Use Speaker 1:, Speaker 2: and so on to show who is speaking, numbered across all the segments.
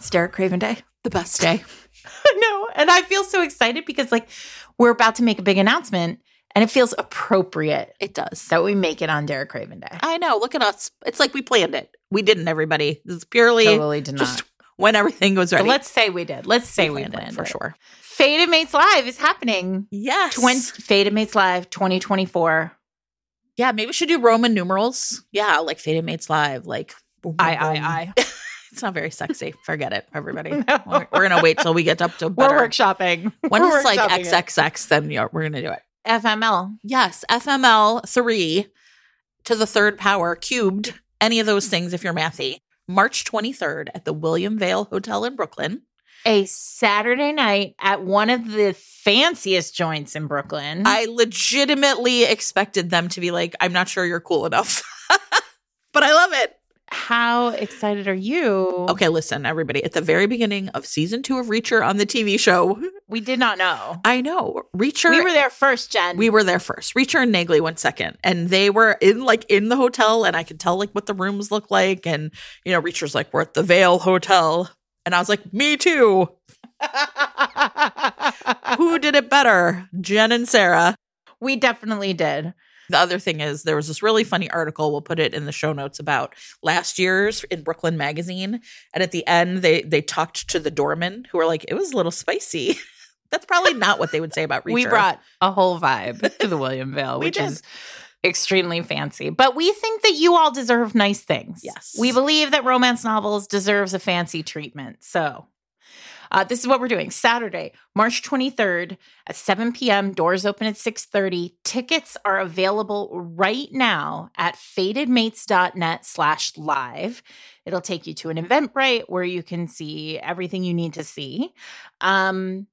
Speaker 1: It's Derek Craven Day.
Speaker 2: The best day.
Speaker 1: I know. And I feel so excited because, like, we're about to make a big announcement and it feels appropriate
Speaker 2: It does.
Speaker 1: that we make it on Derek Craven Day.
Speaker 2: I know. Look at us. It's like we planned it. We didn't, everybody. This is purely
Speaker 1: totally did not.
Speaker 2: just when everything was
Speaker 1: But let's say we did. Let's say we
Speaker 2: planned
Speaker 1: planned
Speaker 2: it for
Speaker 1: it.
Speaker 2: sure.
Speaker 1: Fated Mates Live is happening.
Speaker 2: Yes.
Speaker 1: 20, Fated Mates Live 2024.
Speaker 2: yeah, maybe we should do Roman numerals. Yeah, like Fated Mates Live. Like,
Speaker 1: I. I, I.
Speaker 2: It's not very sexy. Forget it, everybody.
Speaker 1: No.
Speaker 2: We're, we're gonna wait till we get up to better.
Speaker 1: We're workshopping.
Speaker 2: when
Speaker 1: We're
Speaker 2: it's like
Speaker 1: workshopping it.
Speaker 2: XXX, then yeah, we're gonna do it.
Speaker 1: FML.
Speaker 2: Yes, FML three to the third power cubed. Any of those things if you're mathy. March 23rd at the William Vale Hotel in Brooklyn.
Speaker 1: A Saturday night at one of the fanciest joints in Brooklyn.
Speaker 2: I legitimately expected them to be like, I'm not sure you're cool enough. but I love it.
Speaker 1: How excited are you?
Speaker 2: Okay, listen, everybody. At the very beginning of season two of Reacher on the TV show,
Speaker 1: We did not know.
Speaker 2: I know Reacher.
Speaker 1: We were there first, Jen.
Speaker 2: we were there first. Reacher and Neagley went second, and they were in like in the hotel, and I could tell like what the rooms look like, and you know, Reacher's like, "We're at the Vale Hotel," and I was like, "Me too." Who did it better, Jen and Sarah?
Speaker 1: we definitely did.
Speaker 2: The other thing is, there was this really funny article. We'll put it in the show notes about last year's in Brooklyn Magazine, and at the end, they they talked to the doorman who were like, "It was a little spicy." That's probably not what they would say about Reacher.
Speaker 1: We brought a whole vibe to the William Vale, which
Speaker 2: did.
Speaker 1: is extremely fancy. But we think that you all deserve nice things.
Speaker 2: Yes.
Speaker 1: We believe that romance novels deserves a fancy treatment. So uh, this is what we're doing. Saturday, March 23rd at 7 p.m. Doors open at 6:30. Tickets are available right now at fatedmates.net slash live. It'll take you to an Eventbrite where you can see everything you need to see. Um,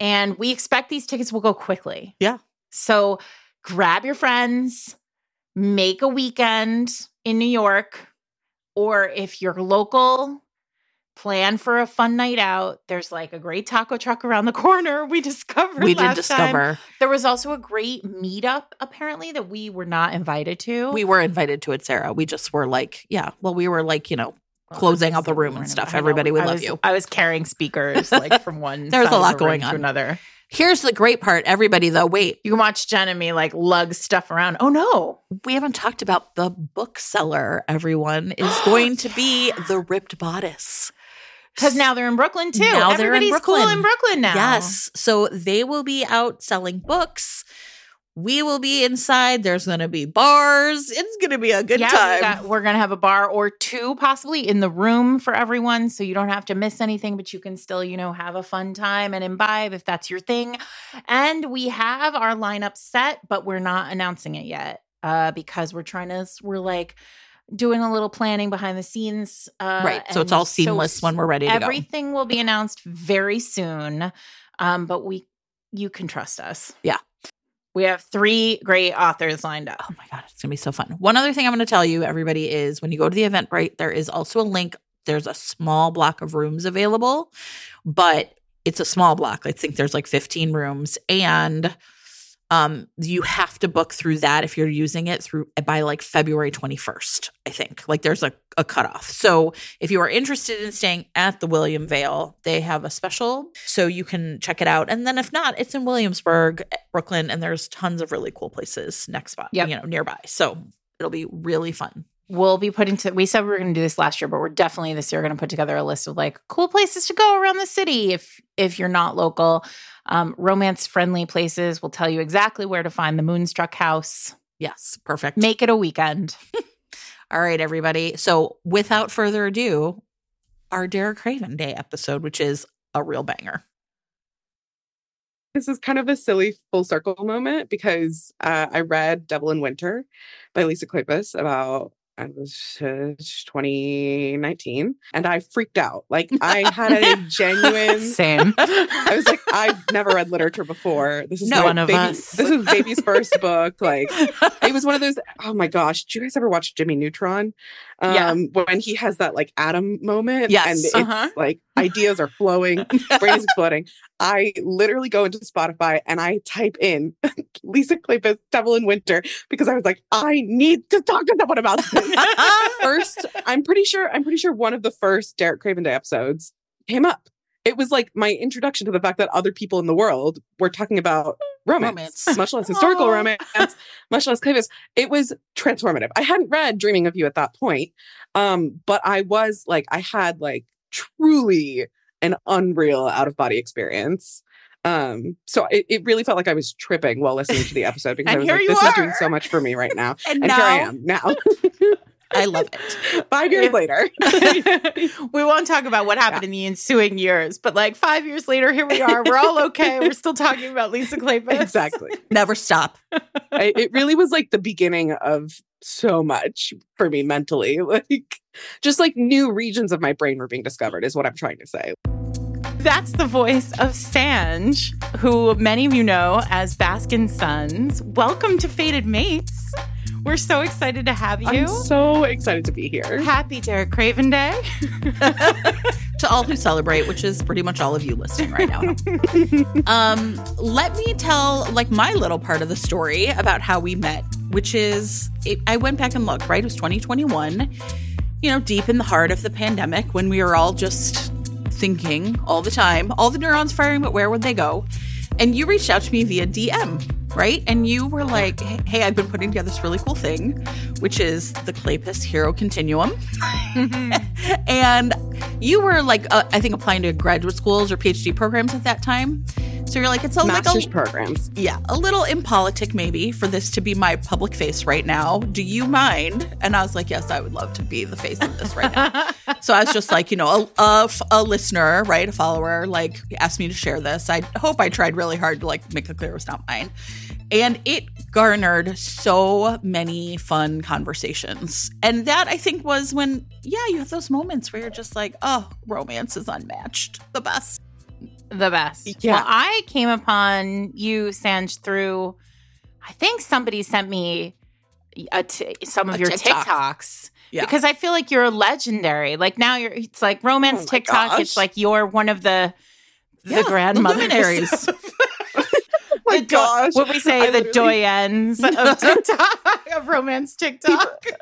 Speaker 1: and we expect these tickets will go quickly.
Speaker 2: Yeah.
Speaker 1: So grab your friends, make a weekend in New York, or if you're local, plan for a fun night out. There's like a great taco truck around the corner. We discovered.
Speaker 2: we did
Speaker 1: last time.
Speaker 2: discover
Speaker 1: There was also a great meetup apparently that we were not invited to.
Speaker 2: we were invited to it, Sarah. We just were like, yeah, well, we were like, you know, closing out the room and stuff.
Speaker 1: invited. I know.
Speaker 2: Everybody would love
Speaker 1: was-
Speaker 2: you.
Speaker 1: I was carrying speakers like from one.
Speaker 2: There was
Speaker 1: side
Speaker 2: a lot going
Speaker 1: to
Speaker 2: on.
Speaker 1: another.
Speaker 2: Here's the great part, everybody, though. Wait,
Speaker 1: You can watch Jen and me like lug stuff around. Oh no.
Speaker 2: we haven't talked about the bookseller, everyone, is going to be the ripped bodice.
Speaker 1: Because now they're in Brooklyn too.
Speaker 2: Now they're in
Speaker 1: Everybody's cool
Speaker 2: Brooklyn.
Speaker 1: in Brooklyn now.
Speaker 2: Yes. So they will be out selling books. We will be inside. There's going to be bars. It's going to be a good
Speaker 1: yeah,
Speaker 2: time.
Speaker 1: We got, we're gonna have a bar or two possibly in the room for everyone, so you don't have to miss anything, but you can still, you know, have a fun time and imbibe if that's your thing. And we have our lineup set, but we're not announcing it yet uh, because we're trying to. We're like doing a little planning behind the scenes. Uh,
Speaker 2: right. So it's all seamless when we're ready to go.
Speaker 1: Everything will be announced very soon, um, but we you can trust us.
Speaker 2: Yeah.
Speaker 1: We have three great authors lined up.
Speaker 2: Oh my God, it's going to be so fun. One other thing I'm going to tell you, everybody, is when you go to the event, right, there is also a link. There's a small block of rooms available, but it's a small block. I think there's like 15 rooms. And um, you have to book through that if you're using it through by like February 21st, I think. Like there's a, a cutoff. So if you are interested in staying at the William Vale, they have a special. So you can check it out. And then if not, it's in Williamsburg, Brooklyn, and there's tons of really cool places next spot,
Speaker 1: Yep.
Speaker 2: you know, nearby. So it'll be really fun.
Speaker 1: we'll be putting to we said we were going to do this last year but we're definitely this year going to put together a list of like cool places to go around the city if if you're not local um, romance friendly places we'll tell you exactly where to find the moonstruck house
Speaker 2: Yes, perfect.
Speaker 1: make it a weekend
Speaker 2: All right, everybody. So without further ado, our Derek Craven Day episode, which is a real banger.
Speaker 3: this is kind of a silly full circle moment because uh, I read Devil in Winter by Lisa Kleypas about I was uh, 2019 and I freaked out. Like I had a genuine
Speaker 1: same
Speaker 3: I was like, I've never read literature before. This is
Speaker 2: No,
Speaker 1: one of
Speaker 3: baby-
Speaker 1: us.
Speaker 3: This is baby's first book. Like it was one of those. Oh my gosh! Did you guys ever watch Jimmy Neutron? Um,
Speaker 1: Yeah.
Speaker 3: When he has that like atom moment,
Speaker 2: Yes.
Speaker 3: and it's
Speaker 1: Uh-huh.
Speaker 3: like ideas are flowing, brain is exploding. I literally go into Spotify and I type in Lisa Kleypas Devil in Winter because I was like, I need to talk to someone about this. first, I'm pretty sure. I'm pretty sure one of the first Derek Craven Day episodes came up. It was like my introduction to the fact that other people in the world were talking about romance,
Speaker 2: Romance.
Speaker 3: much less historical
Speaker 1: Aw.
Speaker 3: romance, much less Kleypas. It was transformative. I hadn't read Dreaming of You at that point, um, but I was like, I had like truly an unreal out of body experience. Um, so it, it really felt like I was tripping while listening to the episode because I
Speaker 1: And
Speaker 3: was
Speaker 1: here
Speaker 3: like,
Speaker 1: you
Speaker 3: this is doing so much for me right now.
Speaker 2: And,
Speaker 3: And
Speaker 2: now
Speaker 3: here I am now,
Speaker 2: I love it.
Speaker 3: five years
Speaker 1: Yeah.
Speaker 3: later.
Speaker 1: we won't talk about what happened in the ensuing years, but like five years later, here we are. We're all okay. We're still talking about Lisa Kleypas.
Speaker 3: exactly.
Speaker 2: Never stop.
Speaker 3: I, it really was like the beginning of so much for me mentally. Like just like new regions of my brain were being discovered is what I'm trying to say.
Speaker 1: That's the voice of Sanj, who many of you know as Baskin Suns. Welcome to Fated Mates. We're so excited to have you.
Speaker 3: I'm so excited to be here.
Speaker 1: Happy Derek Craven Day.
Speaker 2: to all who celebrate, which is pretty much all of you listening right now. um, let me tell like my little part of the story about how we met, which is it, I went back and looked. Right, it was 2021. You know, deep in the heart of the pandemic, when we were all just thinking all the time, all the neurons firing, but where would they go? And you reached out to me via DM, right? And you were like, "Hey, I've been putting together this really cool thing, which is the Kleypas Hero Continuum." and you were like uh, i think applying to graduate schools or phd programs at that time so you're like it's a, like
Speaker 3: Master's
Speaker 2: a
Speaker 3: programs.
Speaker 2: yeah a little impolitic maybe for this to be my public face right now do you mind and i was like yes i would love to be the face of this right now so i was just like you know a listener right a follower like asked me to share this i hope i tried really hard to like make it clear it was not mine and it garnered so many fun conversations. And that I think was when, yeah, you have those moments where you're just like, oh, romance is unmatched. The best.
Speaker 1: The best.
Speaker 3: Yeah.
Speaker 1: Well, I came upon you, Sanj, through I think somebody sent me a t- some of
Speaker 2: A
Speaker 1: your
Speaker 2: TikTok.
Speaker 1: TikToks.
Speaker 2: Yeah.
Speaker 1: Because I feel like you're legendary. Like now you're it's like romance
Speaker 3: Oh
Speaker 1: TikTok. It's like you're one of the the
Speaker 2: the
Speaker 1: grandmothers.
Speaker 3: Oh my
Speaker 1: The do- What we say,
Speaker 3: I
Speaker 1: the doyens of TikTok, of romance TikTok.
Speaker 3: People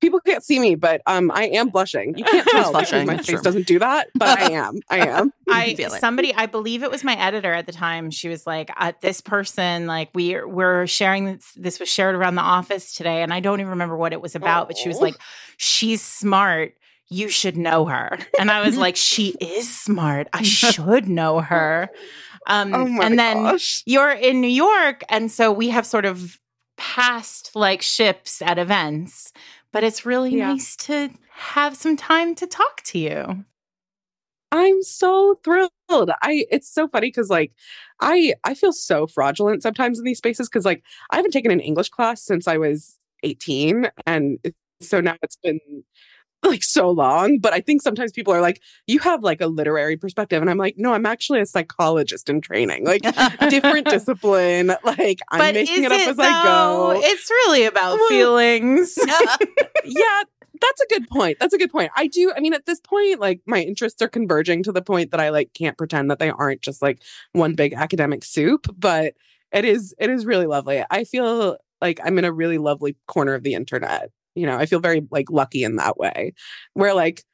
Speaker 3: can't see me, but um, I am blushing. You can't tell because
Speaker 2: blushing,
Speaker 3: my face doesn't do that, but I am. I am.
Speaker 1: I somebody I believe it was my editor at the time. She was like, uh, "This person, like we we're sharing this. This was shared around the office today, and I don't even remember what it was about. But she was
Speaker 3: Oh.
Speaker 1: like, she's smart. You should know her." And I was like, "She is smart. I should know her." Um,
Speaker 3: Oh my
Speaker 1: and then
Speaker 3: gosh.
Speaker 1: you're in New York, and so we have sort of passed like ships at events. But it's really
Speaker 3: Yeah.
Speaker 1: nice to have some time to talk to you.
Speaker 3: I'm so thrilled. I it's so funny because like I I feel so fraudulent sometimes in these spaces because like I haven't taken an English class since I was 18 and so now it's been like so long but I think sometimes people are like you have like a literary perspective and I'm like no I'm actually a psychologist in training like different discipline like I'm
Speaker 1: but
Speaker 3: making it up as I go
Speaker 1: It's really about
Speaker 3: Well-
Speaker 1: feelings.
Speaker 3: yeah, that's a good point. That's a good point. I do. I mean, at this point, like my interests are converging to the point that I like can't pretend that they aren't just like one big academic soup. But it is. It is really lovely. I feel like I'm in a really lovely corner of the internet. You know, I feel very like lucky in that way, where like.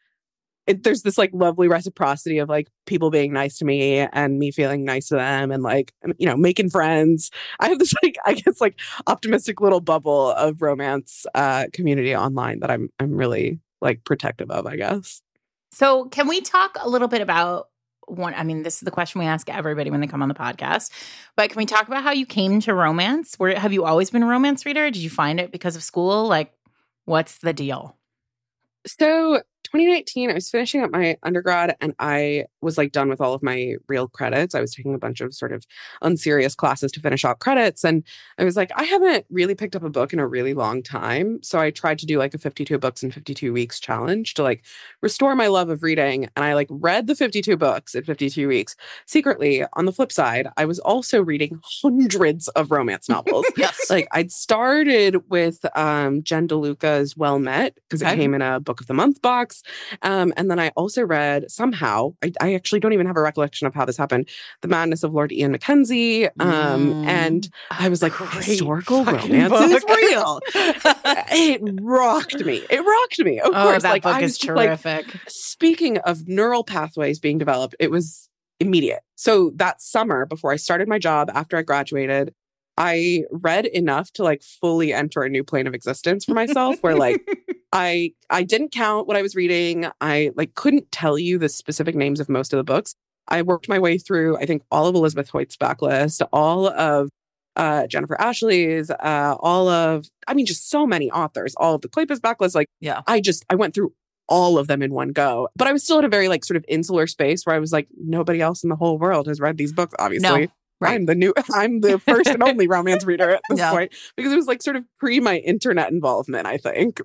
Speaker 3: It, there's this like lovely reciprocity of like people being nice to me and me feeling nice to them and like you know making friends i have this like i guess like optimistic little bubble of romance uh community online that I'm I'm really like protective of, I guess.
Speaker 1: So, can we talk a little bit about one? I mean, this is the question we ask everybody when they come on the podcast. But can we talk about how you came to romance? Where have you always been a romance reader? Did you find it because of school? Like, what's the deal?
Speaker 3: So 2019, I was finishing up my undergrad and I was like done with all of my real credits. I was taking a bunch of sort of unserious classes to finish out credits. And I was like, I haven't really picked up a book in a really long time. So I tried to do like a 52 books in 52 weeks challenge to like restore my love of reading. And I like read the 52 books in 52 weeks. Secretly, on the flip side, I was also reading hundreds of romance novels.
Speaker 2: yes.
Speaker 3: like I'd started with um Jen DeLuca's Well Met because
Speaker 2: Okay.
Speaker 3: it came in a book of the month box. Um, and then I also read somehow, I, I, actually don't even have a recollection of how this happened, The Madness of Lord Ian Mackenzie. Um, mm. And I was like, historical romance book. is real. it rocked me. It rocked me. Of
Speaker 1: oh,
Speaker 3: course.
Speaker 1: That
Speaker 3: like,
Speaker 1: book is terrific.
Speaker 3: Like, speaking of neural pathways being developed, it was immediate. So that summer before I started my job after I graduated, I read enough to like fully enter a new plane of existence for myself where like I I didn't count what I was reading. I like couldn't tell you the specific names of most of the books. I worked my way through I think all of Elizabeth Hoyt's backlist, all of uh, Jennifer Ashley's, uh, all of I mean just so many authors, all of the Kleypas backlist like
Speaker 2: yeah.
Speaker 3: I just I went through all of them in one go. But I was still in a very like sort of insular space where I was like nobody else in the whole world has read these books obviously.
Speaker 2: No. Right.
Speaker 3: I'm the new, I'm the first and only romance reader at this yeah. point because it was like sort of pre my internet involvement, I think.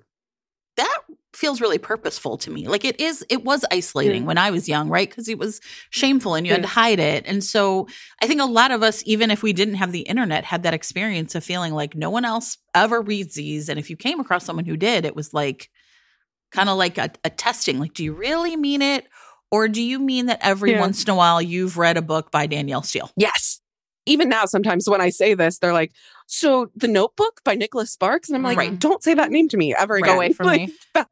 Speaker 2: That feels really purposeful to me. Like it is, it was isolating yeah. when I was young, right? Because it was shameful and you yeah. had to hide it. And so I think a lot of us, even if we didn't have the internet, had that experience of feeling like no one else ever reads these. And if you came across someone who did, it was like kind of like a, a testing. Like, do you really mean it? Or do you mean that every yeah. once in a while you've read a book by Danielle Steel?
Speaker 3: Yes. Even now, sometimes when I say this, they're like, So the notebook by Nicholas Sparks? And I'm like, right. Don't say that name to me ever again.
Speaker 1: Go away from like, me.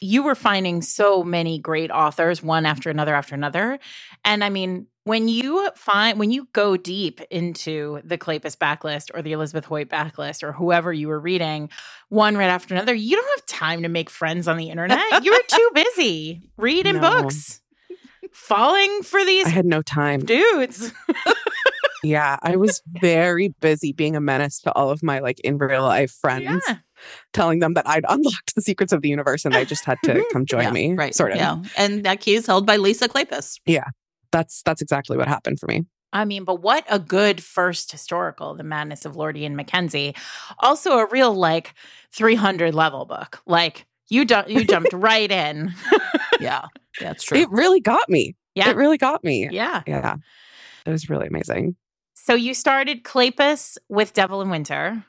Speaker 1: you were finding so many great authors, one after another after another. And I mean, when you find when you go deep into the Kleypas backlist or the Elizabeth Hoyt backlist or whoever you were reading, one right after another, you don't have time to make friends on the internet. You're too busy reading no. books falling for these
Speaker 3: I had no time.
Speaker 1: Dudes.
Speaker 3: yeah, I was very busy being a menace to all of my like in real life friends. Yeah. Telling them that I'd unlocked the secrets of the universe and they just had to come join
Speaker 2: yeah,
Speaker 3: me.
Speaker 2: Right.
Speaker 3: Sort of.
Speaker 2: Yeah. And that key is held by Lisa Kleypas.
Speaker 3: Yeah. That's that's exactly what happened for me.
Speaker 1: I mean, but what a good first historical, The Madness of Lord Ian Mackenzie. Also a real like 300 level book. Like you du- you jumped right in.
Speaker 2: yeah. That's true.
Speaker 3: It really got me.
Speaker 1: Yeah.
Speaker 3: It really got me.
Speaker 1: Yeah.
Speaker 3: Yeah. It was really amazing.
Speaker 1: So you started Kleypas with Devil in Winter.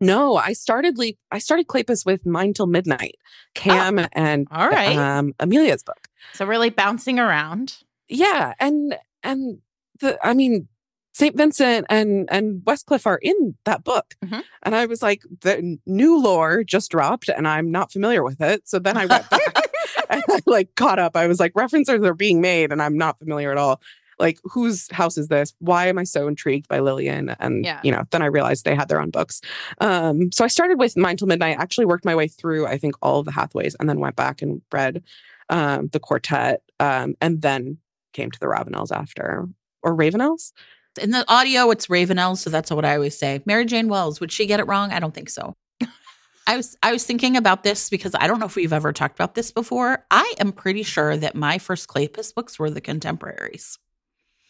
Speaker 3: No, I started le- I started Kleypas with Mine Till Midnight, Cam oh, and
Speaker 1: all right.
Speaker 3: um, Amelia's book.
Speaker 1: So really bouncing around.
Speaker 3: Yeah, and and the I mean St. Vincent and and Westcliff are in that book. Mm-hmm. And I was like, the new lore just dropped and I'm not familiar with it. So then I went back and I like caught up. I was like, references are being made and I'm not familiar at all. Like, whose house is this? Why am I so intrigued by Lillian? And yeah. you know, then I realized they had their own books. Um, so I started with Mine Till Midnight, actually worked my way through, I think, all of the Hathaways, and then went back and read um, the quartet, um, and then came to the Ravenels after. Or Ravenels?
Speaker 2: In the audio, it's Ravenel, so that's what I always say. Mary Jane Wells, would she get it wrong? I don't think so. I was I was thinking about this because I don't know if we've ever talked about this before. I am pretty sure that my first Kleypas books were the contemporaries.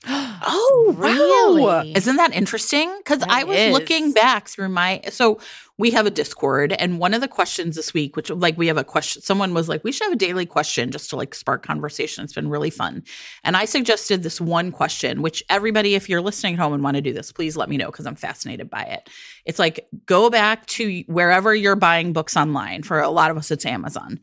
Speaker 3: oh,
Speaker 1: really? Wow.
Speaker 2: Isn't that interesting? Because I was is. looking back through my so we have a Discord, and one of the questions this week, which like we have a question, someone was like, we should have a daily question just to like spark conversation. It's been really fun. And I suggested this one question, which everybody, if you're listening at home and want to do this, please let me know because I'm fascinated by it. It's like go back to wherever you're buying books online. For a lot of us, it's Amazon.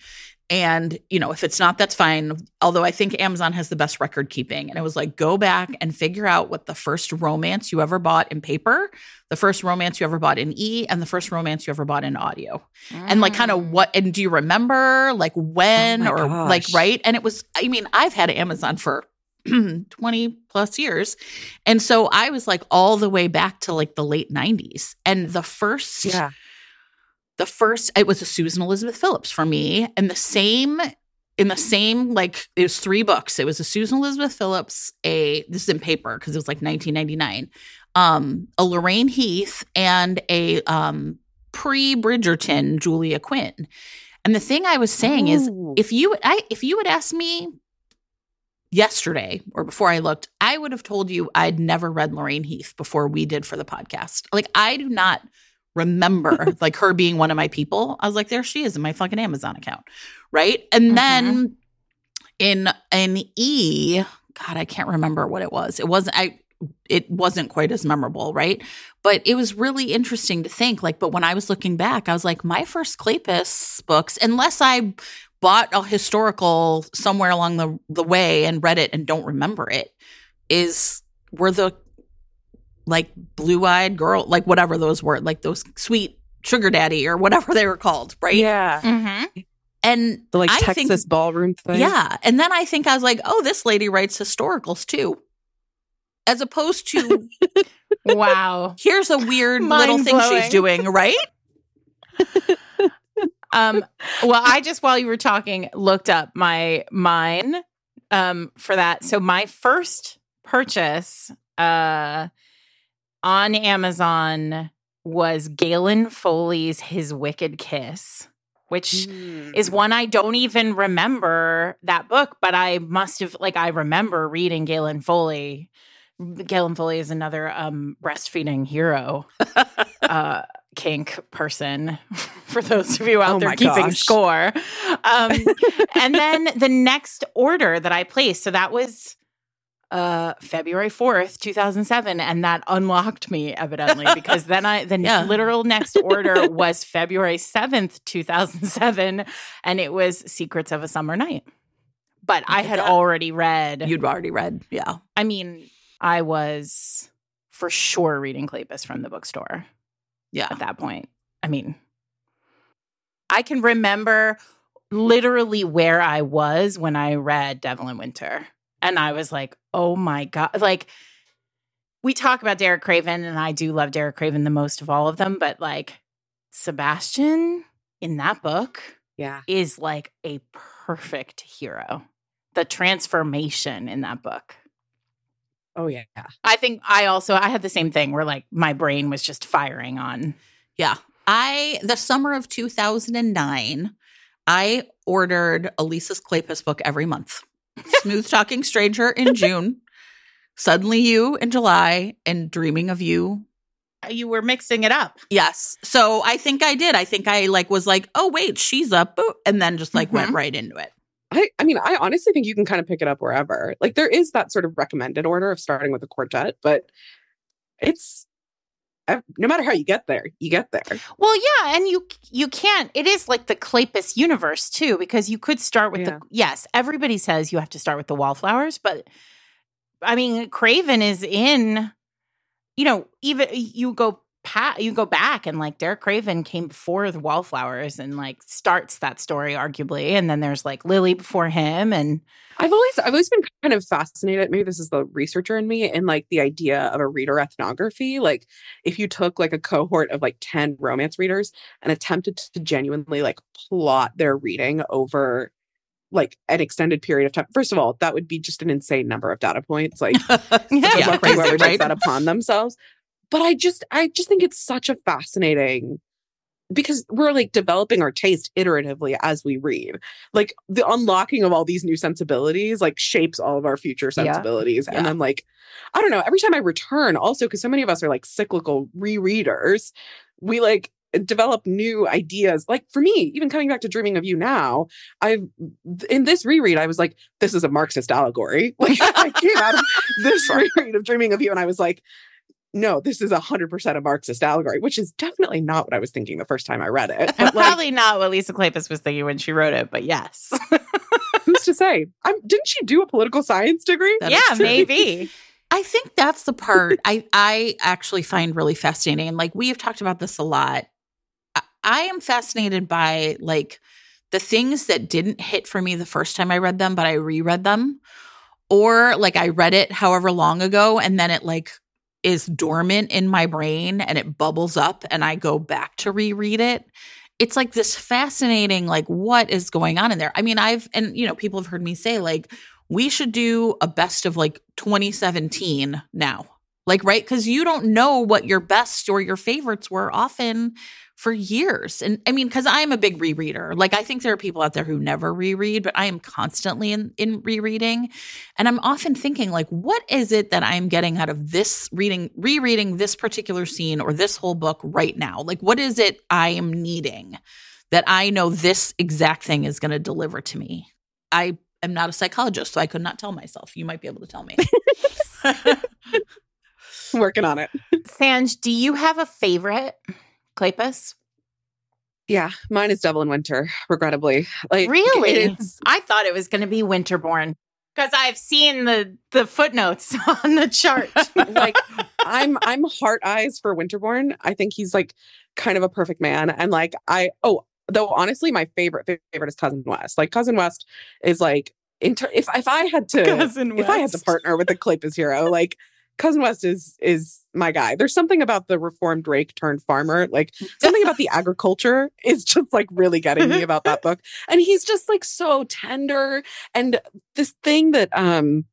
Speaker 2: And, you know, if it's not, that's fine. Although I think Amazon has the best record keeping. And it was like, go back and figure out what the first romance you ever bought in paper, the first romance you ever bought in E, and the first romance you ever bought in audio. Mm. And like, kind of mm. what, and do you remember like when
Speaker 3: oh
Speaker 2: or
Speaker 3: gosh.
Speaker 2: like, right? And it was, I mean, I've had Amazon for 20 plus years. And so I was like all the way back to like the late 90s. And the first,
Speaker 3: yeah
Speaker 2: the first it was a Susan Elizabeth Phillips for me, and the same in the same like it was three books. It was a Susan Elizabeth Phillips, a this is in paper because it was like 1999, um, a Lorraine Heath, and a um, pre Bridgerton Julia Quinn. And the thing I was saying Ooh. is, if you I if you had asked me yesterday or before I looked, I would have told you I'd never read Lorraine Heath before we did for the podcast. Like I do not remember like her being one of my people. I was like, there she is in my fucking Amazon account. Right. And mm-hmm. then in an E, God, I can't remember what it was. It wasn't I it wasn't quite as memorable, right? But it was really interesting to think like, but when I was looking back, I was like, my first Kleypas books, unless I bought a historical somewhere along the the way and read it and don't remember it is were the like blue-eyed girl like whatever those were like those sweet sugar daddy or whatever they were called right
Speaker 3: Yeah.
Speaker 1: Mm-hmm.
Speaker 2: and
Speaker 3: The like
Speaker 2: I
Speaker 3: Texas
Speaker 2: think-
Speaker 3: ballroom thing.
Speaker 2: yeah and then i think i was like oh this lady writes historicals too as opposed to
Speaker 1: Wow.
Speaker 2: here's a weird little thing she's doing right
Speaker 1: Um, well, I just while you were talking looked up my mine um for that. So my first purchase uh on Amazon was Gaelen Foley's His Wicked Kiss, which
Speaker 3: Mm.
Speaker 1: is one I don't even remember that book, but I must have like I remember reading Gaelen Foley. Gaelen Foley is another um breastfeeding hero uh kink person for those of you out
Speaker 3: Oh
Speaker 1: there keeping
Speaker 3: gosh.
Speaker 1: score. Um and then the next order that I placed, so that was uh February 4th, 2007 and that unlocked me evidently because then I the
Speaker 2: Yeah.
Speaker 1: literal next order was February 7th, 2007 and it was Secrets of a Summer Night. But I had
Speaker 2: that.
Speaker 1: already read
Speaker 2: you'd already read yeah
Speaker 1: I mean, I was for sure reading Kleypas from the bookstore
Speaker 2: yeah
Speaker 1: at that point. I mean, I can remember literally where I was when I read Devil in Winter. And I was like, oh my God. Like, we talk about Derek Craven, and I do love Derek Craven the most of all of them, but like, Sebastian in that book
Speaker 3: Yeah.
Speaker 1: is like a perfect hero. The transformation in that book.
Speaker 3: Oh yeah.
Speaker 1: I think I also I had the same thing where like my brain was just firing on.
Speaker 2: Yeah. I the summer of 2009, I ordered Elisa's Kleypas book every month. Smooth Talking Stranger in June, Suddenly You in July, and Dreaming of You.
Speaker 1: You were mixing it up.
Speaker 2: Yes. So I think I did. I think I like was like, oh wait, she's up, and then just like went
Speaker 1: Mhm.
Speaker 2: right into it.
Speaker 3: I, I mean, I honestly think you can kind of pick it up wherever. Like there is that sort of recommended order of starting with a quartet, but it's ev- no matter how you get there, you get there.
Speaker 1: Well, yeah, and you you can't. It is like the Kleypas universe too, because you could start with
Speaker 3: Yeah.
Speaker 1: the yes. Everybody says you have to start with the wallflowers, but I mean, Craven is in. You know, even you go pat, you go back, and like Derek Craven came before the wallflowers, and like starts that story arguably, and then there's like Lily before him, and
Speaker 3: I've always I've always been kind of fascinated. Maybe this is the researcher in me, in like the idea of a reader ethnography. Like if you took like a cohort of like 10 romance readers and attempted to genuinely like plot their reading over like an extended period of time. First of all, that would be just an insane number of data points. Like
Speaker 2: Yeah,
Speaker 3: luck to
Speaker 2: crazy,
Speaker 3: whoever
Speaker 2: right?
Speaker 3: takes that upon themselves. But I just I just think it's such a fascinating because we're like developing our taste iteratively as we read. Like the unlocking of all these new sensibilities like shapes all of our future
Speaker 1: Yeah.
Speaker 3: sensibilities.
Speaker 2: Yeah.
Speaker 3: And then like I don't know, every time I return also because so many of us are like cyclical rereaders, we like develop new ideas. Like for me, even coming back to dreaming of you now, I've in this reread I was like this is a Marxist allegory. Like I came out of this reread of dreaming of you and I was like no, this is 100% a Marxist allegory, which is definitely not what I was thinking the first time I read it.
Speaker 1: and
Speaker 3: like,
Speaker 1: probably not what Lisa Kleypas was thinking when she wrote it, but yes,
Speaker 3: who's to say? I'm, didn't she do a political science degree?
Speaker 2: That is
Speaker 1: yeah, maybe.
Speaker 2: I think that's the part I I actually find really fascinating. And like we have talked about this a lot. I, I am fascinated by like the things that didn't hit for me the first time I read them, but I reread them. Or like I read it however long ago and then it like is dormant in my brain and it bubbles up and I go back to reread it. It's like this fascinating, like, what is going on in there? I mean, I've, and you know, people have heard me say, like, we should do a best of like 2017 now. Like, right? Because you don't know what your best or your favorites were often for years. And I mean, because I'm a big rereader. Like, I think there are people out there who never reread, but I am constantly in, in rereading. And I'm often thinking, like, what is it that I'm getting out of this reading, rereading this particular scene or this whole book right now? Like, what is it I am needing that I know this exact thing is going to deliver to me? I am not a psychologist, so I could not tell myself. You might be able to tell me.
Speaker 3: Working on it.
Speaker 1: Sanj, do you have a favorite Kleypas?
Speaker 3: Yeah, mine is Devil in Winter, regrettably. Like
Speaker 1: Really?
Speaker 3: it's-
Speaker 1: I thought it was going to be Winterborne because I've seen the the footnotes on the chart.
Speaker 3: like I'm I'm heart eyes for Winterborne. I think he's like kind of a perfect man. And like I oh though honestly my favorite favorite is Cousin West. Like Cousin West is like inter- if if I had to
Speaker 1: Cousin
Speaker 3: if I had to partner with a Kleypas hero, like Cousin West is is my guy. There's something about the reformed rake turned farmer, like something about the agriculture is just like really getting me about that book. And he's just like so tender. And this thing that um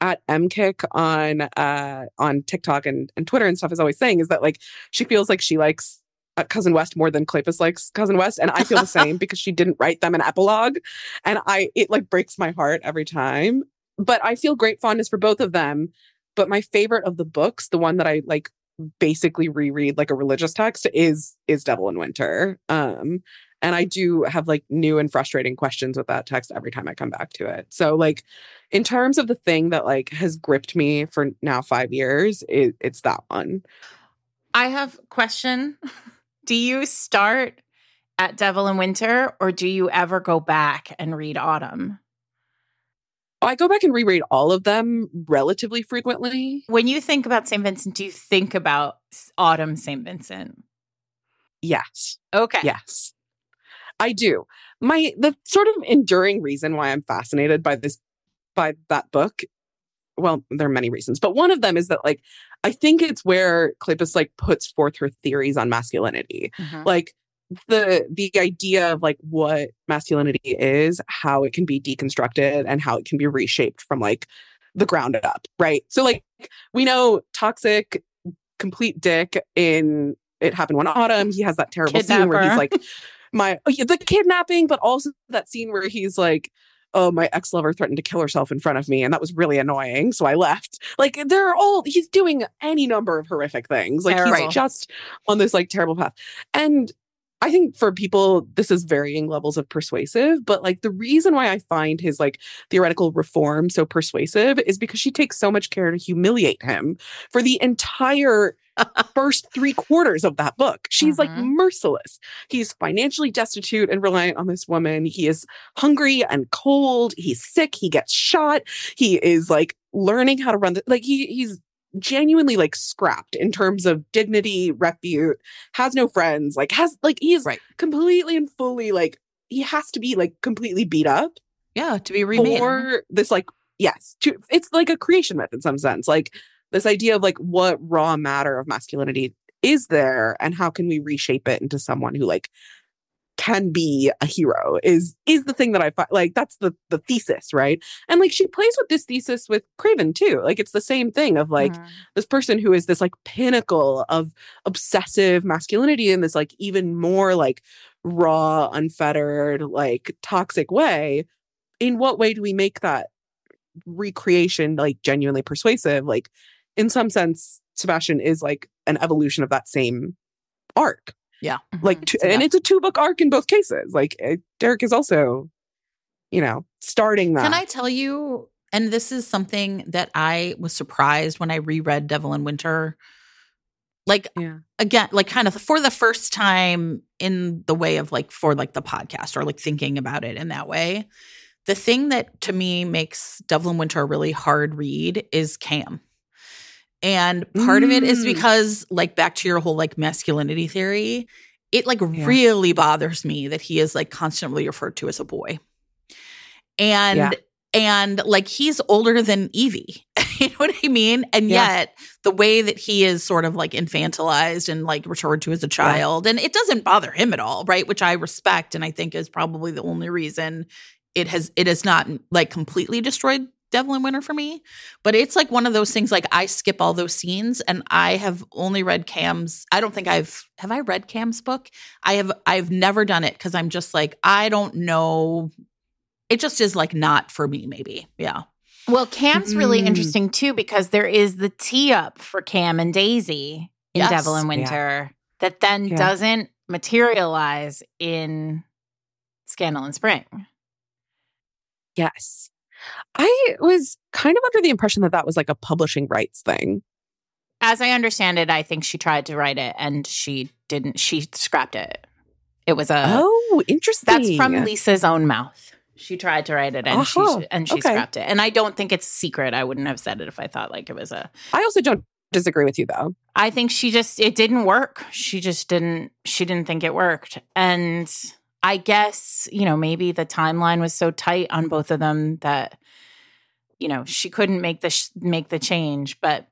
Speaker 3: at mkick on uh on TikTok and, and Twitter and stuff is always saying is that like she feels like she likes uh, cousin West more than Kleypas likes cousin West, and I feel the same because she didn't write them an epilogue, and I it like breaks my heart every time. But I feel great fondness for both of them. But my favorite of the books, the one that I like basically reread like a religious text, is is Devil in Winter. Um, and I do have like new and frustrating questions with that text every time I come back to it. So like in terms of the thing that like has gripped me for now five years, it, it's that one.
Speaker 1: I have question. Do you start at Devil in Winter or do you ever go back and read Autumn?
Speaker 3: I go back and reread all of them relatively frequently.
Speaker 1: When you think about St. Vincent, do you think about Autumn St. Vincent?
Speaker 3: Yes.
Speaker 1: Okay.
Speaker 3: Yes. I do. My the sort of enduring reason why I'm fascinated by this by that book, well, there are many reasons, but one of them is that like I think it's where Kleypas like puts forth her theories on masculinity.
Speaker 1: Mhm.
Speaker 3: Like the the idea of like what masculinity is, how it can be deconstructed and how it can be reshaped from like the ground up, right? So like we know toxic complete dick in it happened one autumn. He has that terrible scene where he's like my oh, yeah, the kidnapping, but also that scene where he's like, "Oh, my ex lover threatened to kill herself in front of me, and that was really annoying, so I left." Like they're all he's doing any number of horrific things. Like
Speaker 1: Terrible.
Speaker 3: he's just on this like terrible path, and I think for people this is varying levels of persuasive, but like the reason why I find his like theoretical reform so persuasive is because she takes so much care to humiliate him for the entire first three quarters of that book. She's like
Speaker 1: Mhm.
Speaker 3: merciless. He's financially destitute and reliant on this woman. He is hungry and cold. He's sick. He gets shot. He is like learning how to run the like he he's genuinely like scrapped in terms of dignity, repute, has no friends, like has like he is
Speaker 2: Right.
Speaker 3: completely and fully like he has to be like completely beat up
Speaker 2: Yeah, to be remade.
Speaker 3: for this like yes to, it's like a creation myth in some sense like this idea of like what raw matter of masculinity is there and how can we reshape it into someone who like can be a hero is is the thing that i find like that's the the thesis right? And like she plays with this thesis with craven too. Like it's the same thing of like
Speaker 1: Mhm.
Speaker 3: this person who is this like pinnacle of obsessive masculinity in this like even more like raw unfettered like toxic way. In what way do we make that recreation like genuinely persuasive? Like in some sense sebastian is like an evolution of that same arc like
Speaker 1: Mhm.
Speaker 3: two,
Speaker 2: Yeah.
Speaker 3: and it's a two book arc in both cases like uh, derek is also you know starting that
Speaker 2: Can I tell you? And this is something that I was surprised when I reread Devil in Winter. Like
Speaker 3: yeah
Speaker 2: again, like kind of for the first time in the way of like for like the podcast or like thinking about it in that way. The thing that to me makes Devil in Winter a really hard read is Cam. And part of it is
Speaker 3: Mm.
Speaker 2: because, like, back to your whole like masculinity theory, it like
Speaker 3: Yeah.
Speaker 2: really bothers me that he is like constantly referred to as a boy. And
Speaker 3: Yeah.
Speaker 2: and like he's older than Evie. you know what I mean? And
Speaker 3: Yeah.
Speaker 2: yet the way that he is sort of like infantilized and like referred to as a child, and it doesn't bother him at all, right? Which I respect and I think is probably the only reason it has it has not like completely destroyed Devil in Winter for me. But it's like one of those things like I skip all those scenes and I have only read Cam's I don't think I've have I read Cam's book? I have I've never done it because I'm just like, I don't know. It just is like not for me, maybe. Yeah.
Speaker 1: Well, Cam's really
Speaker 3: Mm.
Speaker 1: interesting too because there is the tee up for Cam and Daisy in
Speaker 2: Yes.
Speaker 1: Devil in
Speaker 3: Yeah.
Speaker 1: Winter that then
Speaker 3: Yeah.
Speaker 1: doesn't materialize in Scandal in Spring.
Speaker 3: yes i was kind of under the impression that that was like a publishing rights thing
Speaker 1: As I understand it, I think she tried to write it and she didn't. She scrapped it. It was a
Speaker 3: oh, interesting.
Speaker 1: that's from Lisa's own mouth. She tried to write it and
Speaker 3: Oh,
Speaker 1: she uh-huh. and she
Speaker 3: okay.
Speaker 1: scrapped it. And I don't think it's secret. I wouldn't have said it if I thought like it was a
Speaker 3: I also don't disagree with you though.
Speaker 1: I think she just it didn't work. She just didn't she didn't think it worked. And I guess, you know, maybe the timeline was so tight on both of them that you know, she couldn't make the sh- make the change, but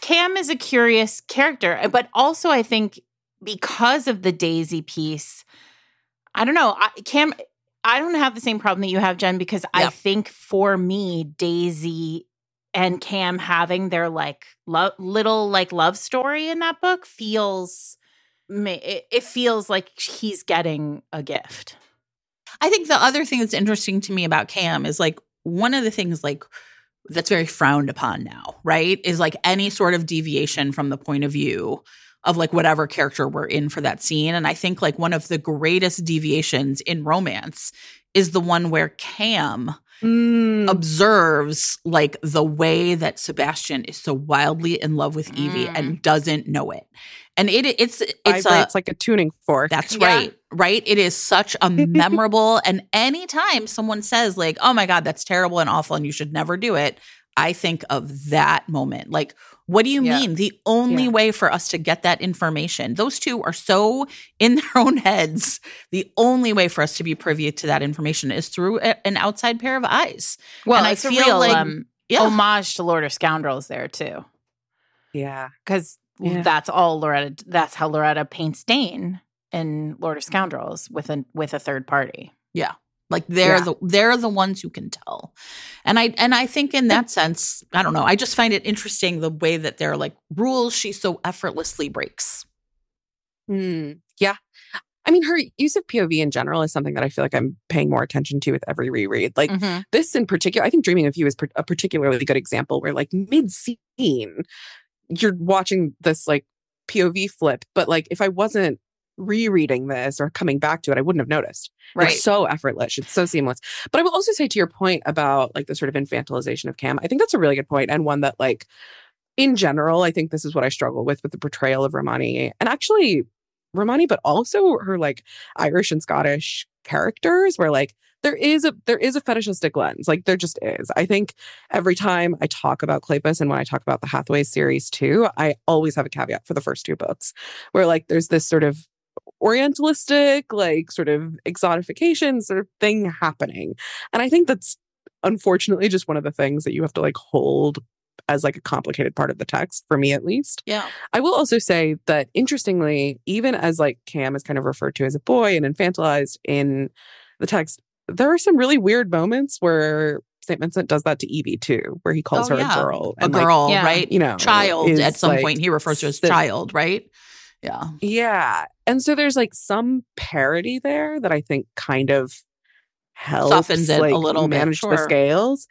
Speaker 1: Cam is a curious character, uh, but also I think because of the Daisy piece, I don't know, I, Cam I don't have the same problem that you have, Jen, because I think for me, Daisy and Cam having their like lo- little like love story in that book feels it, it feels like he's getting a gift.
Speaker 2: I think the other thing that's interesting to me about Cam is like one of the things like that's very frowned upon now, right? Is like any sort of deviation from the point of view of like whatever character we're in for that scene. And I think like one of the greatest deviations in romance is the one where Cam
Speaker 3: Mm,
Speaker 2: observes like the way that Sebastian is so wildly in love with Evie
Speaker 1: Mm.
Speaker 2: and doesn't know it. And it it's it's a
Speaker 3: vibrates like a tuning fork.
Speaker 2: that's
Speaker 1: Yeah.
Speaker 2: right. Right? It is such a memorable and anytime someone says like, "Oh my god, that's terrible and awful and you should never do it." I think of that moment. Like, what do you
Speaker 1: Yeah.
Speaker 2: mean? The only
Speaker 3: Yeah.
Speaker 2: way for us to get that information, those two are so in their own heads. The only way for us to be privy to that information is through a- an outside pair of eyes.
Speaker 1: Well,
Speaker 2: And I
Speaker 1: it's a
Speaker 2: feel
Speaker 1: real
Speaker 2: like-
Speaker 1: um,
Speaker 2: Yeah.
Speaker 1: homage to Lord of Scoundrels there too,
Speaker 3: yeah.
Speaker 1: because
Speaker 3: Yeah.
Speaker 1: that's all Loretta. That's how Loretta paints Dain in Lord of Scoundrels with a with a third party.
Speaker 2: Yeah, like they're
Speaker 3: Yeah.
Speaker 2: the they're the ones who can tell. And I and I think in that sense, I don't know, I just find it interesting the way that they're like rules she so effortlessly breaks.
Speaker 3: Hmm. Yeah. I mean, her use of POV in general is something that I feel like I'm paying more attention to with every reread. Like
Speaker 1: Mhm.
Speaker 3: this in particular, I think Dreaming of You is a particularly good example where, like, mid scene, you're watching this like POV flip, but like if I wasn't rereading this or coming back to it, I wouldn't have noticed.
Speaker 1: Right.
Speaker 3: It's so effortless. It's so seamless. But I will also say to your point about like the sort of infantilization of Cam, I think that's a really good point and one that like in general, I think this is what I struggle with with the portrayal of Romani and actually Romani, but also her like Irish and Scottish characters where like there is a there is a fetishistic lens. Like there just is. I think every time I talk about Kleypas and when I talk about the Hathaway series too, I always have a caveat for the first two books where like there's this sort of orientalistic, like sort of exotification sort of thing happening. And I think that's unfortunately just one of the things that you have to like hold as like a complicated part of the text for me at least.
Speaker 2: Yeah.
Speaker 3: I will also say that interestingly, even as like Cam is kind of referred to as a boy and infantilized in the text, there are some really weird moments where St. Vincent does that to Evie too, where he calls
Speaker 2: Oh,
Speaker 3: her
Speaker 2: yeah.
Speaker 3: a girl.
Speaker 2: A
Speaker 3: and, like,
Speaker 2: girl,
Speaker 1: yeah.
Speaker 2: right?
Speaker 3: you know,
Speaker 2: child at some
Speaker 3: like,
Speaker 2: point he refers to as
Speaker 3: the-
Speaker 2: child, right? Yeah.
Speaker 3: Yeah. And so there's like some parody there that I think kind of helps
Speaker 2: Softens it a
Speaker 3: like,
Speaker 2: little bit,
Speaker 3: manage the scales.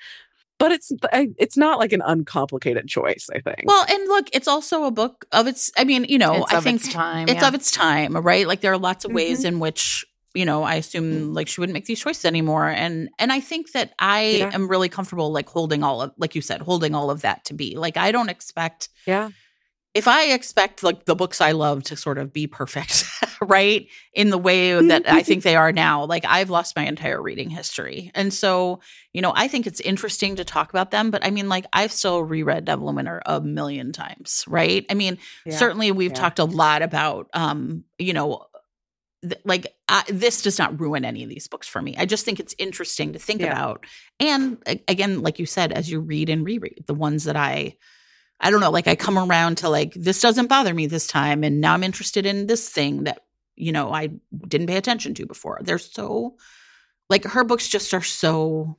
Speaker 3: But it's it's not like an uncomplicated choice, I think.
Speaker 2: Well, and look, it's also a book of its I mean, you know,
Speaker 1: it's
Speaker 2: I
Speaker 1: of
Speaker 2: think
Speaker 1: its time.
Speaker 2: it's
Speaker 1: yeah.
Speaker 2: of its time, right? Like there are lots of ways
Speaker 3: Mhm.
Speaker 2: in which you know I assume like she wouldn't make these choices anymore, and and I think that I
Speaker 3: Yeah.
Speaker 2: am really comfortable like holding all of like you said, holding all of that to be like I don't expect
Speaker 3: yeah.
Speaker 2: If I expect like the books I love to sort of be perfect, right? In the way that I think they are now, like I've lost my entire reading history. And so, you know, I think it's interesting to talk about them, but I mean, like I've still reread Devil and Winter a million times, right? I mean,
Speaker 3: Yeah.
Speaker 2: certainly we've
Speaker 3: Yeah.
Speaker 2: talked a lot about, um, you know, th- like I, this does not ruin any of these books for me. I just think it's interesting to think
Speaker 3: Yeah.
Speaker 2: about. And again, like you said, as you read and reread, the ones that I I don't know, like I come around to like this doesn't bother me this time and now I'm interested in this thing that you know I didn't pay attention to before. They're so like her books just are so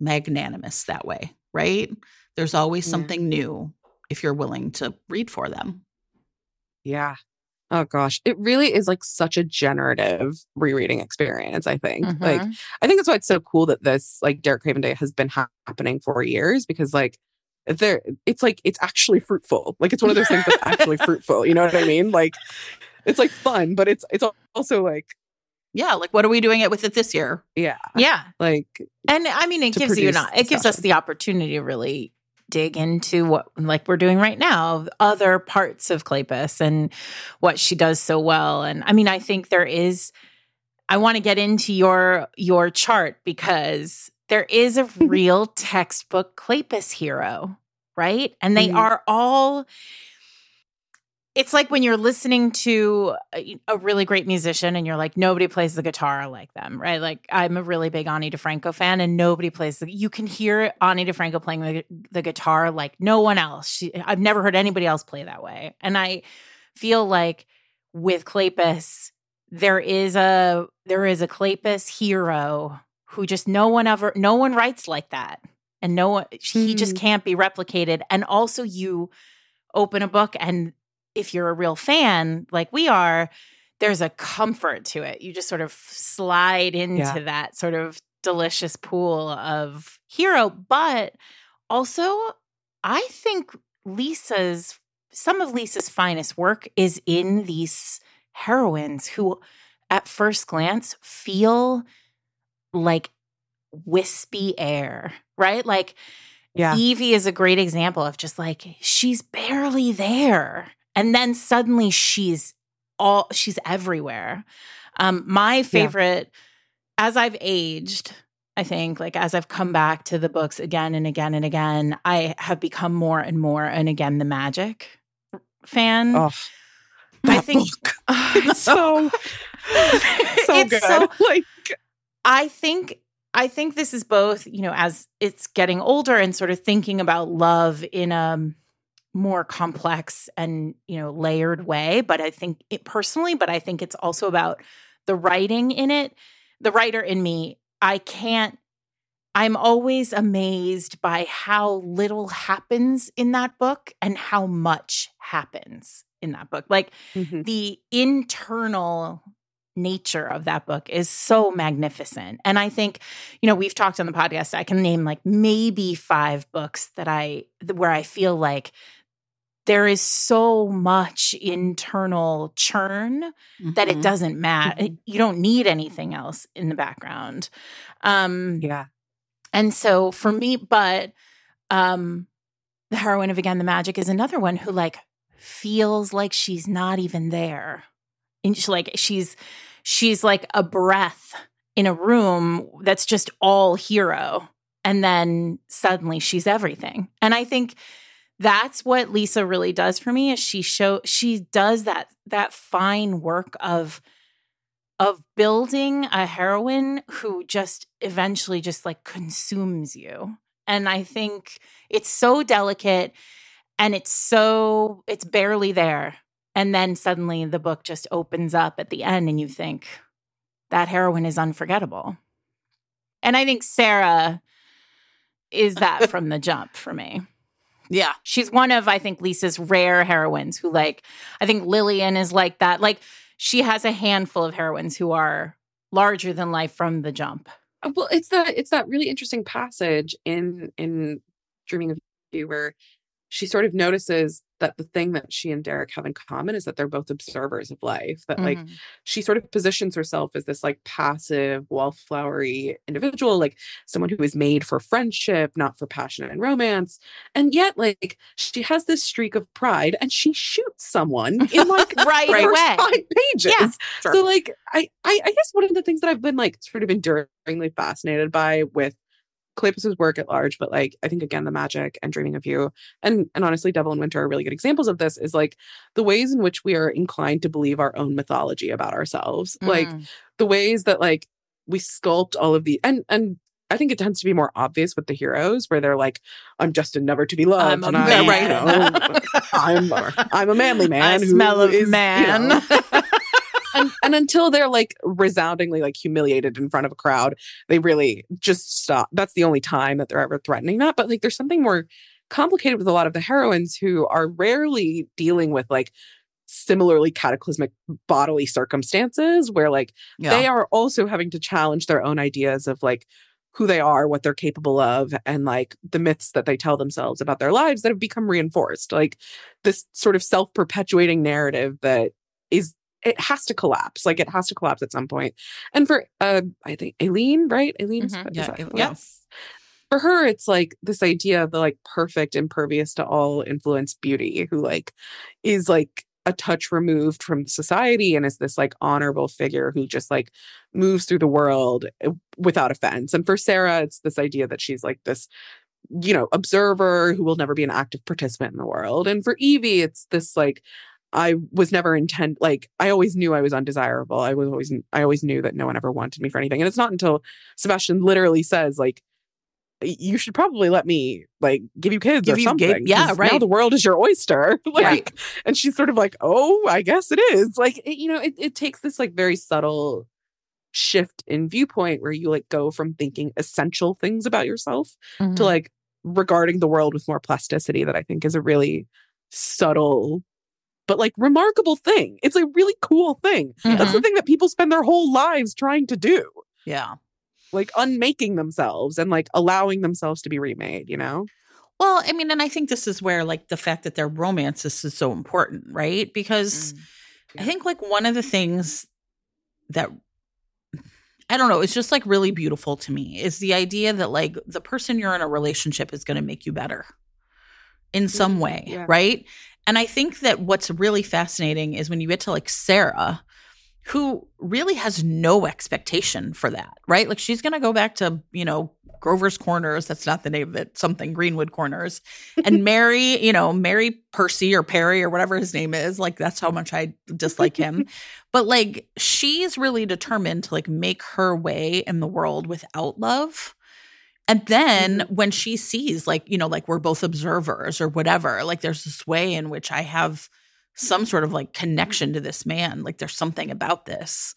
Speaker 2: magnanimous that way, right? There's always
Speaker 3: Yeah.
Speaker 2: something new if you're willing to read for them.
Speaker 3: Yeah. Oh gosh. It really is like such a generative rereading experience, I think. Like
Speaker 1: Mhm.
Speaker 3: I think that's why it's so cool that this like Derek Craven Day has been ha- happening for years because like there it's like it's actually fruitful. Like it's one of those things that's actually fruitful. You know what I mean? Like it's like fun, but it's it's also like
Speaker 2: Yeah, like what are we doing it with it this year?
Speaker 3: yeah,
Speaker 1: yeah.
Speaker 3: like
Speaker 1: And I mean, it gives you an
Speaker 3: produce
Speaker 1: it gives us the opportunity to really dig into what like we're doing right now other parts of Kleypas and what she does so well and I mean I think there is I want to get into your your chart because there is a real textbook Kleypas hero right? And they
Speaker 3: Mhm.
Speaker 1: are all it's like when you're listening to a, a really great musician and you're like nobody plays the guitar like them right? Like i'm a really big Ani DiFranco fan and nobody plays the you can hear Ani DiFranco playing the, the guitar like no one else. She, i've never heard anybody else play that way. And i feel like with Kleypas, there is a there is a Kleypas hero who just no one ever no one writes like that and no one he just
Speaker 3: Mhm.
Speaker 1: can't be replicated and also you open a book and if you're a real fan like we are there's a comfort to it you just sort of slide into
Speaker 3: Yeah.
Speaker 1: that sort of delicious pool of hero but also i think lisa's some of lisa's finest work is in these heroines who at first glance feel like wispy air right like
Speaker 3: Yeah.
Speaker 1: Evie is a great example of just like she's barely there. And then suddenly she's all she's everywhere. Um my favorite as I've aged, I think like as I've come back to the books again and again and again, I have become more and more and again the magic fan.
Speaker 3: Oh,
Speaker 1: I think
Speaker 3: book.
Speaker 1: it's
Speaker 3: so so
Speaker 1: it's
Speaker 3: good.
Speaker 1: so
Speaker 3: like
Speaker 1: I think I think this is both, you know, as it's getting older and sort of thinking about love in a more complex and, you know, layered way, but I think it personally, but I think it's also about the writing in it. The writer in me, I can't I'm always amazed by how little happens in that book and how much happens in that book. Like
Speaker 3: mhm.
Speaker 1: the internal nature of that book is so magnificent. And I think, you know, we've talked on the podcast, I can name like maybe five books that I, where I feel like there is so much internal churn that it
Speaker 2: Mhm.
Speaker 1: doesn't matter.
Speaker 3: Mhm.
Speaker 1: You don't need anything else in the background. Um,
Speaker 3: yeah.
Speaker 1: and so for me, but um the heroine of Again the Magic is another one who like feels like she's not even there. And she, like she's she's like a breath in a room that's just all hero. And then suddenly she's everything. And I think that's what Lisa really does for me is she show she does that that fine work of of building a heroine who just eventually just like consumes you. And I think it's so delicate and it's so it's barely there. And then suddenly the book just opens up at the end and you think that heroine is unforgettable. And I think Sarah is that from the jump for me.
Speaker 2: Yeah.
Speaker 1: She's one of, I think, Lisa's rare heroines who, like, I think Lillian is like that. Like, she has a handful of heroines who are larger than life from the jump.
Speaker 3: Uh, well it's that it's that really interesting passage in in dreaming of you where she sort of notices that the thing that she and derek have in common is that they're both observers of life that like
Speaker 1: Mhm.
Speaker 3: she sort of positions herself as this like passive wallflowery individual like someone who is made for friendship not for passion and romance and yet like she has this streak of pride and she shoots someone in like
Speaker 1: right away.
Speaker 3: five pages
Speaker 1: Yeah,
Speaker 2: sure.
Speaker 3: so like I, I I guess one of the things that I've been like sort of enduringly fascinated by with Kleypas's work at large, but like I think again the magic and dreaming of you and and honestly Devil in Winter are really good examples of this is like the ways in which we are inclined to believe our own mythology about ourselves. Like
Speaker 1: Mhm.
Speaker 3: the ways that like we sculpt all of the and and I think it tends to be more obvious with the heroes where they're like, I'm just a never to be loved.
Speaker 1: I'm a
Speaker 3: and I,
Speaker 1: man.
Speaker 3: you know, I'm I'm a manly man.
Speaker 1: I
Speaker 3: who
Speaker 1: smell of
Speaker 3: is, you
Speaker 1: man.
Speaker 3: know, and, and until they're like resoundingly like humiliated in front of a crowd, they really just stop. That's the only time that they're ever threatening that. But like there's something more complicated with a lot of the heroines who are rarely dealing with like similarly cataclysmic bodily circumstances where like
Speaker 2: Yeah.
Speaker 3: they are also having to challenge their own ideas of like who they are, what they're capable of, and like the myths that they tell themselves about their lives that have become reinforced. Like this sort of self perpetuating narrative that is, it has to collapse. Like it has to collapse at some point. And for, uh, I think Aileen, right? Aileen,
Speaker 1: Mhm.
Speaker 2: Yeah,
Speaker 3: that-
Speaker 2: Aileen.
Speaker 3: yes. for her it's like this idea of the like perfect impervious to all influence beauty who like is like a touch removed from society and is this like honorable figure who just like moves through the world eh, without offense and for sarah it's this idea that she's like this you know observer who will never be an active participant in the world and for evie it's this like I was never intent like I always knew I was undesirable. I was always I always knew that no one ever wanted me for anything. And it's not until Sebastian literally says like you should probably let me like give you kids
Speaker 2: Give
Speaker 3: or
Speaker 2: you
Speaker 3: something.
Speaker 2: gig- yeah, right.
Speaker 3: Now the world is your oyster. like,
Speaker 2: Right.
Speaker 3: and she's sort of like, oh, I guess it is. Like, it- you know, it, it takes this like very subtle shift in viewpoint where you like go from thinking essential things about yourself
Speaker 1: Mm-hmm.
Speaker 3: to like regarding the world with more plasticity that I think is a really subtle but like remarkable thing. It's a really cool thing. That's the mm-hmm. thing that people spend their whole lives trying to do
Speaker 2: Yeah.
Speaker 3: like unmaking themselves and like allowing themselves to be remade, you know?
Speaker 2: Well, I mean, and I think this is where like the fact that they're romances is so important, right? Because mm. I think like one of the things that I don't know, it's just like really beautiful to me is the idea that like the person you're in a relationship is going to make you better in some
Speaker 3: Mm,
Speaker 2: way,
Speaker 3: yeah.
Speaker 2: right? And I think that what's really fascinating is when you get to like Sarah, who really has no expectation for that, right? Like she's going to go back to, you know, Grover's Corners. That's not the name of it, something Greenwood Corners. And marry, you know, marry Percy or Perry or whatever his name is. Like that's how much I dislike him. but like she's really determined to like make her way in the world without love. And then when she sees, like, you know, like we're both observers or whatever, like there's this way in which I have some sort of like connection to this man. Like there's something about this.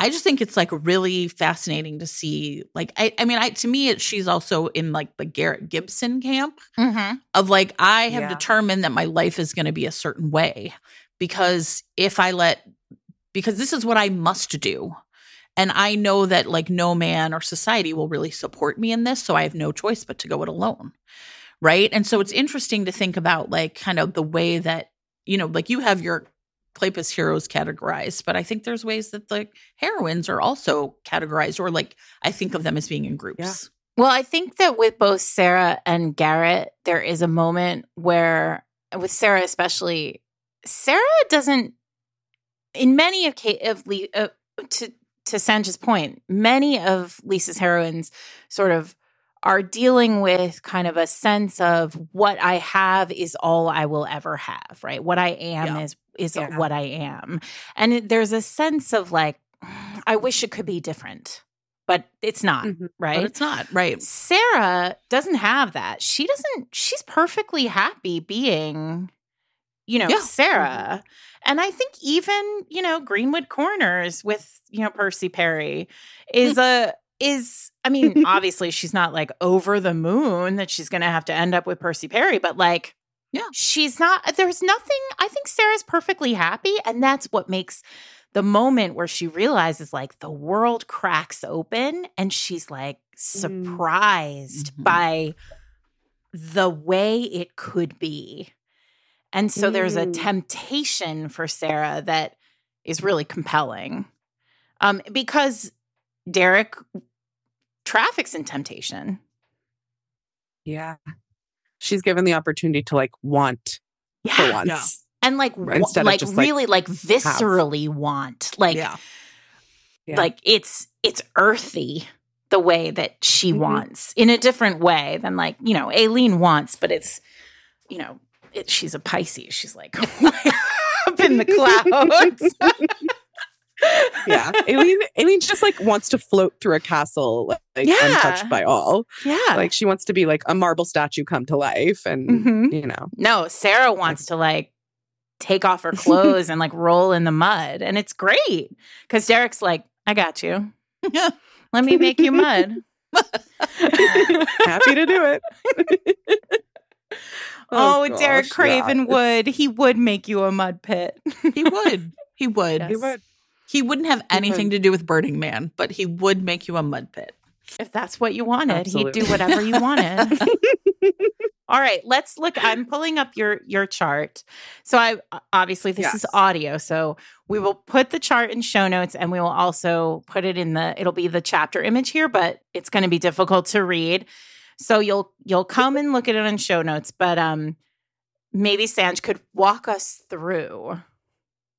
Speaker 2: I just think it's like really fascinating to see. Like, I, I mean, I to me, it, she's also in like the Garrett Gibson camp
Speaker 1: Mm-hmm.
Speaker 2: of like I have
Speaker 3: Yeah.
Speaker 2: determined that my life is going to be a certain way because if I let because this is what I must do. And I know that like no man or society will really support me in this, so I have no choice but to go it alone. Right? And so it's interesting to think about like kind of the way that you know, like you have your Kleypas heroes categorized, but I think there's ways that the heroines are also categorized or like I think of them as being in groups.
Speaker 1: Well, I think that with both Sarah and Garrett, there is a moment where, with Sarah especially, Sarah doesn't, in many of, Kate, of uh, to to Sanja's point, many of Lisa's heroines sort of are dealing with kind of a sense of what I have is all I will ever have, right? What I am
Speaker 2: Yeah.
Speaker 1: is is
Speaker 3: Yeah.
Speaker 1: what I am, and it, there's a sense of like, I wish it could be different, but it's not,
Speaker 3: Mhm.
Speaker 1: right?
Speaker 2: But it's not, right?
Speaker 1: Sarah doesn't have that. She doesn't, she's perfectly happy being, you know,
Speaker 2: Yeah. Mm-hmm.
Speaker 1: Sarah. And I think even, you know, Greenwood Corners with, you know, Percy Perry hmm. is a, is, I mean, obviously she's not like over the moon that she's going to have to end up with Percy Perry, but like,
Speaker 2: Yeah.
Speaker 1: she's not, there's nothing, I think Sarah's perfectly happy. And that's what makes the moment where she realizes like the world cracks open and she's like mm. surprised
Speaker 2: Mhm.
Speaker 1: by the way it could be. And so there's a
Speaker 3: Mm.
Speaker 1: temptation for Sarah that is really compelling. Um, because Derek traffics in temptation.
Speaker 3: Yeah. She's given the opportunity to like want for
Speaker 1: Yeah.
Speaker 3: once.
Speaker 1: And like,
Speaker 3: Right,
Speaker 1: wa-
Speaker 3: instead of
Speaker 1: like
Speaker 3: just, like,
Speaker 1: really like viscerally want. Like,
Speaker 2: yeah.
Speaker 3: Yeah.
Speaker 1: like it's it's earthy the way that she
Speaker 3: Mhm.
Speaker 1: wants in a different way than like you know Aileen wants, but it's you know it, she's a Pisces. She's like up in the clouds.
Speaker 3: yeah. Aileen Aileen just like wants to float through a castle like
Speaker 1: Yeah.
Speaker 3: untouched by all.
Speaker 1: yeah.
Speaker 3: Like she wants to be like a marble statue come to life and
Speaker 1: Mhm.
Speaker 3: you know.
Speaker 1: no, Sarah wants to like take off her clothes and like roll in the mud, and it's great because Derek's like, I got you.
Speaker 2: Yeah.
Speaker 1: Let me make you mud.
Speaker 3: Happy to do it.
Speaker 1: Oh, oh, Derek
Speaker 3: gosh,
Speaker 1: Craven
Speaker 3: yeah.
Speaker 1: would. He would make you a mud pit.
Speaker 2: He would. He would.
Speaker 1: Yes.
Speaker 3: He would.
Speaker 2: He wouldn't have anything to do with Burning Man, but he would make you a mud pit.
Speaker 1: If that's what you wanted, he'd do whatever you wanted. All right, let's look. I'm pulling up your your chart. So I obviously this is audio, so we will put the chart in show notes and we will also put it in the it'll be the chapter image here, but it's going to be difficult to read. So you'll you'll come and look at it on show notes, but um maybe Sanj could walk us through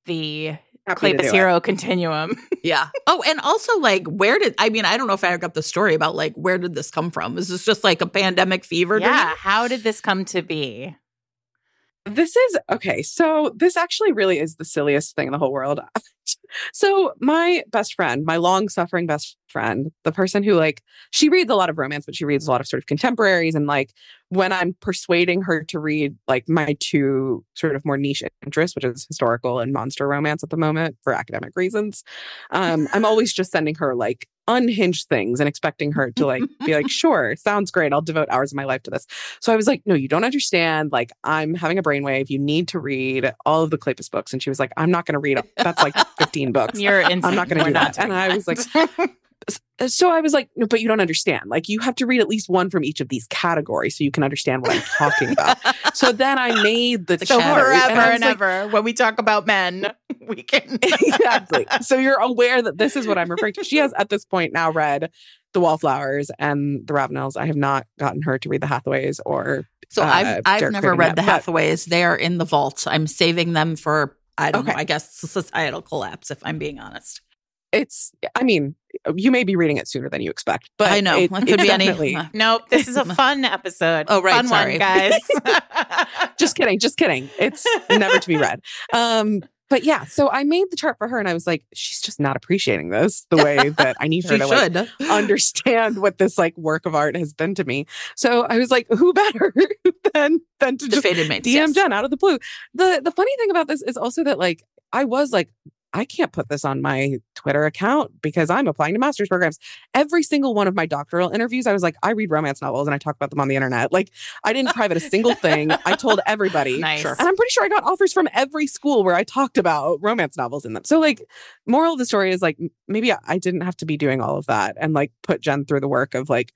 Speaker 1: the
Speaker 3: Happy to do
Speaker 1: Kleypas
Speaker 3: it.
Speaker 1: Hero continuum.
Speaker 2: Yeah. Oh, and also like where did I mean, I don't know if I got the story about like where did this come from? Is this just like a pandemic fever dream?
Speaker 1: yeah, how did this come to be?
Speaker 3: This is okay. So this actually really is the silliest thing in the whole world. so my best friend, my long-suffering best friend, the person who like she reads a lot of romance, but she reads a lot of sort of contemporaries. And like when I'm persuading her to read like my two sort of more niche interests, which is historical and monster romance at the moment for academic reasons, um, I'm always just sending her like unhinged things and expecting her to like be like, sure, sounds great. I'll devote hours of my life to this. So I was like, no, you don't understand. Like, I'm having a brainwave. You need to read all of the Kleypas books. And she was like, I'm not going to read. That's like 15 books.
Speaker 1: You're insane.
Speaker 3: I'm not gonna
Speaker 1: We're
Speaker 3: do that. And I was
Speaker 1: that.
Speaker 3: So I was like, no, but you don't understand. Like, you have to read at least one from each of these categories so you can understand what I'm talking about. so then I made the
Speaker 1: so
Speaker 2: category.
Speaker 1: forever
Speaker 3: and
Speaker 1: and
Speaker 3: like,
Speaker 1: ever, when we talk about men, we can.
Speaker 3: exactly. So you're aware that this is what I'm referring to. She has at this point now read The Wallflowers and The Ravenels. I have not gotten her to read The Hathaways or
Speaker 2: So
Speaker 3: uh,
Speaker 2: I've I've
Speaker 3: Derek
Speaker 2: never read
Speaker 3: yet,
Speaker 2: the
Speaker 3: but-
Speaker 2: Hathaways. They are in the vault. I'm saving them for I don't know, I guess societal collapse, if I'm being honest.
Speaker 3: It's i mean you may be reading it sooner than you expect but
Speaker 2: I know.
Speaker 3: it,
Speaker 2: It could
Speaker 3: it's
Speaker 2: be any
Speaker 1: Nope, this is a fun episode.
Speaker 2: Oh, right,
Speaker 1: fun
Speaker 2: sorry.
Speaker 1: one, guys.
Speaker 3: just kidding just kidding it's never to be read um but yeah so i made the chart for her and i was like she's just not appreciating this the way that i need her
Speaker 2: She
Speaker 3: to like
Speaker 2: should.
Speaker 3: understand what this like work of art has been to me so i was like who better than than to
Speaker 2: the
Speaker 3: just
Speaker 2: Fated Mates.
Speaker 3: DM
Speaker 2: yes.
Speaker 3: Jen out of the blue. The the funny thing about this is also that like I was like I can't put this on my Twitter account because I'm applying to master's programs. Every single one of my doctoral interviews, I was like, I read romance novels and I talk about them on the internet. Like, I didn't private a single thing. I told everybody.
Speaker 1: nice.
Speaker 3: And I'm pretty sure I got offers from every school where I talked about romance novels in them. So, like, moral of the story is like, maybe I- I didn't have to be doing all of that and like put Jen through the work of like,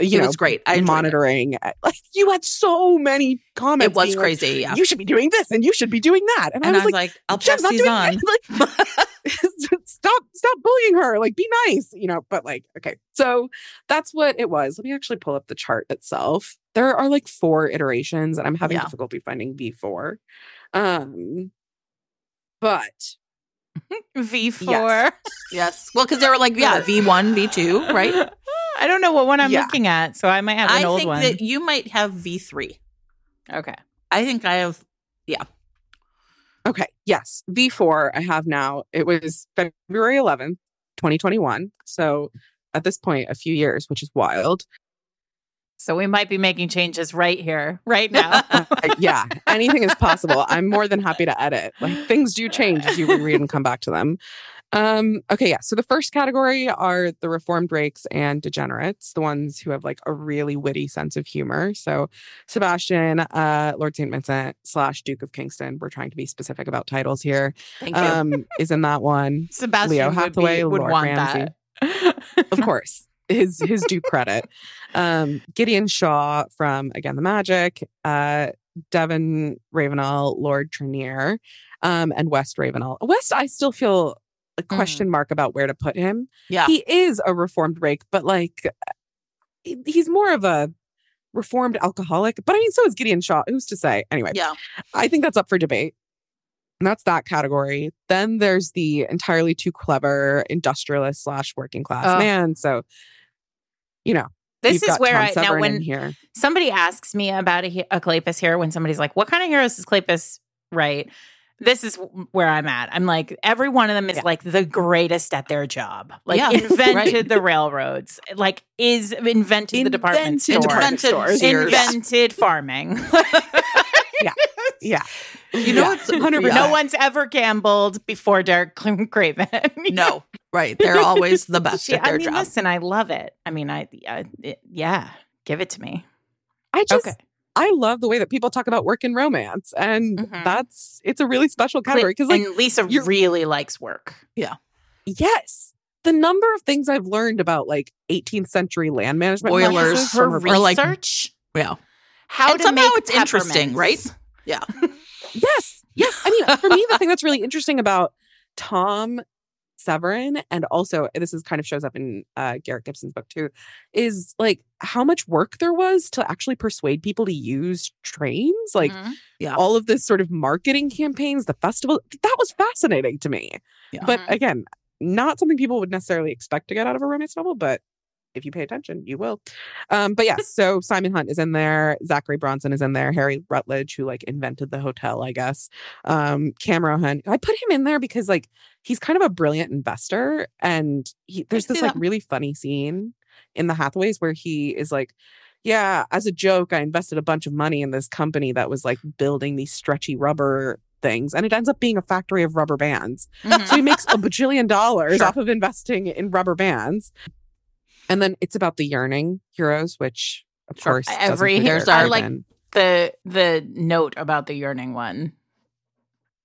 Speaker 3: you
Speaker 2: it
Speaker 3: know,
Speaker 2: was great. I enjoyed it.
Speaker 3: monitoring. Like, you had so many comments.
Speaker 2: It was
Speaker 3: being like,
Speaker 2: crazy. yeah.
Speaker 3: you should be doing this and you should be doing that. And,
Speaker 2: and
Speaker 3: I was like,
Speaker 2: like, I'll
Speaker 3: not
Speaker 2: these
Speaker 3: doing
Speaker 2: on.
Speaker 3: Like, stop, stop bullying her. Like, be nice, you know. But like, okay, so that's what it was. Let me actually pull up the chart itself. There are like four iterations, and I'm having
Speaker 2: Yeah.
Speaker 3: difficulty finding V4. Um, but
Speaker 1: V4.
Speaker 2: yes. Well, because they were like, yeah, V1, V2, right?
Speaker 1: I don't know what one I'm
Speaker 3: Yeah.
Speaker 1: looking at, so I might have an
Speaker 2: I
Speaker 1: old
Speaker 2: think
Speaker 1: one.
Speaker 2: that you might have V3.
Speaker 1: okay.
Speaker 2: I think I have yeah.
Speaker 3: okay, yes, V4 I have now. It was February 11th, 2021. So at this point, a few years, which is wild.
Speaker 1: So we might be making changes right here, right now.
Speaker 3: Uh, yeah, anything is possible. I'm more than happy to edit. Like things do change as you reread and come back to them. Um, okay, yeah. So the first category are the reformed rakes and degenerates, the ones who have like a really witty sense of humor. So Sebastian, uh, Lord St. Vincent slash Duke of Kingston. We're trying to be specific about titles here.
Speaker 2: Thank you.
Speaker 3: Um, is in that one.
Speaker 1: Sebastian
Speaker 3: Leo
Speaker 1: would, be,
Speaker 3: Hathaway,
Speaker 1: would
Speaker 3: Lord
Speaker 1: that.
Speaker 3: Of course. His his due credit. Um, Gideon Shaw from Again the Magic, uh, Devon Ravenel, Lord Trenear, um, and West Ravenel. West, I still feel a mm. question mark about where to put him.
Speaker 2: yeah.
Speaker 3: He is a reformed rake, but like he's more of a reformed alcoholic. But I mean, so is Gideon Shaw. Who's to say? Anyway,
Speaker 2: yeah.
Speaker 3: I think that's up for debate. And that's that category. Then there's the entirely too clever industrialist slash working class
Speaker 1: Oh.
Speaker 3: man. So, you know,
Speaker 1: This is where
Speaker 3: Tom
Speaker 1: I now when
Speaker 3: here.
Speaker 1: somebody asks me about a, a Kleypas hero, when somebody's like, "What kind of heroes is Kleypas?" Right. This is where I'm at. I'm like, every one of them is
Speaker 3: Yeah.
Speaker 1: like the greatest at their job. Like
Speaker 2: Yeah,
Speaker 1: invented
Speaker 2: right.
Speaker 1: the railroads. Like is invented the department
Speaker 3: Invented
Speaker 1: store.
Speaker 3: department stores.
Speaker 2: Sears.
Speaker 1: Invented farming.
Speaker 3: Yeah. Yeah.
Speaker 2: You know
Speaker 3: Yeah,
Speaker 2: what's
Speaker 3: 100%.
Speaker 1: No one's ever gambled before Derek Craven.
Speaker 2: No, right. They're always the best
Speaker 1: She-
Speaker 2: at their
Speaker 1: I mean,
Speaker 2: job.
Speaker 1: listen, I love it. I mean, I, I it, yeah, give it to me.
Speaker 3: I just,
Speaker 1: Okay.
Speaker 3: I love the way that people talk about work and romance. And
Speaker 1: Mhm.
Speaker 3: that's, it's a really special category. Because, like,
Speaker 1: and Lisa really likes work. Yeah.
Speaker 3: Yes, the number of things I've learned about like 18th century land management
Speaker 2: Boilers
Speaker 3: practices
Speaker 1: Her
Speaker 3: from
Speaker 2: or, like-
Speaker 1: research,
Speaker 2: yeah.
Speaker 1: how
Speaker 2: And
Speaker 1: to
Speaker 2: somehow
Speaker 1: make
Speaker 2: it's interesting, right?
Speaker 1: peppermints.
Speaker 3: Yes. Yes. I mean, for me, the thing that's really interesting about Tom Severin, and also this is kind of shows up in uh, Garrett Gibson's book too, is like how much work there was to actually persuade people to use trains, like
Speaker 1: Mhm.
Speaker 2: Yeah.
Speaker 3: all of this sort of marketing campaigns, the festival. That was fascinating to me.
Speaker 2: Yeah.
Speaker 3: But
Speaker 1: Mhm.
Speaker 3: again, not something people would necessarily expect to get out of a romance novel, but if you pay attention, you will. Um, but yes, so Simon Hunt is in there, Zachary Bronson is in there, Harry Rutledge, who like invented the hotel, I guess. Um, Cameron Hunt. I put him in there because like he's kind of a brilliant investor, and he, there's this like really funny scene in the Hathaways where he is like. Yeah, as a joke, I invested a bunch of money in this company that was like building these stretchy rubber things, and it ends up being a factory of rubber bands.
Speaker 1: Mhm.
Speaker 3: So he makes a bajillion dollars
Speaker 2: Sure.
Speaker 3: off of investing in rubber bands. And then it's about the yearning heroes, which of
Speaker 2: Sure.
Speaker 3: course
Speaker 1: Every-
Speaker 3: feature
Speaker 2: there's our,
Speaker 1: like-
Speaker 3: Craven.
Speaker 1: the the note about the yearning one.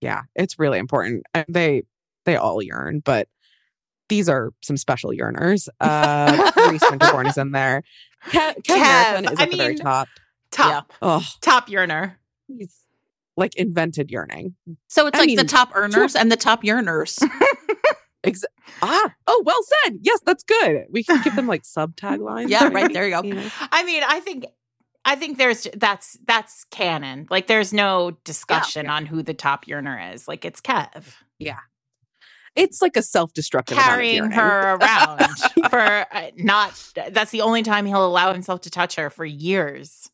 Speaker 3: yeah, it's really important. And they they all yearn, but these are some special yearners. Uh Rhys Winterborne is in there. Kev, Kev,
Speaker 1: Kev,
Speaker 3: Merripen is
Speaker 1: I
Speaker 3: at the very
Speaker 1: mean-
Speaker 3: top.
Speaker 1: Top
Speaker 3: Oh,
Speaker 1: top yearner.
Speaker 3: he's like invented yearning.
Speaker 2: So it's
Speaker 3: I
Speaker 2: like the top earners and the top yearners.
Speaker 3: Ex- ah, oh, well said. Yes, that's good. We can give them like sub taglines.
Speaker 2: Yeah, right, there you go.
Speaker 3: know?
Speaker 1: I mean, I think I think there's that's that's canon. Like there's no discussion on who the top yearner is. Like it's Kev Yeah.
Speaker 3: It's like a self-destructive
Speaker 1: carrying her around for uh, not that's the only time he'll allow himself to touch her for years.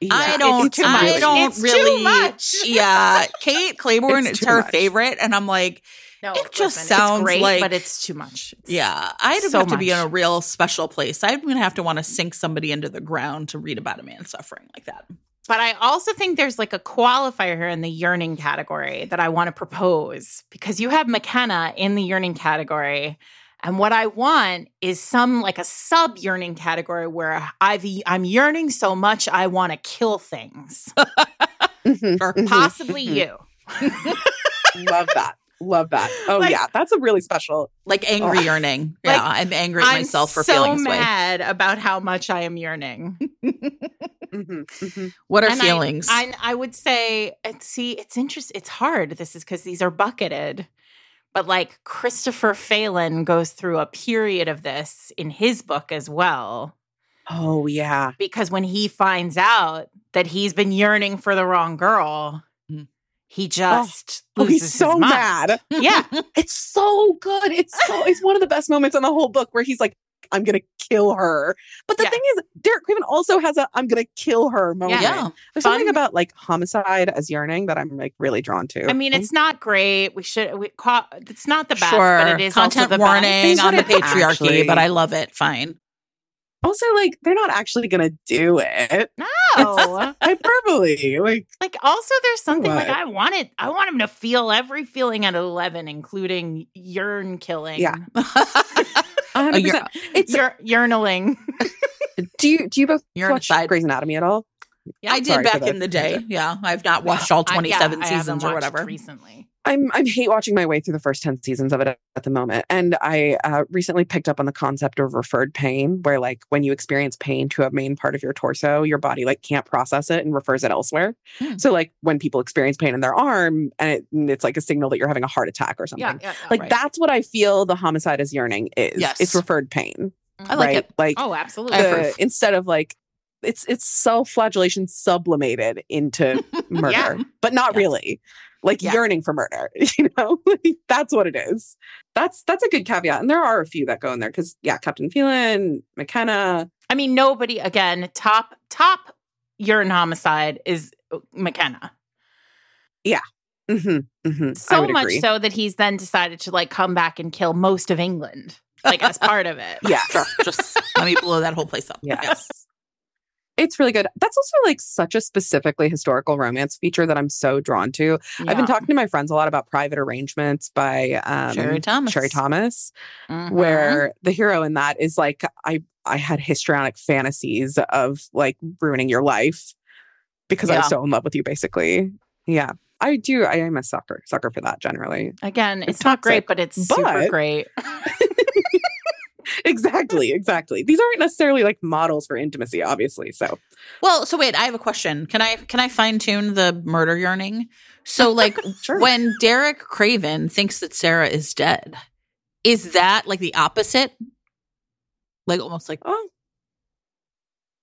Speaker 3: Yeah,
Speaker 2: I don't. I
Speaker 3: much.
Speaker 2: don't
Speaker 1: It's too
Speaker 2: really.
Speaker 1: much.
Speaker 2: Yeah, Kate
Speaker 3: Clayborn
Speaker 2: is her favorite, and I'm like,
Speaker 1: No,
Speaker 2: It just
Speaker 1: listen,
Speaker 2: sounds
Speaker 1: it's great,
Speaker 2: like-
Speaker 1: but it's too much. It's-
Speaker 2: yeah, I'd
Speaker 1: So
Speaker 2: have to be in a real special place. I'm gonna have to want to sink somebody into the ground to read about a man suffering like that.
Speaker 1: But I also think there's like a qualifier here in the yearning category that I want to propose because you have McKenna in the yearning category. And what I want is some like a sub yearning category where I've I'm yearning so much I want to kill things.
Speaker 3: Mhm,
Speaker 2: Sure.
Speaker 3: mhm,
Speaker 1: Possibly
Speaker 3: mhm.
Speaker 1: you.
Speaker 3: Love that. Love that. Oh
Speaker 1: Like-
Speaker 3: yeah, that's a really special.
Speaker 2: Like angry
Speaker 3: Ugh.
Speaker 2: yearning.
Speaker 1: Like,
Speaker 2: yeah, I'm angry at
Speaker 1: I'm
Speaker 2: myself for
Speaker 1: so
Speaker 2: feeling this way.
Speaker 1: mad about how much I am yearning.
Speaker 3: Mhm, mhm.
Speaker 2: What are
Speaker 1: And
Speaker 2: feelings?
Speaker 1: I, I would say, see, it's interesting. It's hard. This is because these are bucketed. But like Christopher Phelan goes through a period of this in his book as well.
Speaker 3: Oh yeah.
Speaker 1: Because when he finds out that he's been yearning for the wrong girl. He oh, just
Speaker 3: Oh,
Speaker 1: loses
Speaker 3: he's so
Speaker 1: his mind.
Speaker 3: mad.
Speaker 1: Yeah.
Speaker 3: It's so good. It's so. It's one of the best moments in the whole book where he's like, "I'm gonna kill her." But the
Speaker 1: Yeah.
Speaker 3: thing is, Derek Craven also has a "I'm gonna kill her" moment.
Speaker 2: yeah.
Speaker 3: There's something about like homicide as yearning that I'm like really drawn to.
Speaker 1: I mean, mm-hmm. it's not great. We should. We call. It's not the best,
Speaker 2: sure.
Speaker 1: but it is also
Speaker 2: Content
Speaker 1: the
Speaker 2: warning
Speaker 1: best.
Speaker 2: On the patriarchy,
Speaker 3: actually-
Speaker 2: but I love it. Fine.
Speaker 3: Also like they're not actually gonna do it.
Speaker 1: No.
Speaker 3: Hyperbole. Like
Speaker 1: Like also there's something like
Speaker 3: What?
Speaker 1: I wanted I want him to feel every feeling at 11 including yearn killing.
Speaker 3: Yeah.
Speaker 2: A
Speaker 3: 100.
Speaker 2: year-
Speaker 3: percent It's.
Speaker 1: Year, yearnaling.
Speaker 3: Do you do you both
Speaker 2: You're on
Speaker 3: watch
Speaker 2: side.
Speaker 3: Grey's Anatomy at all?
Speaker 2: Yeah, I did
Speaker 3: Sorry
Speaker 2: back in the day. Yeah. I've not watched all
Speaker 1: I- yeah,
Speaker 2: 27
Speaker 1: I haven't
Speaker 2: seasons or whatever.
Speaker 1: Recently.
Speaker 3: I'm I'm hate watching my way through the first 10 seasons of it at, at the moment. And I uh, recently picked up on the concept of referred pain, where like when you experience pain to a main part of your torso, your body like can't process it and refers it elsewhere.
Speaker 2: Hmm.
Speaker 3: So like when people experience pain in their arm and, it, and it's like a signal that you're having a heart attack or something.
Speaker 1: yeah, yeah.
Speaker 3: Like
Speaker 2: right.
Speaker 3: that's what I feel the homicide is yearning is.
Speaker 2: Yes.
Speaker 3: It's referred pain.
Speaker 2: I like
Speaker 3: right?
Speaker 2: it.
Speaker 3: Like
Speaker 1: Oh, absolutely.
Speaker 3: The, instead of like it's it's self-flagellation sublimated into murder,
Speaker 1: Yeah.
Speaker 3: but not
Speaker 2: Yes.
Speaker 3: really. Like
Speaker 1: Yeah.
Speaker 3: yearning for murder, you know, that's what it is. That's that's a good caveat, and there are a few that go in there because yeah, Captain Phelan, McKenna,
Speaker 1: I mean nobody again top top yearn homicide is uh, McKenna.
Speaker 3: hmm hmm
Speaker 1: So much
Speaker 3: agree.
Speaker 1: so that he's then decided to like come back and kill most of England like as part of it.
Speaker 3: Yeah,
Speaker 2: Sure. Just let me blow that whole place up.
Speaker 3: yes. It's really good. That's also like such a specifically historical romance feature that I'm so drawn to. I've been talking to my friends a lot about Private Arrangements by um,
Speaker 2: Sherry Thomas.
Speaker 3: Sherry Thomas.
Speaker 1: Mhm.
Speaker 3: where the hero in that is like I I had histrionic fantasies of like ruining your life because I
Speaker 2: Yeah.
Speaker 3: was so in love with you basically. Yeah. I do I am a sucker sucker for that generally.
Speaker 1: again,
Speaker 3: It's
Speaker 1: it's, not great, but it's super great.
Speaker 3: exactly, exactly. These aren't necessarily like models for intimacy obviously. So
Speaker 2: Well, so wait, I have a question. Can I can I fine tune the murder yearning? So like
Speaker 3: Sure.
Speaker 2: when Derek Craven thinks that Sarah is dead, is that like the opposite? Like almost like
Speaker 3: Oh,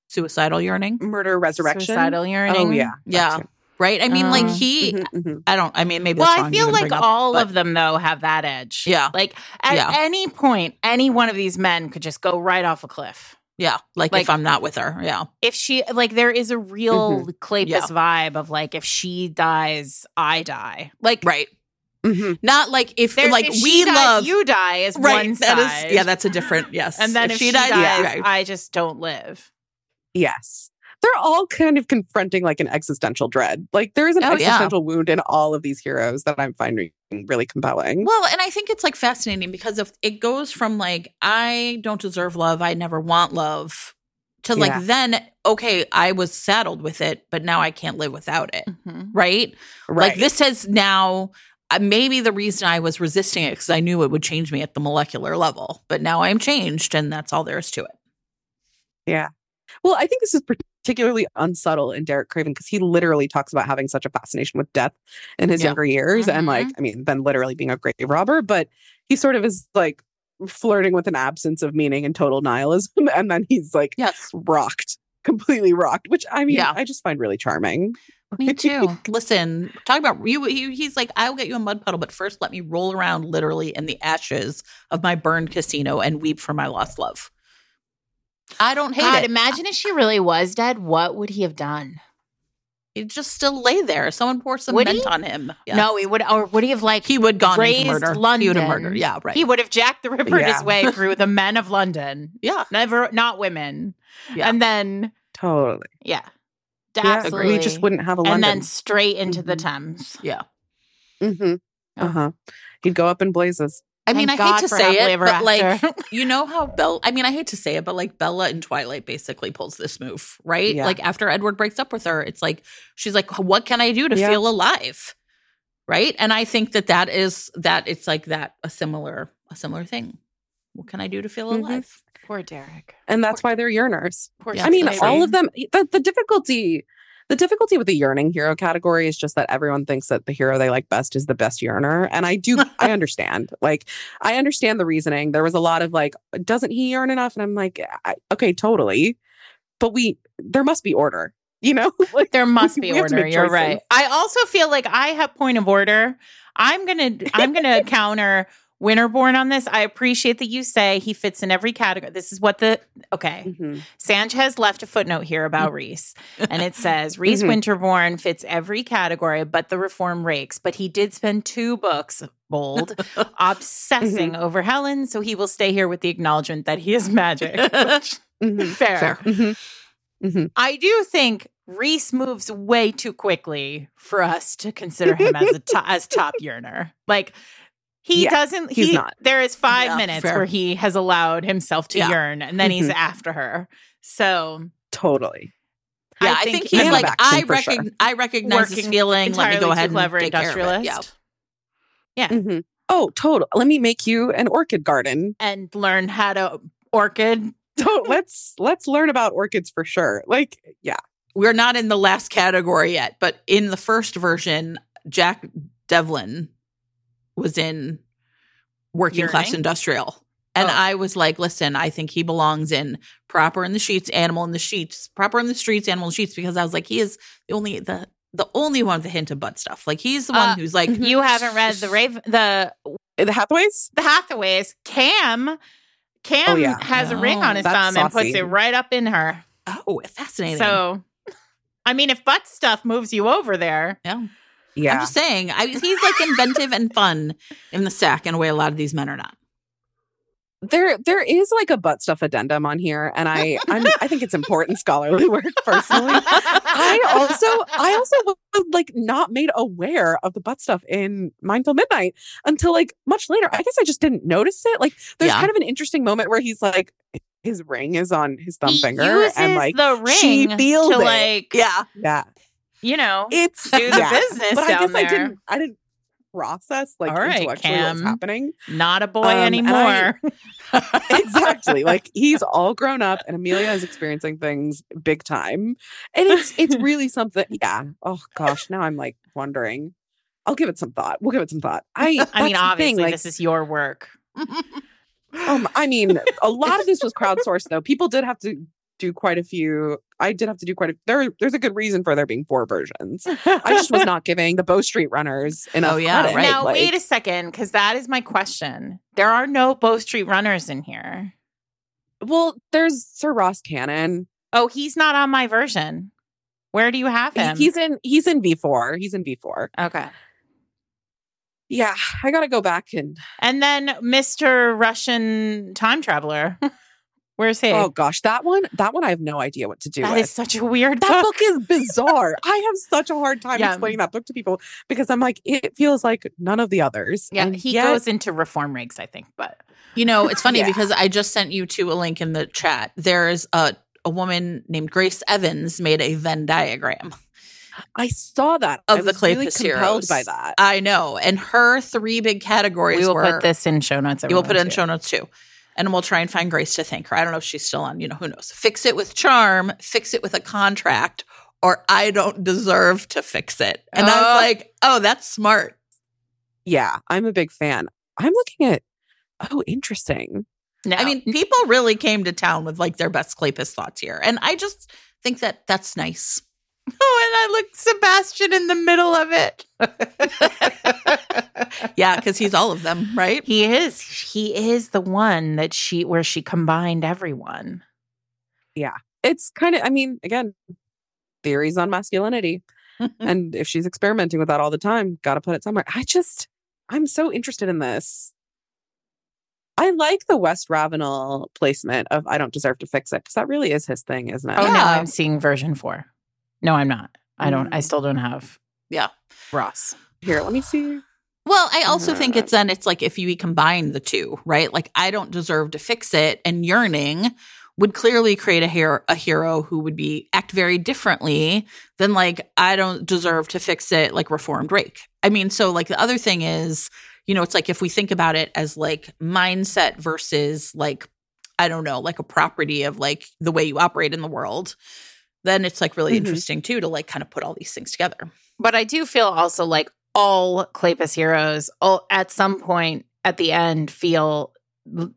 Speaker 2: suicidal yearning,
Speaker 3: murder resurrection.
Speaker 1: Suicidal oh, yearning.
Speaker 3: Oh yeah.
Speaker 2: Yeah. Right? I mean, like
Speaker 1: Um,
Speaker 2: he.
Speaker 3: Mhm, mhm.
Speaker 2: I don't. I mean, maybe.
Speaker 1: Well, I feel like
Speaker 2: bring up,
Speaker 1: all of them though have that edge.
Speaker 2: Yeah.
Speaker 1: Like at
Speaker 2: Yeah.
Speaker 1: any point, any one of these men could just go right off a cliff.
Speaker 2: Yeah, like,
Speaker 1: like-
Speaker 2: if I'm not with her. Yeah,
Speaker 1: If she like there is a real Kleypas
Speaker 2: Yeah.
Speaker 1: vibe of like if she dies, I die. Like
Speaker 2: right.
Speaker 3: Mhm.
Speaker 2: Not like if
Speaker 1: there's-
Speaker 2: like
Speaker 1: if she
Speaker 2: we
Speaker 1: dies,
Speaker 2: love
Speaker 1: you die is
Speaker 2: right.
Speaker 1: one
Speaker 2: That
Speaker 1: side.
Speaker 2: is yeah. That's a different yes.
Speaker 1: and then if, she, dies,
Speaker 2: right.
Speaker 1: I just don't live.
Speaker 3: Yes. They're all kind of confronting like an existential dread. Like there is an
Speaker 2: Oh, yeah.
Speaker 3: existential wound in all of these heroes that I'm finding really compelling.
Speaker 2: Well, and I think it's like fascinating because if it goes from like I don't deserve love, I never want love, to like
Speaker 3: Yeah.
Speaker 2: then okay, I was saddled with it, but now I can't live without it.
Speaker 1: Mhm.
Speaker 2: Right?
Speaker 3: right.
Speaker 2: Like this has now. Uh, maybe the reason I was resisting it because I knew it would change me at the molecular level, but now I'm changed, and that's all there is to it.
Speaker 3: Yeah. Well, I think this is particularly unsubtle in Derek Craven because he literally talks about having such a fascination with death in his
Speaker 2: Yeah.
Speaker 3: younger years. And like, mm-hmm. I mean, then literally being a grave robber, but he sort of is like flirting with an absence of meaning and total nihilism. And then he's like
Speaker 2: Yes,
Speaker 3: rocked, completely rocked, which I mean,
Speaker 2: Yeah.
Speaker 3: I just find really charming.
Speaker 2: me too. Listen, talk about you. He, he's like, I'll get you a mud puddle, but first let me roll around literally in the ashes of my burned casino and weep for my lost love. I don't hate
Speaker 1: God,
Speaker 2: it.
Speaker 1: imagine if she really was dead. What would he have done?
Speaker 2: He'd just still lay there. Someone pour some
Speaker 1: Would
Speaker 2: mint
Speaker 1: he?
Speaker 2: on him. Yes.
Speaker 1: No, he would, or would he have like
Speaker 2: he would gone
Speaker 1: raised
Speaker 2: into murder. He would have
Speaker 1: London.
Speaker 2: murdered. Yeah, right.
Speaker 1: He would have Jack the Ripper his way through the men of London.
Speaker 2: yeah,
Speaker 1: Never, not women.
Speaker 2: Yeah.
Speaker 1: And then,
Speaker 3: Totally.
Speaker 1: yeah,
Speaker 3: Yeah,
Speaker 1: absolutely.
Speaker 3: we just wouldn't have a
Speaker 1: and then straight into the
Speaker 3: Mhm.
Speaker 1: Thames.
Speaker 2: yeah.
Speaker 3: hmm
Speaker 1: Oh.
Speaker 3: Uh-huh. He'd go up in blazes.
Speaker 2: I mean,
Speaker 1: Thank
Speaker 2: I hate to say it,
Speaker 1: ever
Speaker 2: but like, you know how Bella, I mean, I hate to say it, but like Bella in Twilight basically pulls this move, right?
Speaker 3: Yeah.
Speaker 2: Like after Edward breaks up with her, it's like, she's like, what can I do to
Speaker 3: Yeah.
Speaker 2: feel alive? Right. And I think that that is, that it's like that, a similar, a similar thing. What can I do to feel
Speaker 3: Mhm.
Speaker 2: alive?
Speaker 1: Poor Derek.
Speaker 3: And that's why they're yearners.
Speaker 1: Poor
Speaker 2: Yeah,
Speaker 3: I mean, all of them. The, the difficulty, the difficulty with the yearning hero category is just that everyone thinks that the hero they like best is the best yearner, and I do. I understand. Like, I understand the reasoning. There was a lot of like, doesn't he yearn enough? And I'm like, I, okay, totally, but we there must be order. You know, like
Speaker 1: There must be
Speaker 3: to
Speaker 1: order. You're right. I also feel like I have point of order. I'm gonna I'm gonna counter Winterborne on this. I appreciate that you say he fits in every category. This is what the okay.
Speaker 3: Mhm.
Speaker 1: Sanchez left a footnote here about Rhys, and it says Rhys
Speaker 3: Mhm.
Speaker 1: Winterborne fits every category but the reform rakes. But he did spend two books, bold, obsessing over Helen, so he will stay here with the acknowledgement that he is magic. Which,
Speaker 3: Mhm.
Speaker 1: fair.
Speaker 2: Fair.
Speaker 3: Mhm. Mhm.
Speaker 1: I do think Rhys moves way too quickly for us to consider him as a to- as top yearner. Like he
Speaker 3: Yeah,
Speaker 1: doesn't.
Speaker 3: he's
Speaker 1: he,
Speaker 3: not.
Speaker 1: There is five
Speaker 2: Yeah,
Speaker 1: minutes
Speaker 2: fair.
Speaker 1: where he has allowed himself to
Speaker 2: Yeah.
Speaker 1: yearn, and then he's
Speaker 3: Mhm.
Speaker 1: after her. So
Speaker 3: Totally.
Speaker 2: Yeah, I think,
Speaker 1: he's
Speaker 2: he's like, I,
Speaker 3: for
Speaker 2: recog-
Speaker 3: sure.
Speaker 2: I recognize his
Speaker 1: working
Speaker 2: feeling. Let me go ahead
Speaker 1: clever
Speaker 2: and take care of it.
Speaker 1: industrialist.
Speaker 2: Yeah.
Speaker 3: Mhm. Oh, total. Let me make you an orchid garden.
Speaker 1: and learn how to orchid.
Speaker 3: So let's let's learn about orchids for sure. Like, yeah.
Speaker 2: we're not in the last category yet, but in the first version, Jack Devlin was in working class industrial. And
Speaker 1: Oh.
Speaker 2: I was like, listen, I think he belongs in proper in the sheets, animal in the sheets, proper in the streets, animal in the sheets, because I was like, he is the only the the only one with a hint of butt stuff. Like he's the one
Speaker 1: Uh,
Speaker 2: who's like
Speaker 1: You haven't read the Raven, the
Speaker 3: The Hathaways?
Speaker 1: the Hathaways. Cam, Cam
Speaker 3: Oh, yeah.
Speaker 1: has a ring on his
Speaker 3: That's
Speaker 1: thumb and puts it right up in her.
Speaker 2: Oh, fascinating.
Speaker 1: So, I mean, if butt stuff moves you over there,
Speaker 2: yeah. I'm just saying, I, he's like inventive and fun in the sack in a way a lot of these men are not.
Speaker 3: there there is like a butt stuff addendum on here and i I'm, i think it's important scholarly work personally i also i also was like not made aware of the butt stuff in Mine Till Midnight until like much later i guess i just didn't notice it like there's
Speaker 2: Yeah.
Speaker 3: kind of an interesting moment where he's like his ring is on his thumb
Speaker 1: he
Speaker 3: finger
Speaker 1: uses
Speaker 3: and like
Speaker 1: the ring
Speaker 3: she feels
Speaker 1: to
Speaker 3: it.
Speaker 1: like,
Speaker 2: Yeah.
Speaker 3: yeah
Speaker 1: you know,
Speaker 3: it's
Speaker 1: do the
Speaker 3: yeah.
Speaker 1: business
Speaker 3: but i guess
Speaker 1: there.
Speaker 3: i didn't i didn't process like
Speaker 1: All right,
Speaker 3: intellectually what's happening
Speaker 1: Not a boy
Speaker 3: Um, and I-
Speaker 1: anymore.
Speaker 3: exactly like he's all grown up and amelia is experiencing things big time and it's it's really something yeah oh gosh now i'm like wondering i'll give it some thought we'll give it some thought i
Speaker 1: I mean, obviously,
Speaker 3: like,
Speaker 1: this is your work.
Speaker 3: Um, I mean, a lot of this was crowdsourced though. People did have to do quite a few. I did have to do quite a there there's a good reason for there being four versions. I just was not giving the Bow Street runners enough
Speaker 2: Oh, yeah,
Speaker 3: credit.
Speaker 2: right.
Speaker 1: now,
Speaker 3: Like,
Speaker 1: wait a second, because that is my question. There are no Bow Street runners in here.
Speaker 3: well, there's Sir Ross Cannon.
Speaker 1: Oh, he's not on my version. Where do you have him?
Speaker 3: He's in he's in V4. He's in V4.
Speaker 1: okay.
Speaker 3: Yeah, I gotta go back and
Speaker 1: And then Mr. Russian time traveler. Where's he?
Speaker 3: oh gosh, that one, that one I have no idea what to do
Speaker 1: that
Speaker 3: with.
Speaker 1: is such a weird
Speaker 3: that
Speaker 1: book.
Speaker 3: book is bizarre. I have such a hard time
Speaker 1: Yeah.
Speaker 3: explaining that book to people because I'm like, it feels like none of the others.
Speaker 1: Yeah,
Speaker 3: And
Speaker 1: he
Speaker 3: yet-
Speaker 1: goes into reform rigs, I think, but
Speaker 2: You know, it's funny
Speaker 3: Yeah.
Speaker 2: because I just sent you to a link in the chat. There's a a woman named Grace Evans made a Venn diagram.
Speaker 3: I saw that
Speaker 2: Of
Speaker 3: I
Speaker 2: the
Speaker 3: was really
Speaker 2: Kleypas
Speaker 3: compelled by that.
Speaker 2: I know, and her three big categories
Speaker 1: we will
Speaker 2: were
Speaker 1: put this in show notes.
Speaker 2: You will put it in
Speaker 1: too.
Speaker 2: show notes too. And we'll try and find Grace to thank her. I don't know if she's still on, you know, who knows. Fix it with charm, fix it with a contract, or I don't deserve to fix it. And I
Speaker 1: Oh.
Speaker 2: was like, oh, that's smart.
Speaker 3: Yeah, I'm a big fan. I'm looking at. Oh, interesting.
Speaker 1: No.
Speaker 2: I mean, people really came to town with like their best Kleypas thoughts here. And I just think that that's nice.
Speaker 1: oh, and I look Sebastian in the middle of it.
Speaker 2: Yeah, because he's all of them, right?
Speaker 1: he is. He is the one that she where she combined everyone. Yeah.
Speaker 3: It's kind of. I mean, again, theories on masculinity, and if she's experimenting with that all the time, got to put it somewhere. I just, I'm so interested in this. I like the West Ravenel placement of "I don't deserve to fix it" because that really is his thing, isn't it?
Speaker 1: Oh,
Speaker 2: Yeah.
Speaker 1: now I'm seeing version four. No, I'm not. I don't. I
Speaker 3: Mm.
Speaker 1: still don't have.
Speaker 2: Yeah.
Speaker 1: Ross.
Speaker 3: Here, let me see.
Speaker 2: Well, I also think
Speaker 3: Uh,
Speaker 2: it's then it's like if you combine the two, right? Like I don't deserve to fix it and yearning would clearly create a hero a hero who would be act very differently than like I don't deserve to fix it like reformed rake. I mean, so like the other thing is, you know, it's like if we think about it as like mindset versus like I don't know, like a property of like the way you operate in the world, then it's like really
Speaker 3: Mhm.
Speaker 2: interesting too to like kind of put all these things together.
Speaker 1: But I do feel also like all Kleypas heroes, all at some point at the end, feel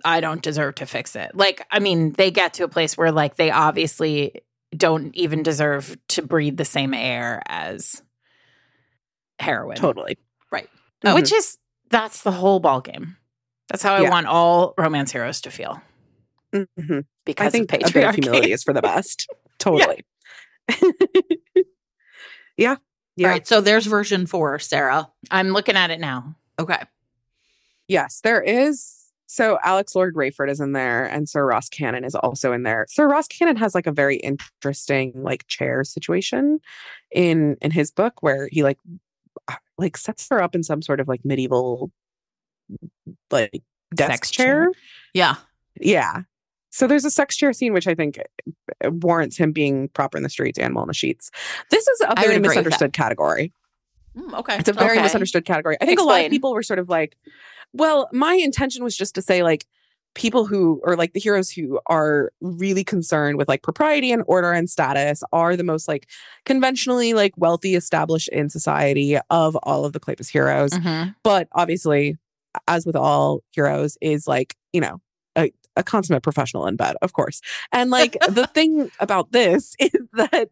Speaker 1: I don't deserve to fix it. Like, I mean, they get to a place where like they obviously don't even deserve to breathe the same air as heroin.
Speaker 3: Totally.
Speaker 2: Right.
Speaker 3: Mhm.
Speaker 1: Which is that's the whole ball game. That's how I
Speaker 3: Yeah.
Speaker 1: want all romance heroes to feel
Speaker 3: Mhm.
Speaker 1: because
Speaker 3: I think
Speaker 1: of
Speaker 3: a bit of
Speaker 1: patriarchy.
Speaker 3: humility is for the best. Totally. yeah. Yeah.
Speaker 2: All right. So there's version four, Sarah.
Speaker 1: I'm looking at it now.
Speaker 2: Okay.
Speaker 3: Yes, there is. So Alex Lord Raiford is in there, and Sir Ross Cannon is also in there. Sir Ross Cannon has like a very interesting like chair situation in in his book where he like uh, like sets her up in some sort of like medieval like desk chair.
Speaker 1: chair.
Speaker 2: Yeah.
Speaker 3: Yeah. So there's a sex chair scene which I think uh, warrants him being proper in the streets, animal in the sheets. This is a very
Speaker 2: agree with that.
Speaker 3: misunderstood category.
Speaker 2: Mm, okay.
Speaker 3: It's a very
Speaker 1: Okay.
Speaker 3: misunderstood category. I think a lot of people were sort of like, well, my intention was just to say like people who or like the heroes who are really concerned with like propriety and order and status are the most like conventionally like wealthy established in society of all of the Kleypas heroes.
Speaker 1: Mhm.
Speaker 3: But obviously, as with all heroes, is like, you know, a, consummate professional in bed, of course. And like the thing about this is that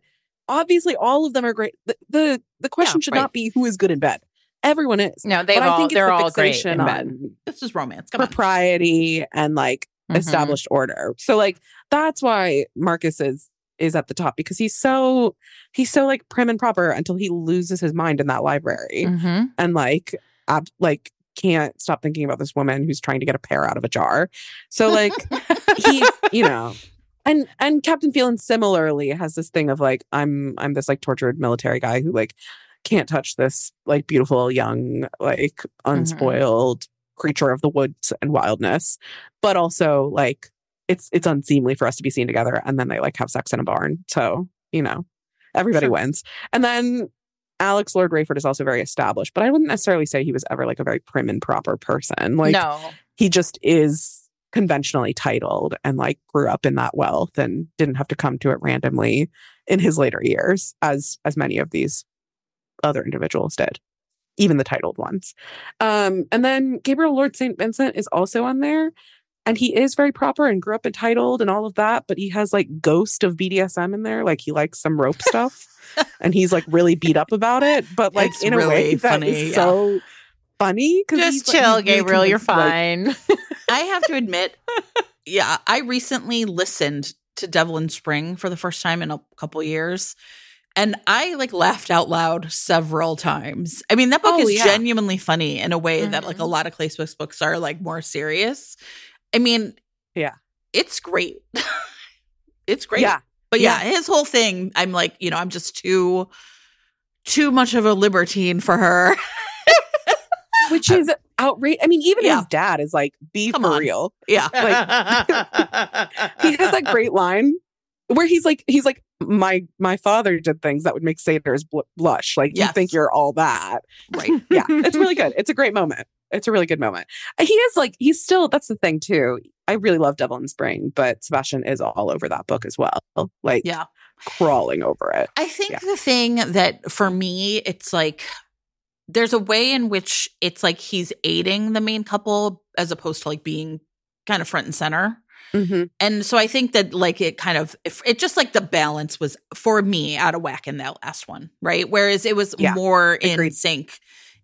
Speaker 3: obviously all of them are great. The the, the question should
Speaker 2: right.
Speaker 3: not be who is good in bed. Everyone is.
Speaker 1: No, they've
Speaker 3: but I
Speaker 1: all
Speaker 3: think
Speaker 1: they're
Speaker 3: the
Speaker 1: all great in bed.
Speaker 2: This is romance. Come on.
Speaker 3: propriety and like
Speaker 1: Mhm.
Speaker 3: established order. So like that's why Marcus is is at the top because he's so he's so like prim and proper until he loses his mind in that library
Speaker 1: Mhm.
Speaker 3: and like ab- like can't stop thinking about this woman who's trying to get a pear out of a jar. So like he's you know and and Captain Phelan similarly has this thing of like I'm I'm this like tortured military guy who like can't touch this like beautiful young like mm-hmm. unspoiled creature of the woods and wildness but also like it's it's unseemly for us to be seen together and then they like have sex in a barn so you know everybody
Speaker 2: Sure.
Speaker 3: wins and then Alex Lord Raiford is also very established but I wouldn't necessarily say he was ever like a very prim and proper person like
Speaker 1: no.
Speaker 3: he just is conventionally titled and like grew up in that wealth and didn't have to come to it randomly in his later years as as many of these other individuals did even the titled ones. Um, and then Gabriel Lord St. Vincent is also on there. And he is very proper and grew up entitled and all of that, but he has like ghost of BDSM in there. Like he likes some rope stuff and he's like really beat up about it. But like
Speaker 2: It's
Speaker 3: in a way
Speaker 2: really
Speaker 3: that
Speaker 2: funny,
Speaker 3: is
Speaker 2: yeah.
Speaker 3: so funny. 'cause
Speaker 1: Just
Speaker 3: he's, like,
Speaker 1: chill,
Speaker 3: he's really
Speaker 1: Gabriel. You're
Speaker 3: convinced, like,
Speaker 1: fine.
Speaker 2: I have to admit, yeah, I recently listened to Devil in Spring for the first time in a couple years. And I like laughed out loud several times. I mean, that book
Speaker 3: Oh,
Speaker 2: is
Speaker 3: yeah.
Speaker 2: genuinely funny in a way that like a
Speaker 1: Mhm.
Speaker 2: lot of Kleypas's books are like more serious. I mean,
Speaker 3: Yeah.
Speaker 2: it's great. it's great.
Speaker 3: Yeah.
Speaker 2: But yeah,
Speaker 3: Yeah.
Speaker 2: his whole thing, I'm like, you know, I'm just too too much of a libertine for her.
Speaker 3: which is outrageous. I mean, even
Speaker 2: Yeah.
Speaker 3: his dad is like, be
Speaker 2: Come
Speaker 3: for
Speaker 2: on.
Speaker 3: real.
Speaker 2: yeah.
Speaker 3: Like, He has that great line where he's like, he's like, my my father did things that would make satyrs bl- blush. Like you think you're all that.
Speaker 2: Right.
Speaker 3: Yeah, it's really good. It's a great moment. It's a really good moment. Uh, He is like, he's still. That's the thing too. I really love Devil in Spring, but Sebastian is all over that book as well. Like,
Speaker 2: Yeah.
Speaker 3: crawling over it.
Speaker 2: I think
Speaker 3: Yeah.
Speaker 2: the thing that for me, it's like there's a way in which it's like he's aiding the main couple as opposed to like being kind of front and center.
Speaker 3: Mm-hmm.
Speaker 2: And so I think that like it kind of it just like the balance was for me out of whack in that last one, right? Whereas it was
Speaker 3: Yeah,
Speaker 2: more in sync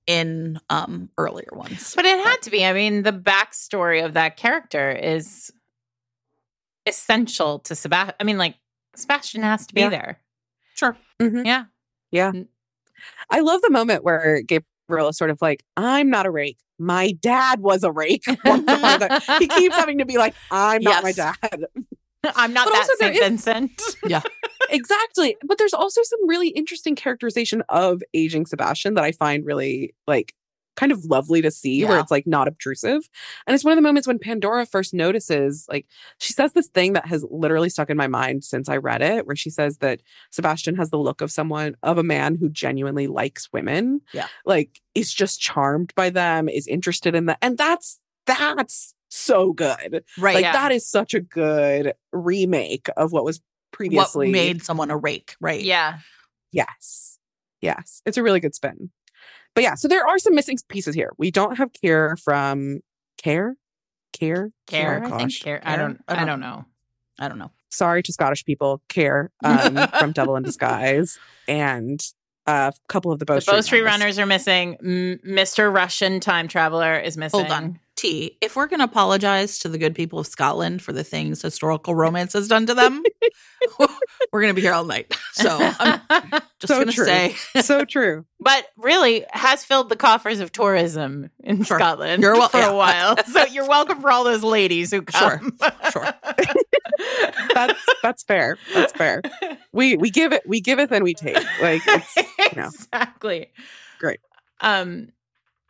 Speaker 2: in um earlier ones.
Speaker 1: But it had to be. I mean, the backstory of that character is essential to Sebastian. I mean, like Sebastian has to be
Speaker 3: Yeah.
Speaker 1: there.
Speaker 2: Sure.
Speaker 3: Mhm.
Speaker 1: Yeah.
Speaker 3: I love the moment where Gabriel is sort of like, I'm not a rake. My dad was a rake. Once upon a time. he keeps having to be like, I'm not my dad.
Speaker 1: I'm not
Speaker 3: But
Speaker 1: that
Speaker 3: also there
Speaker 1: St.
Speaker 3: is-
Speaker 1: Vincent.
Speaker 3: exactly. But there's also some really interesting characterization of aging Sebastian that I find really like kind of lovely to see where it's like not obtrusive. And it's one of the moments when Pandora first notices, like she says this thing that has literally stuck in my mind since I read it, where she says that Sebastian has the look of someone of a man who genuinely likes women.
Speaker 2: Yeah.
Speaker 3: Like is just charmed by them, is interested in them. And that's that's so good.
Speaker 2: Right.
Speaker 3: Like
Speaker 1: Yeah.
Speaker 3: that is such a good remake of what was
Speaker 2: what made someone a rake, right?
Speaker 1: Yeah.
Speaker 3: Yes. Yes. It's a really good spin. But yeah, so there are some missing pieces here. We don't have Care from Care? Care?
Speaker 1: Care. I think
Speaker 3: gosh.
Speaker 1: care. I don't.
Speaker 2: I don't
Speaker 1: know.
Speaker 2: I don't know.
Speaker 3: Sorry to Scottish people. Care um, from Devil in Disguise. And a couple of the Bow
Speaker 1: The
Speaker 3: Street
Speaker 1: Bow Street
Speaker 3: Runners.
Speaker 1: Runners are missing. M- Mr. Russian Time Traveler is missing.
Speaker 2: Hold on. T, if we're going to apologize to the good people of Scotland for the things historical romance has done to them, we're going to be here all night. So I'm just
Speaker 3: So
Speaker 2: going to say
Speaker 3: so true.
Speaker 1: but really has filled the coffers of tourism in
Speaker 2: Sure.
Speaker 1: Scotland
Speaker 2: wel-
Speaker 1: for
Speaker 2: yeah.
Speaker 1: a while. so you're welcome for all those ladies who
Speaker 2: Sure.
Speaker 1: come.
Speaker 2: Sure.
Speaker 3: That's that's fair. That's fair. We we give it we giveth and we take. Like it's know.
Speaker 1: exactly.
Speaker 3: Great.
Speaker 1: Um.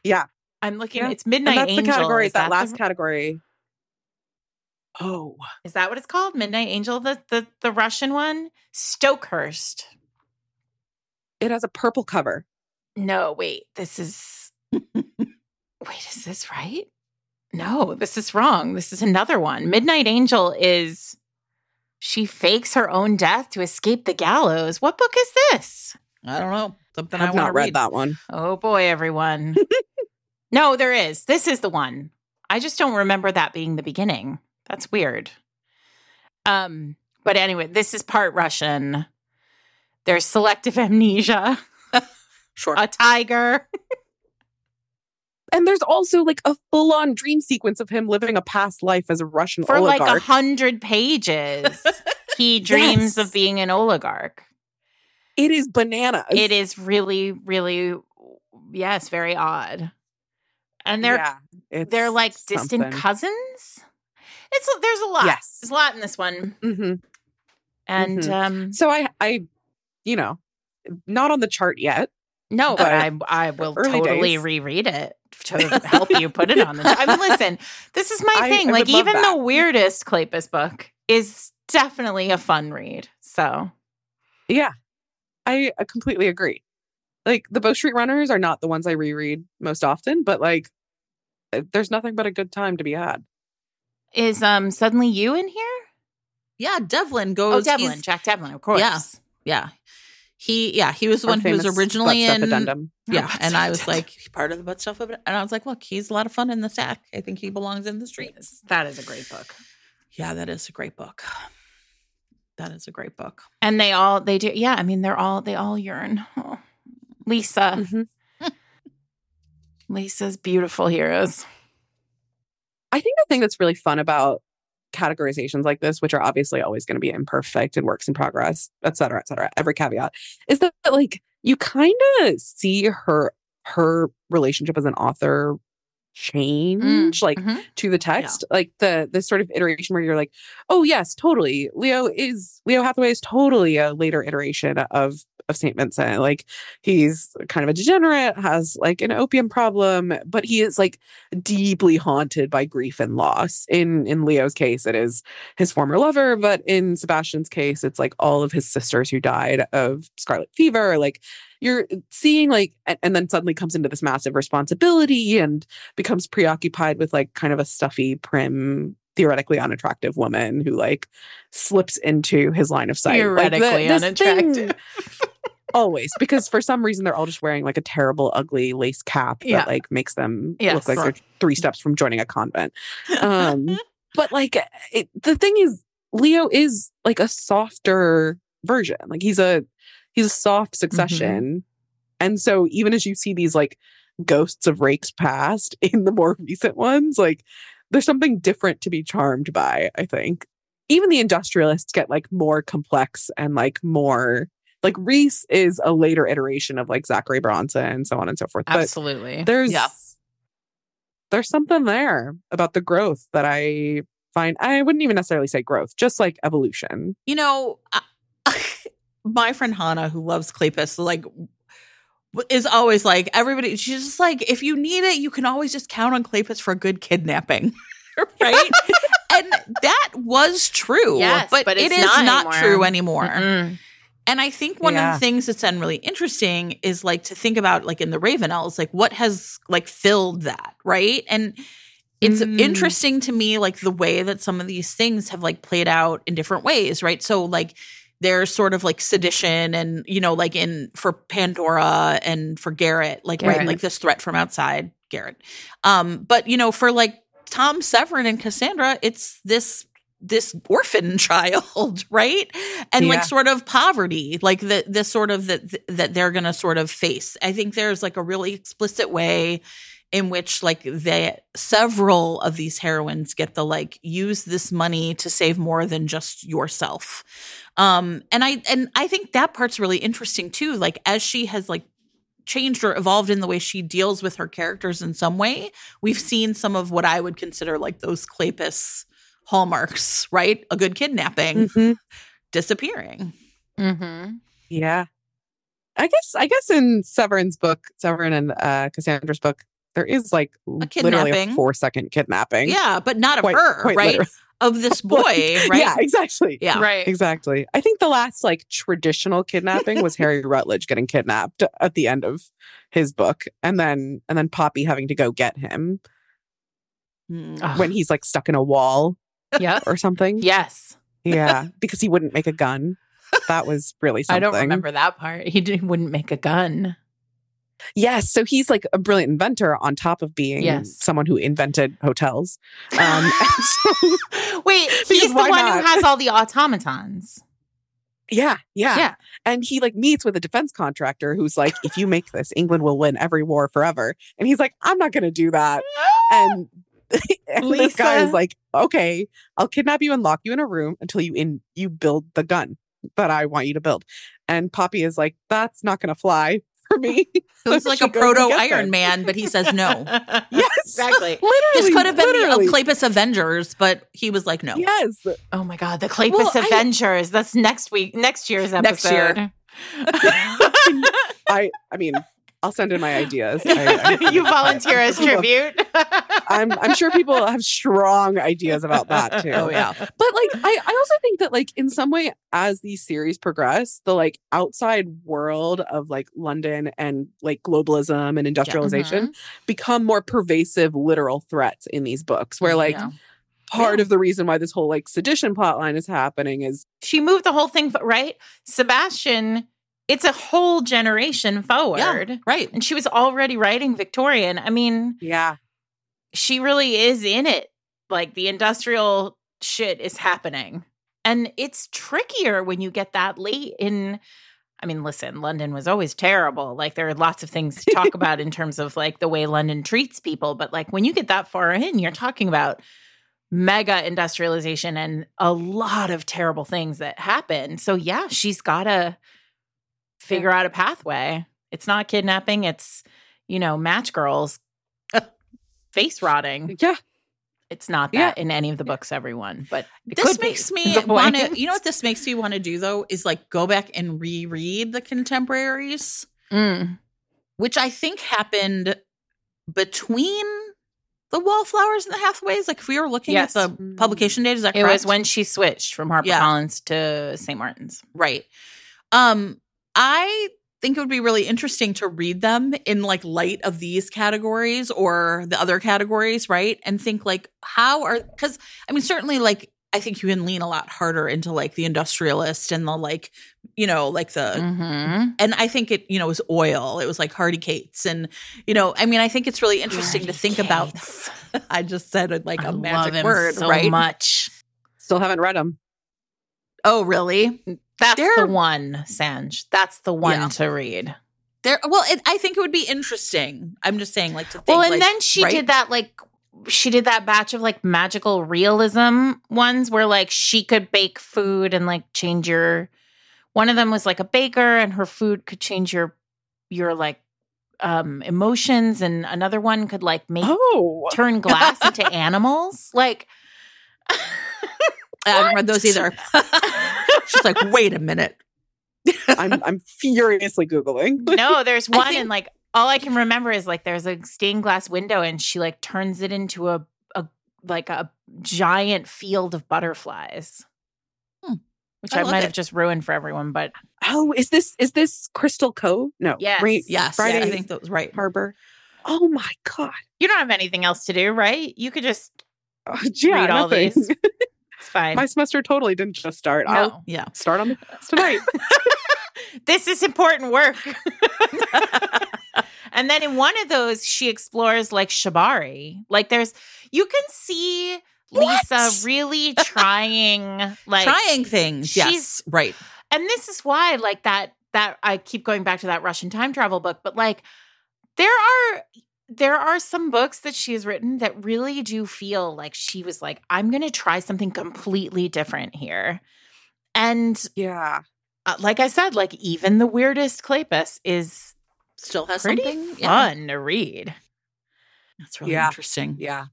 Speaker 3: Yeah.
Speaker 1: I'm looking.
Speaker 3: Yeah.
Speaker 1: It's
Speaker 3: and
Speaker 1: Midnight
Speaker 3: that's
Speaker 1: Angel.
Speaker 3: the category,
Speaker 1: Is
Speaker 3: that,
Speaker 1: that
Speaker 3: last
Speaker 1: the-
Speaker 3: category. Oh.
Speaker 1: Is that what it's called? Midnight Angel, the the the Russian one, Stokehurst.
Speaker 3: It has a purple cover.
Speaker 1: No, wait. This is. wait, is this right? No, this is wrong. This is another one. Midnight Angel is. She fakes her own death to escape the gallows. What book is this?
Speaker 2: I don't know. Something
Speaker 3: I
Speaker 2: I
Speaker 3: have
Speaker 2: want
Speaker 3: not read
Speaker 2: read.
Speaker 3: that one.
Speaker 1: Oh boy, everyone. no, there is. This is the one. I just don't remember that being the beginning. That's weird. Um, but anyway, this is part Russian. There's selective amnesia,
Speaker 2: Sure.
Speaker 1: a tiger.
Speaker 3: And there's also like a full on dream sequence of him living a past life as a Russian
Speaker 1: For like a hundred pages. he dreams
Speaker 3: Yes.
Speaker 1: of being an oligarch.
Speaker 3: it is bananas.
Speaker 1: It is really, really, yes, very odd. And they're
Speaker 3: Yeah,
Speaker 1: they're like distant
Speaker 3: something.
Speaker 1: cousins. It's there's a lot.
Speaker 3: Yes.
Speaker 1: There's a lot in this one.
Speaker 3: Mhm.
Speaker 1: And
Speaker 3: Mhm.
Speaker 1: um
Speaker 3: So I, I, you know, not on the chart yet.
Speaker 1: no, but
Speaker 3: But
Speaker 1: I I will totally
Speaker 3: days.
Speaker 1: reread it to help you put it on the I mean listen, this is my
Speaker 3: I-
Speaker 1: thing.
Speaker 3: I
Speaker 1: like even
Speaker 3: that.
Speaker 1: the weirdest Kleypas book is definitely a fun read. So
Speaker 3: Yeah, I completely agree. Like the Bow Street Runners are not the ones I reread most often, but like, uh, there's nothing but a good time to be had.
Speaker 1: is um suddenly you in here?
Speaker 2: yeah, Devlin goes.
Speaker 1: Oh.
Speaker 2: Devlin,
Speaker 1: Jack Devlin, of course.
Speaker 2: Yeah. Yeah. He yeah, he was the
Speaker 3: Our
Speaker 2: one who was originally in
Speaker 3: addendum.
Speaker 2: Yeah,
Speaker 1: Butt
Speaker 2: and I was
Speaker 1: addendum.
Speaker 2: like part of the butt stuff, of it. and I was like, look, he's a lot of fun in the sack. I think he belongs in the streets.
Speaker 1: That is a great book.
Speaker 2: Yeah, that is a great book. That is a great book.
Speaker 1: And they all they do yeah, I mean they're all they all yearn. Oh. Lisa.
Speaker 3: Mhm.
Speaker 1: Lisa's beautiful heroes.
Speaker 3: I think the thing that's really fun about categorizations like this, which are obviously always going to be imperfect and works in progress, et cetera, et cetera, every caveat, is that like you kind of see her her relationship as an author change like
Speaker 1: Mhm.
Speaker 3: to the text like the this sort of iteration where you're like oh yes totally leo is leo hathaway is totally a later iteration of of saint vincent like he's kind of a degenerate has like an opium problem but he is like deeply haunted by grief and loss in in leo's case it is his former lover but in sebastian's case it's like all of his sisters who died of scarlet fever like you're seeing like and, and then suddenly comes into this massive responsibility and becomes preoccupied with like kind of a stuffy prim theoretically unattractive woman who like slips into his line of sight Like, the-
Speaker 1: Theoretically unattractive.
Speaker 3: thing- always because for some reason they're all just wearing like a terrible ugly lace cap
Speaker 1: Yeah.
Speaker 3: that like makes them
Speaker 1: Yes.
Speaker 3: look like they're three steps from joining a convent. Um but like it, the thing is leo is like a softer version. Like he's a he's a soft succession. And so even as you see these like ghosts of rakes past in the more recent ones like there's something different to be charmed by i think. Even the industrialists get like more complex and like more like Rhys is a later iteration of like zachary bronson and so on and so forth but
Speaker 1: Absolutely.
Speaker 3: there's
Speaker 2: Yeah.
Speaker 3: there's something there about the growth that I find I wouldn't even necessarily say growth, just like evolution.
Speaker 2: You know, I, my friend Hannah, who loves Kleypas, like is always like everybody. She's just like, if you need it, you can always just count on Kleypas for a good kidnapping, right? and that was true,
Speaker 1: Yes,
Speaker 2: but,
Speaker 1: but
Speaker 2: it
Speaker 1: it's not
Speaker 2: not,
Speaker 1: anymore.
Speaker 2: true anymore.
Speaker 1: Mm-mm.
Speaker 2: And I think one of the things that's been really interesting is like to think about like in the Ravenels, like what has like filled that, right? And it's
Speaker 3: Mm.
Speaker 2: interesting to me like the way that some of these things have like played out in different ways, right? So like there's sort of like sedition and you know like in for Pandora and for Garrett, like right, like this threat from outside Garrett. Um but you know for like Tom Severin and Cassandra, it's this this orphan child, right? And
Speaker 3: Yeah.
Speaker 2: like sort of poverty, like the this sort of that that they're gonna sort of face. I think there's like a really explicit way in which like they several of these heroines get the like use this money to save more than just yourself. Um and I and I think that part's really interesting too. Like as she has like changed or evolved in the way she deals with her characters in some way, we've seen some of what I would consider like those Kleypas hallmarks, right? A good kidnapping
Speaker 3: Mhm.
Speaker 2: disappearing.
Speaker 1: Mhm.
Speaker 3: Yeah. I guess I guess in Severin's book, Severin and uh Cassandra's book, there is like literally a
Speaker 2: kidnapping.
Speaker 3: four second kidnapping.
Speaker 2: Yeah, but not of
Speaker 3: Quite-
Speaker 2: her,
Speaker 3: quite
Speaker 2: right?
Speaker 3: literally.
Speaker 2: Of this boy, right?
Speaker 3: Yeah, exactly.
Speaker 2: Yeah.
Speaker 1: Right.
Speaker 3: Exactly. I think the last like traditional kidnapping was Harry Rutledge getting kidnapped at the end of his book and then and then Poppy having to go get him
Speaker 2: Mm.
Speaker 3: When he's like stuck in a wall
Speaker 1: Yep.
Speaker 3: or something.
Speaker 1: Yes.
Speaker 3: Yeah, because he wouldn't make a gun. That was really something.
Speaker 1: I don't remember that part. He didn't, wouldn't make a gun.
Speaker 3: Yes, so he's like a brilliant inventor on top of being
Speaker 1: Yes.
Speaker 3: someone who invented hotels. Um, so,
Speaker 1: Wait, he's the one
Speaker 3: not?
Speaker 1: who has all the automatons.
Speaker 3: yeah, yeah,
Speaker 1: Yeah.
Speaker 3: And he like meets with a defense contractor who's like, if you make this, England will win every war forever. And he's like, I'm not going to do that. And this guy is
Speaker 1: Lisa.
Speaker 3: like, okay, I'll kidnap you and lock you in a room until you in you build the gun that I want you to build. And Poppy is like, that's not going to fly for me.
Speaker 2: So it's like a proto Iron. Man, but he says no.
Speaker 3: yes,
Speaker 1: Exactly.
Speaker 3: Literally,
Speaker 2: this could have been
Speaker 3: literally.
Speaker 2: the Kleypas Avengers, but he was like, no.
Speaker 3: Yes.
Speaker 1: Oh my God, the Kleypas
Speaker 3: Well, I-
Speaker 1: Avengers. That's next week, next year's episode.
Speaker 2: Next year.
Speaker 3: I I mean, I'll send in my ideas. I, I-
Speaker 1: you volunteer as tribute.
Speaker 3: I'm I'm sure people have strong ideas about that too.
Speaker 2: Oh yeah.
Speaker 3: But like I, I also think that like in some way as these series progress, the like outside world of like London and like globalism and industrialization mm-hmm. become more pervasive literal threats in these books where like
Speaker 2: Yeah.
Speaker 3: part
Speaker 2: Yeah.
Speaker 3: of the reason why this whole like sedition plot line is happening is
Speaker 1: she moved the whole thing, right? Sebastian it's a whole generation forward.
Speaker 2: Right.
Speaker 1: And she was already writing Victorian. I mean,
Speaker 3: Yeah.
Speaker 1: she really is in it. Like the industrial shit is happening. And it's trickier when you get that late in I mean, listen, London was always terrible. Like there are lots of things to talk about in terms of like the way London treats people, but like when you get that far in, you're talking about mega industrialization and a lot of terrible things that happen. So yeah, she's got to figure out a pathway. It's not kidnapping, it's you know, match girls face rotting.
Speaker 3: Yeah.
Speaker 1: It's not
Speaker 3: Yeah.
Speaker 1: that in any of the books, everyone, but it
Speaker 2: This
Speaker 1: be,
Speaker 2: makes
Speaker 1: is
Speaker 2: me want to. You know what this makes me want to do though is like go back and reread the contemporaries,
Speaker 1: Mm.
Speaker 2: which I think happened between the Wallflowers and the Hathaways. Like if we were looking
Speaker 1: Yes.
Speaker 2: at the publication date, is that
Speaker 1: It
Speaker 2: correct?
Speaker 1: was when she switched from HarperCollins to St. Martin's.
Speaker 2: Right. Um, I think it would be really interesting to read them in like light of these categories or the other categories, right? And think like how are because I mean certainly like I think you can lean a lot harder into like the industrialist and the like, you know, like the
Speaker 1: Mm-hmm.
Speaker 2: and I think it, you know, was oil. It was like Hardy Cates. And, you know, I mean, I think it's really interesting to think about. I just said it like a
Speaker 1: I love
Speaker 2: magic
Speaker 1: him
Speaker 2: word,
Speaker 1: so
Speaker 2: right?
Speaker 1: much.
Speaker 3: Still haven't read them.
Speaker 2: Oh, really?
Speaker 1: That's
Speaker 2: They're-
Speaker 1: the one, Sanj. That's the one
Speaker 2: Yeah.
Speaker 1: to read.
Speaker 2: There. Well, it, I think it would be interesting. I'm just saying, like to think.
Speaker 1: Well, and
Speaker 2: like,
Speaker 1: then she
Speaker 2: right?
Speaker 1: did that like she did that batch of like magical realism ones where like she could bake food and like change your one of them was like a baker and her food could change your your like um emotions and another one could like make
Speaker 3: Oh.
Speaker 1: turn glass into animals like
Speaker 2: I haven't read those either. She's like, wait a minute.
Speaker 3: I'm I'm furiously Googling.
Speaker 1: no there's one
Speaker 2: think-
Speaker 1: and like all i can remember is like there's a stained glass window and she like turns it into a a like a giant field of butterflies
Speaker 2: Hmm.
Speaker 1: which
Speaker 2: I
Speaker 1: i,
Speaker 2: love
Speaker 1: might have just ruined for everyone but
Speaker 3: Oh, is this is this Crystal Cove? No.
Speaker 1: Yes.
Speaker 3: Right.
Speaker 2: Yes,
Speaker 3: Friday
Speaker 2: I think that was right.
Speaker 3: Harbor. Oh my god.
Speaker 1: you don't have anything else to do right you could just
Speaker 3: Uh, yeah,
Speaker 1: read all
Speaker 3: nothing.
Speaker 1: these it's fine
Speaker 3: My semester totally didn't just start. I'll
Speaker 2: Yeah.
Speaker 3: start on the tonight.
Speaker 1: this is important work and then in one of those she explores like shibari like there's you can see lisa
Speaker 2: What?
Speaker 1: really trying like
Speaker 2: Trying things. Yes. Right.
Speaker 1: and this is why like that that i keep going back to that russian time travel book but like there are there are some books that she has written that really do feel like she was like i'm going to try something completely different here and
Speaker 3: yeah.
Speaker 1: uh, like i said like even the weirdest Kleypas is
Speaker 2: Still has
Speaker 1: pretty
Speaker 2: something. Yeah.
Speaker 1: fun to read
Speaker 2: That's really
Speaker 3: Yeah.
Speaker 2: interesting.
Speaker 3: Yeah.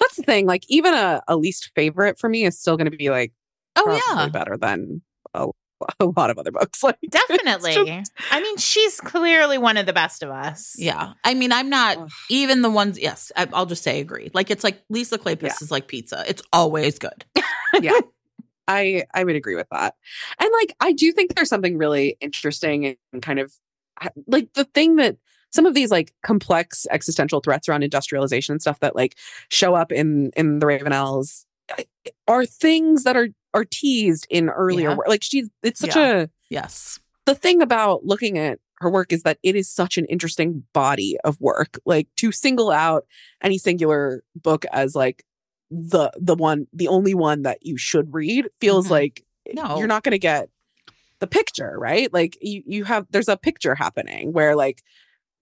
Speaker 3: That's the thing. Like even a, a least favorite for me is still gonna be like
Speaker 2: Oh yeah.
Speaker 3: better than a, a lot of other books. Like
Speaker 1: definitely
Speaker 3: just-
Speaker 1: i mean she's clearly one of the best of us
Speaker 2: Yeah. I mean, I'm not
Speaker 3: Ugh.
Speaker 2: even the ones. Yes, I, I'll just say agree. Like it's like Lisa Kleypas
Speaker 3: Yeah.
Speaker 2: is like pizza. It's always good.
Speaker 3: yeah. I I would agree with that. And like I do think there's something really interesting and kind of like the thing that some of these like complex existential threats around industrialization and stuff that like show up in in the Ravenels I- are things that are are teased in earlier
Speaker 1: Yeah.
Speaker 3: work. Like she's it's such
Speaker 2: Yeah.
Speaker 3: a
Speaker 2: Yes.
Speaker 3: the thing about looking at her work is that it is such an interesting body of work like to single out any singular book as like the the one the only one that you should read feels
Speaker 2: Mhm.
Speaker 3: like
Speaker 2: No.
Speaker 3: you're not going to get the picture right like you you have there's a picture happening where like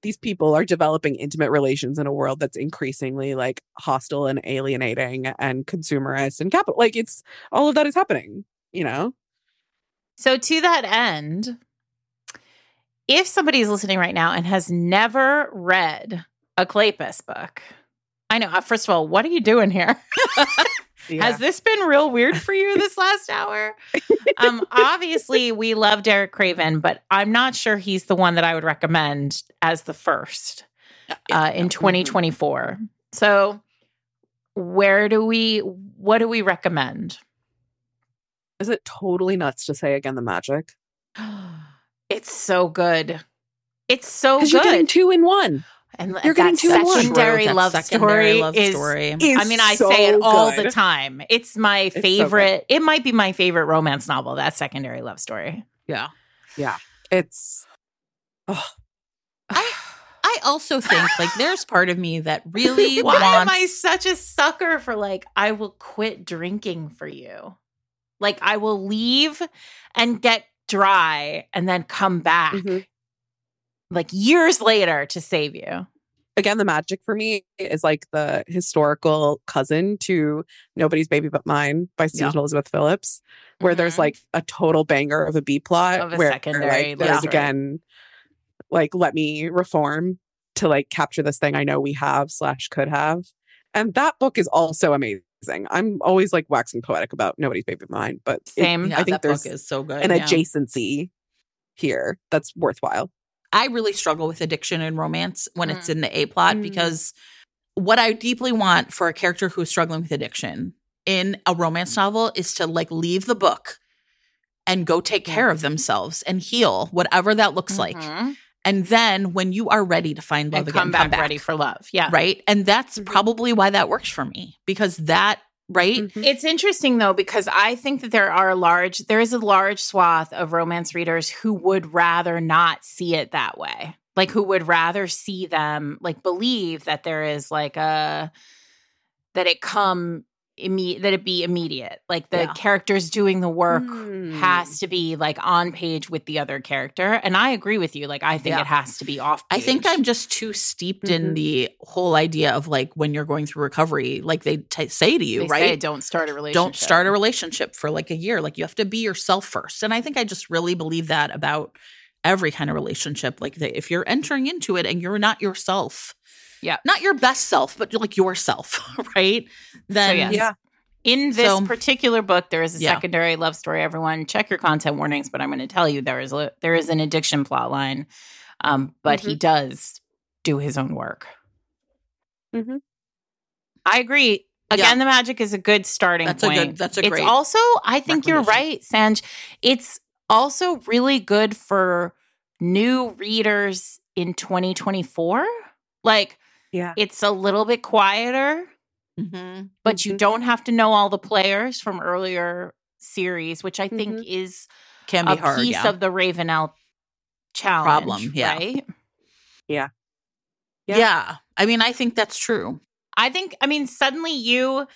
Speaker 3: these people are developing intimate relations in a world that's increasingly like hostile and alienating and consumerist and capital like it's all of that is happening you know
Speaker 1: So, to that end, if somebody is listening right now and has never read a Kleypas book, I know, uh, first of all, what are you doing here? Has this been real weird for you this last hour? Um, obviously, we love Derek Craven, but I'm not sure he's the one that I would recommend as the first uh, in 2024. So, where do we, what do we recommend?
Speaker 3: Is it totally nuts to say again the magic?
Speaker 1: It's so good. It's so good.
Speaker 3: you're getting two in one.
Speaker 1: And
Speaker 3: you're getting
Speaker 1: that
Speaker 3: two in one.
Speaker 1: secondary
Speaker 2: That
Speaker 1: love
Speaker 2: secondary
Speaker 1: story
Speaker 2: love
Speaker 1: is.
Speaker 2: story.
Speaker 1: I mean, I say it
Speaker 3: so
Speaker 1: all the time. It's my
Speaker 3: so good.
Speaker 1: favorite. it might be my favorite romance novel. That secondary love story.
Speaker 2: Yeah. Yeah.
Speaker 3: It's oh,
Speaker 2: I also think like there's part of me that really
Speaker 1: Why am I such a sucker for like I will quit drinking for you? Like I will leave and get dry and then come back
Speaker 3: Mhm.
Speaker 1: like years later to save you.
Speaker 3: Again the magic for me is like the historical cousin to Nobody's Baby But Mine by Susan Elizabeth Phillips, where there's
Speaker 1: Mhm.
Speaker 3: like a total banger of a B plot
Speaker 1: Of a
Speaker 3: where
Speaker 1: secondary
Speaker 3: like, there's
Speaker 1: love
Speaker 3: again like let me reform to like capture this thing I know we have slash could have. And that book is also amazing. I'm always like waxing poetic about Nobody's Baby But Mine, but it-
Speaker 1: Same.
Speaker 2: Yeah,
Speaker 3: I think
Speaker 2: that book
Speaker 3: there's
Speaker 2: is so good.
Speaker 3: an
Speaker 2: yeah.
Speaker 3: adjacency here that's worthwhile.
Speaker 2: I really struggle with addiction and romance when it's
Speaker 1: Mm.
Speaker 2: in the A plot
Speaker 3: Mm.
Speaker 2: because what I deeply want for a character who's struggling with addiction in a romance novel is to like leave the book and go take care of themselves and heal whatever that looks like.
Speaker 1: Mhm.
Speaker 2: And then when you are ready to find love
Speaker 1: and
Speaker 2: again,
Speaker 1: come back, ready for love. Yeah.
Speaker 2: right? And that's
Speaker 3: Mhm.
Speaker 2: probably why that works for me because that right
Speaker 3: Mhm.
Speaker 1: It's interesting though because I think that there are large there is a large swath of romance readers who would rather not see it that way. Like who would rather see them like believe that there is like a that it come imme- that it be immediate. Like the
Speaker 2: Yeah.
Speaker 1: characters doing the work
Speaker 3: Mm.
Speaker 1: has to be like on page with the other character. And I agree with you. Like I think
Speaker 2: Yeah.
Speaker 1: it has to be off
Speaker 2: I think. I'm just too steeped in
Speaker 3: Mhm.
Speaker 2: the whole idea of like when you're going through recovery, like they t- say to you,
Speaker 1: They
Speaker 2: right?
Speaker 1: say don't start a relationship.
Speaker 2: Don't start a relationship for like a year. Like you have to be yourself first. And I think I just really believe that about every kind of relationship. Like that if you're entering into it and you're not yourself,
Speaker 1: Yeah.
Speaker 2: not your best self, but like yourself, right? Then
Speaker 1: yes.
Speaker 3: Yeah.
Speaker 1: In this
Speaker 2: So-
Speaker 1: particular book, there is a
Speaker 2: Yeah.
Speaker 1: secondary love story. Everyone, check your content warnings. But I'm going to tell you there is a, there is an addiction plot line, um, but he does do his own work.
Speaker 3: Mhm.
Speaker 1: I agree. Again, the magic is a good starting
Speaker 2: That's a
Speaker 1: point.
Speaker 2: good- that's a
Speaker 1: it's
Speaker 2: great
Speaker 1: also, I think you're right, Sanj. It's also really good for new readers in 2024. Like
Speaker 3: Yeah.
Speaker 1: it's a little bit quieter
Speaker 2: Mhm.
Speaker 1: but you
Speaker 3: Mhm.
Speaker 1: don't have to know all the players from earlier series, which I think
Speaker 3: Mhm.
Speaker 1: is
Speaker 2: can be
Speaker 1: a
Speaker 2: hard.
Speaker 1: piece
Speaker 2: yeah.
Speaker 1: of the Ravenel challenge.
Speaker 2: Problem, yeah.
Speaker 1: Right?
Speaker 3: Yeah.
Speaker 2: yeah. I mean, I think that's true.
Speaker 1: I think, I mean, suddenly you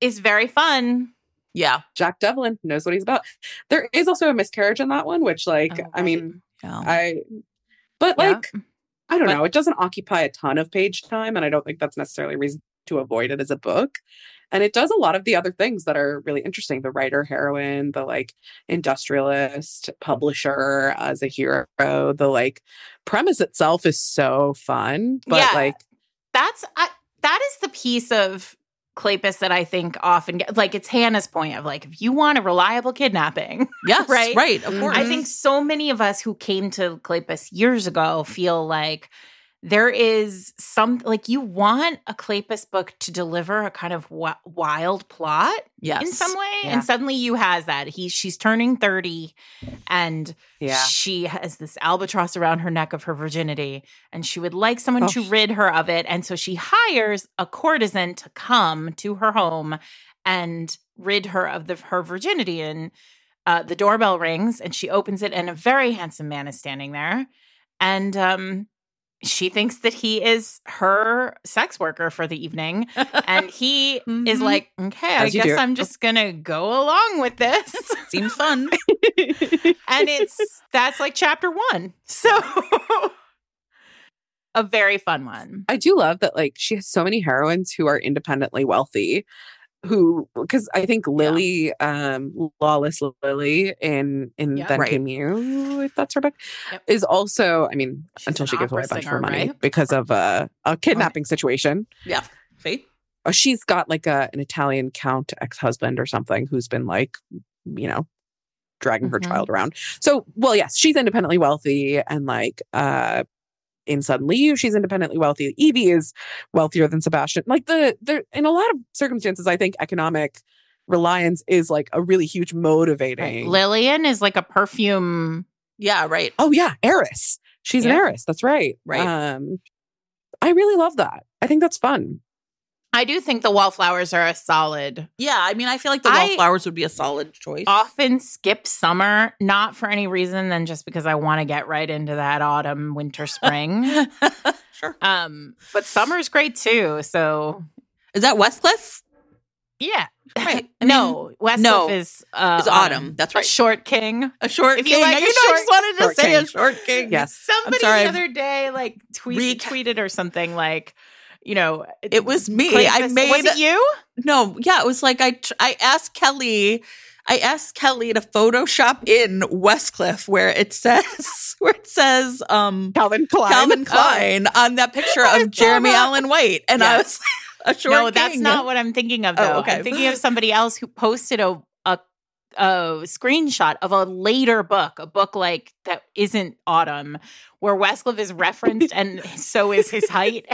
Speaker 1: is very fun.
Speaker 2: Yeah.
Speaker 3: Jack Devlin knows what he's about. There is also a miscarriage in that one, which like
Speaker 1: Oh,
Speaker 3: I mean,
Speaker 2: Yeah.
Speaker 3: I but
Speaker 1: Yeah.
Speaker 3: like I don't
Speaker 1: But-
Speaker 3: know, it doesn't occupy a ton of page time and I don't think that's necessarily a reason to avoid it as a book. And it does a lot of the other things that are really interesting. The writer heroine, the like industrialist, publisher as a hero, the like premise itself is so fun. But
Speaker 1: Yeah.
Speaker 3: like
Speaker 1: That's, I, that is the piece of Kleypas that I think often get, like it's Hannah's point of like, if you want a reliable kidnapping,
Speaker 2: yes.
Speaker 1: right?
Speaker 2: Right. Of
Speaker 3: Mhm.
Speaker 2: course.
Speaker 1: I think so many of us who came to Kleypas years ago feel like there is some like you want a Kleypas book to deliver a kind of wi- wild plot
Speaker 2: yes.
Speaker 1: in some way,
Speaker 3: Yeah.
Speaker 1: and suddenly you has that. He she's turning thirty, and
Speaker 3: yeah.
Speaker 1: she has this albatross around her neck of her virginity, and she would like someone to
Speaker 3: Oh.
Speaker 1: rid her of it, and so she hires a courtesan to come to her home and rid her of the, her virginity. And uh, the doorbell rings, and she opens it, and a very handsome man is standing there, and um, she thinks that he is her sex worker for the evening, and he is
Speaker 2: Mhm.
Speaker 1: like, "Okay, I
Speaker 3: As you
Speaker 1: guess. I'm just gonna go along with this."
Speaker 2: seems fun.
Speaker 1: and it's that's like chapter one. So a very fun one.
Speaker 3: I do love that like she has so many heroines who are independently wealthy who because I think Lily um Lawless Lily in in
Speaker 1: Yep.
Speaker 3: Then
Speaker 2: Right.
Speaker 3: Came You if that's her book
Speaker 1: Yep.
Speaker 3: is also I mean
Speaker 1: She's
Speaker 3: until she gives away a bunch of her money
Speaker 1: right?
Speaker 3: because of a, a kidnapping situation
Speaker 2: Yeah. See?
Speaker 3: Uh, she's got like a an Italian count ex-husband or something who's been like you know dragging her
Speaker 1: Mhm.
Speaker 3: child around so well yes she's independently wealthy and like uh in suddenly you she's independently wealthy evie is wealthier than sebastian like the there in a lot of circumstances i think economic reliance is like a really huge motivating
Speaker 1: Lillian is like a perfume.
Speaker 2: Yeah. Right.
Speaker 3: oh yeah heiress she's an
Speaker 1: Yeah.
Speaker 3: heiress that's right
Speaker 2: Right.
Speaker 3: um i really love that i think that's fun
Speaker 1: I do think the wallflowers are a solid.
Speaker 2: Yeah, I mean, I feel like the
Speaker 1: I-
Speaker 2: wallflowers would be a solid choice.
Speaker 1: Often skip summer, not for any reason than just because I want to get right into that autumn, winter, spring.
Speaker 2: sure.
Speaker 1: um, but summer is great too. So
Speaker 2: Is that Westcliff?
Speaker 1: yeah,
Speaker 2: Right. I
Speaker 1: no, Westcliff
Speaker 2: no,
Speaker 1: is uh,
Speaker 2: it's autumn. That's
Speaker 1: A
Speaker 2: right.
Speaker 1: short king.
Speaker 2: A short
Speaker 1: If you like
Speaker 2: you know, I just wanted to say
Speaker 3: king.
Speaker 2: a short king.
Speaker 3: Yes.
Speaker 1: Somebody the other day like tweet,
Speaker 2: re-
Speaker 1: tweeted or something like, you know,
Speaker 2: It was me. I
Speaker 1: Fist-
Speaker 2: made
Speaker 1: was it you?
Speaker 2: No, yeah, it was like I tr- I asked Kelly, I asked Kelly to Photoshop in Westcliff where it says where it says um
Speaker 3: Calvin Klein.
Speaker 2: Calvin Klein on that picture of Jeremy. Allen White, and I was like, a short.
Speaker 1: no, that's
Speaker 2: king.
Speaker 1: not what I'm thinking of.
Speaker 2: Oh,
Speaker 1: Though
Speaker 2: okay.
Speaker 1: I'm thinking of somebody else who posted a a a screenshot of a later book, a book like that isn't Autumn, where Westcliff is referenced, and so is his height.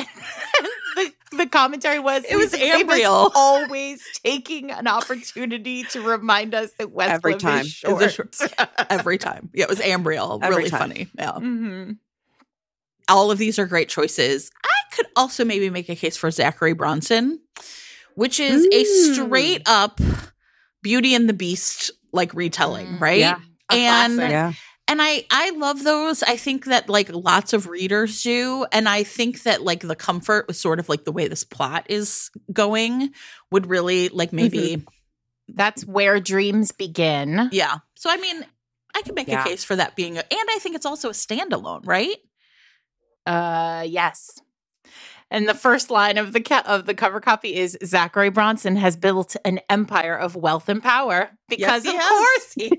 Speaker 1: The, the commentary was
Speaker 2: It was Ambriel.
Speaker 1: always taking an opportunity to remind us that Westcliff
Speaker 3: Every time.
Speaker 1: is
Speaker 2: Is
Speaker 1: short.
Speaker 2: every time. Yeah, it was Ambriel.
Speaker 3: Every
Speaker 2: really
Speaker 3: time.
Speaker 2: funny. Yeah.
Speaker 1: hmm
Speaker 2: all of these are great choices. I could also maybe make a case for Zachary Bronson, which is a
Speaker 3: Mm.
Speaker 2: straight up Beauty and the Beast like retelling,
Speaker 1: Mm,
Speaker 2: right?
Speaker 3: yeah.
Speaker 1: A
Speaker 2: And
Speaker 1: classic.
Speaker 3: Yeah.
Speaker 2: And I I love those. I think that like lots of readers do, and I think that like the comfort with sort of like the way this plot is going would really like maybe
Speaker 1: That's where dreams begin.
Speaker 2: yeah. So I mean, I could make
Speaker 3: Yeah.
Speaker 2: a case for that being, a, and I think it's also a standalone, right?
Speaker 1: Uh, yes. And the first line of the ca- of the cover copy is Zachary Bronson has built an empire of wealth and power because
Speaker 2: he
Speaker 1: of
Speaker 2: has.
Speaker 1: course he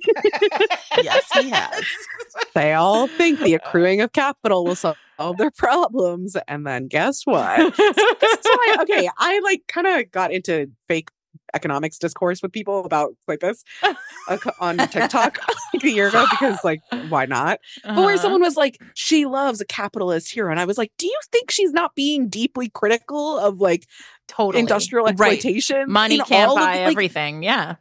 Speaker 2: Yes, he has.
Speaker 3: They all think the uh, accruing of capital will solve their problems. And then guess what? this is why, okay, I like kind of got into fake economics discourse with people about like this uh, on TikTok like a year ago because like why not? But where
Speaker 1: Uh-huh.
Speaker 3: someone was like, she loves a capitalist hero, and I was like, do you think she's not being deeply critical of like
Speaker 1: total
Speaker 3: industrial
Speaker 2: Right.
Speaker 3: exploitation?
Speaker 1: money can't
Speaker 3: all of-
Speaker 1: buy
Speaker 3: like,
Speaker 1: everything. Yeah.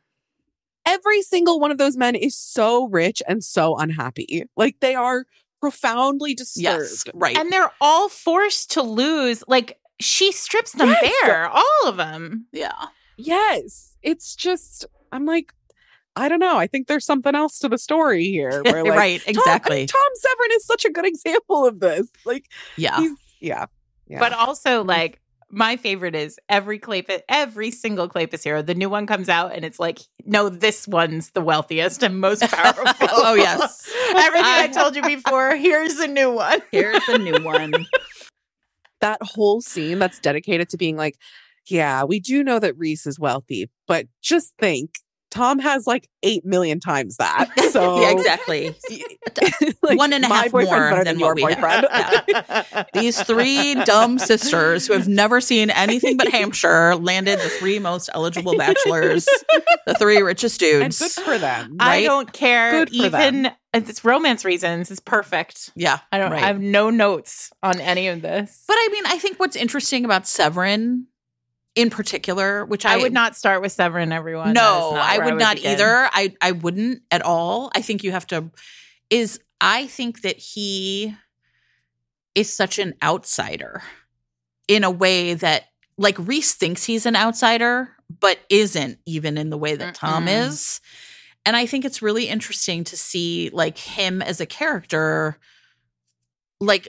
Speaker 3: every single one of those men is so rich and so unhappy. Like they are profoundly disturbed.
Speaker 2: Yes, right.
Speaker 1: And they're all forced to lose. Like she strips them
Speaker 3: Yes.
Speaker 1: bare, all of them.
Speaker 2: yeah.
Speaker 3: Yes. It's just, I'm like, I don't know. I think there's something else to the story here. Where like,
Speaker 2: right,
Speaker 3: Tom-
Speaker 2: exactly.
Speaker 3: Tom, Severin is such a good example of this. Like,
Speaker 2: yeah.
Speaker 3: he's, yeah. yeah.
Speaker 1: But also, like, my favorite is every Kleypas, every single Kleypas hero. The new one comes out, and it's like, no, this one's the wealthiest and most powerful.
Speaker 2: Oh, yes.
Speaker 1: Everything I told you before. Here's a new one.
Speaker 2: Here's a new one.
Speaker 3: that whole scene that's dedicated to being like, yeah, we do know that Rhys is wealthy, but just think Tom has like 8 million times that. So,
Speaker 2: yeah, exactly.
Speaker 3: like,
Speaker 2: One and a
Speaker 3: my
Speaker 2: half
Speaker 3: boyfriend's
Speaker 2: more than
Speaker 3: than your
Speaker 2: what we have.
Speaker 3: boyfriend.
Speaker 2: These three dumb sisters who have never seen anything but Hampshire landed the three most eligible bachelors, the three richest dudes.
Speaker 3: and
Speaker 2: dudes.
Speaker 3: good for them.
Speaker 1: I don't care.
Speaker 3: Good for
Speaker 1: Even it's romance reasons. It's perfect.
Speaker 2: yeah.
Speaker 1: I don't.
Speaker 2: right.
Speaker 1: I have no notes on any of this.
Speaker 2: But I mean, I think what's interesting about Severin in particular, which I,
Speaker 1: I would not start with Severin. Everyone.
Speaker 2: No, I would not
Speaker 1: begin.
Speaker 2: either. I I wouldn't at all. I think you have to is I think that he is such an outsider in a way that like Rhys thinks he's an outsider but isn't even in the way that Tom
Speaker 1: Mm-mm.
Speaker 2: is. And I think it's really interesting to see like him as a character like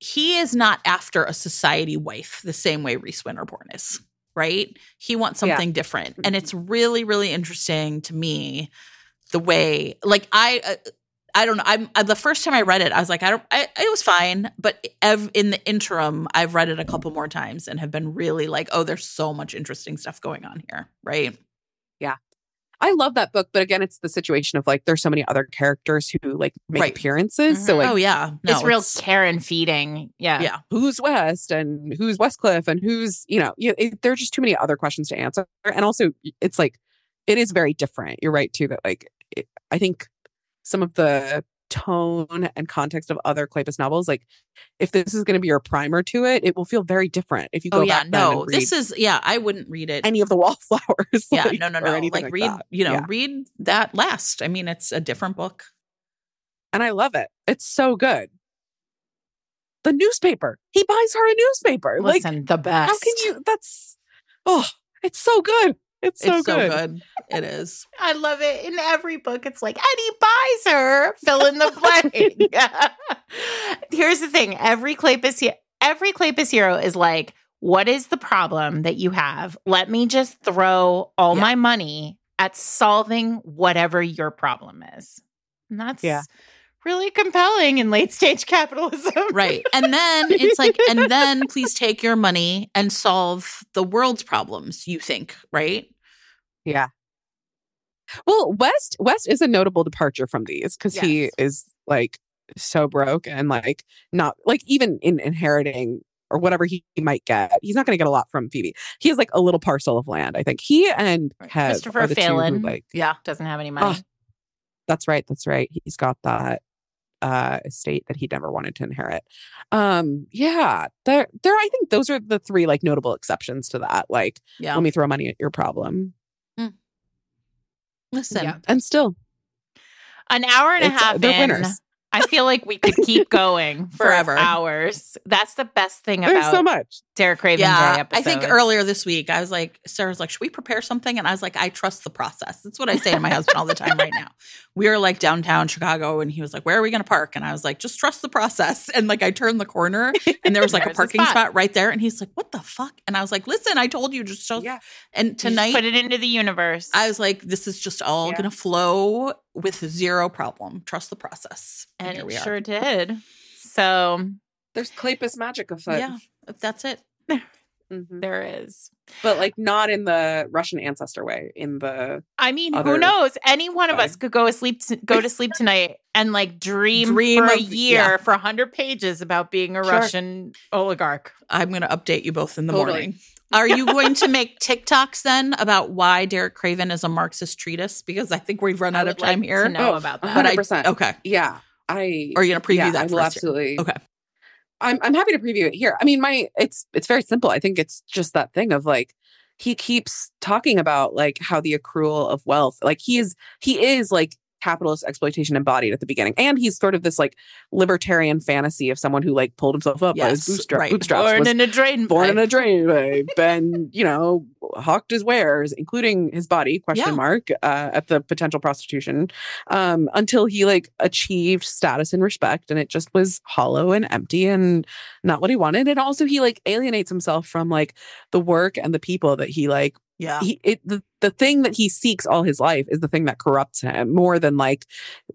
Speaker 2: he is not after a society wife the same way Rhys Winterborne is, right? He wants
Speaker 3: Yeah.
Speaker 2: something different. And it's really, really interesting to me the way, like, I. Uh, I don't know. I'm uh, the first time I read it, I was like, I don't. I, it was fine, but ev- in the interim, I've read it a couple more times and have been really like, oh, there's so much interesting stuff going on here, right?
Speaker 3: I love that book, but again, it's the situation of like there's so many other characters who like make
Speaker 2: Right.
Speaker 3: appearances. So
Speaker 1: Mhm.
Speaker 3: like
Speaker 2: oh yeah, no,
Speaker 1: it's real Karen feeding. Yeah.
Speaker 2: Yeah,
Speaker 3: who's West and who's Westcliff and who's you know, you it, there are just too many other questions to answer. And also, it's like it is very different. You're right too that like it, I think some of the tone and context of other Kleypas novels, like if this is going to be your primer to it, it will feel very different if you oh, go
Speaker 2: oh yeah,
Speaker 3: back
Speaker 2: no, this is yeah. I wouldn't read it.
Speaker 3: any of the wallflowers.
Speaker 2: yeah,
Speaker 3: like,
Speaker 2: no, no, no.
Speaker 3: anything
Speaker 2: Like, read,
Speaker 3: that.
Speaker 2: you know,
Speaker 3: Yeah.
Speaker 2: read that last. I mean, it's a different book.
Speaker 3: and I love it. It's so good. the newspaper. He buys her a newspaper. like,
Speaker 1: Listen, the best.
Speaker 3: how can you? That's oh, it's so good. It's so
Speaker 2: it's
Speaker 3: good.
Speaker 2: so good. It is.
Speaker 1: I love it. In every book, it's like, Eddie he buys her. Fill in the blank. Here's the thing: every Kleypas, he- every Kleypas hero is like, "What is the problem that you have? Let me just throw all
Speaker 2: Yeah.
Speaker 1: my money at solving whatever your problem is." And that's
Speaker 3: Yeah.
Speaker 1: Really compelling in late stage capitalism.
Speaker 2: Right. And then it's like, and then please take your money and solve the world's problems, you think, right?
Speaker 3: Yeah. Well, West West is a notable departure from these because he is like so broke and like not like even in inheriting or whatever he, he might get, he's not going to get a lot from Phoebe. He has like a little parcel of land. I think he and Kev
Speaker 1: Christopher
Speaker 3: are the two who,
Speaker 1: Phelan.
Speaker 3: like
Speaker 2: Yeah.
Speaker 1: Doesn't have any ah, money.
Speaker 3: Oh, that's right. That's right. He's got that uh estate that he never wanted to inherit. Um yeah, there there I think those are the three like notable exceptions to that. Like
Speaker 2: Yeah.
Speaker 3: let me throw money at your problem. Mm.
Speaker 2: Listen.
Speaker 1: Yeah.
Speaker 3: And still
Speaker 1: An hour and a
Speaker 3: uh,
Speaker 1: half
Speaker 3: they're
Speaker 1: in,
Speaker 3: winners.
Speaker 1: I feel like we could keep going for
Speaker 2: Forever.
Speaker 1: hours. That's the best thing
Speaker 3: there's
Speaker 1: about
Speaker 3: so much.
Speaker 1: Derek Craven Day
Speaker 2: Yeah, I think earlier this week I was like, Sarah's like, should we prepare something? And I was like, I trust the process. That's what I say to my husband all the time right now. We were like downtown Chicago, and he was like, "Where are we going to park?" And I was like, "Just trust the process." And like I turned the corner, and there was like a
Speaker 1: There's
Speaker 2: parking
Speaker 1: spot.
Speaker 2: spot. right there, and he's like, "What the fuck?" And I was like, "Listen, I told you just trust."
Speaker 3: Yeah.
Speaker 2: And tonight,
Speaker 1: put it into the universe.
Speaker 2: I was like, "This is just all
Speaker 3: Yeah.
Speaker 2: going to flow with zero problem. Trust the process."
Speaker 1: and
Speaker 2: here
Speaker 1: it
Speaker 2: we are.
Speaker 1: sure did. So
Speaker 3: There's Kleypas magic afoot.
Speaker 2: yeah, that's it.
Speaker 3: Mhm.
Speaker 1: there is.
Speaker 3: But like not in the Russian ancestor way, in the
Speaker 1: I mean, who knows? Any one of
Speaker 3: way.
Speaker 1: us could go asleep, to, go to sleep tonight, and like dream,
Speaker 2: Dream
Speaker 1: for a year
Speaker 2: yeah.
Speaker 1: for hundred pages about being a
Speaker 3: Sure.
Speaker 1: Russian oligarch.
Speaker 2: I'm going to update you both in the
Speaker 3: Totally.
Speaker 2: morning. Are you going to make TikToks then about why Derek Craven is a Marxist treatise? Because I think we've run out of time
Speaker 1: like
Speaker 2: here.
Speaker 1: to know
Speaker 3: Oh,
Speaker 1: about that.
Speaker 2: But I
Speaker 3: 100%.
Speaker 2: okay.
Speaker 3: yeah. I
Speaker 2: Are you going to preview
Speaker 3: yeah,
Speaker 2: that
Speaker 3: I
Speaker 2: for
Speaker 3: will
Speaker 2: us here?
Speaker 3: absolutely.
Speaker 2: Okay.
Speaker 3: I'm I'm happy to preview it here. I mean, my it's it's very simple. I think it's just that thing of like he keeps talking about like how the accrual of wealth, like he is he is like capitalist exploitation embodied at the beginning, and he's sort of this like libertarian fantasy of someone who like pulled himself up by his
Speaker 2: Yes,
Speaker 3: bootstrap,
Speaker 2: right.
Speaker 3: bootstraps,
Speaker 1: Born in a drain
Speaker 3: born
Speaker 1: pipe.
Speaker 3: in a drain pipe, and you know hawked his wares, including his body question
Speaker 2: Yeah.
Speaker 3: mark uh, at the potential prostitution, um, until he like achieved status and respect, and it just was hollow and empty and not what he wanted. And also he like alienates himself from like the work and the people that he like
Speaker 2: Yeah.
Speaker 3: he it the, the thing that he seeks all his life is the thing that corrupts him more than like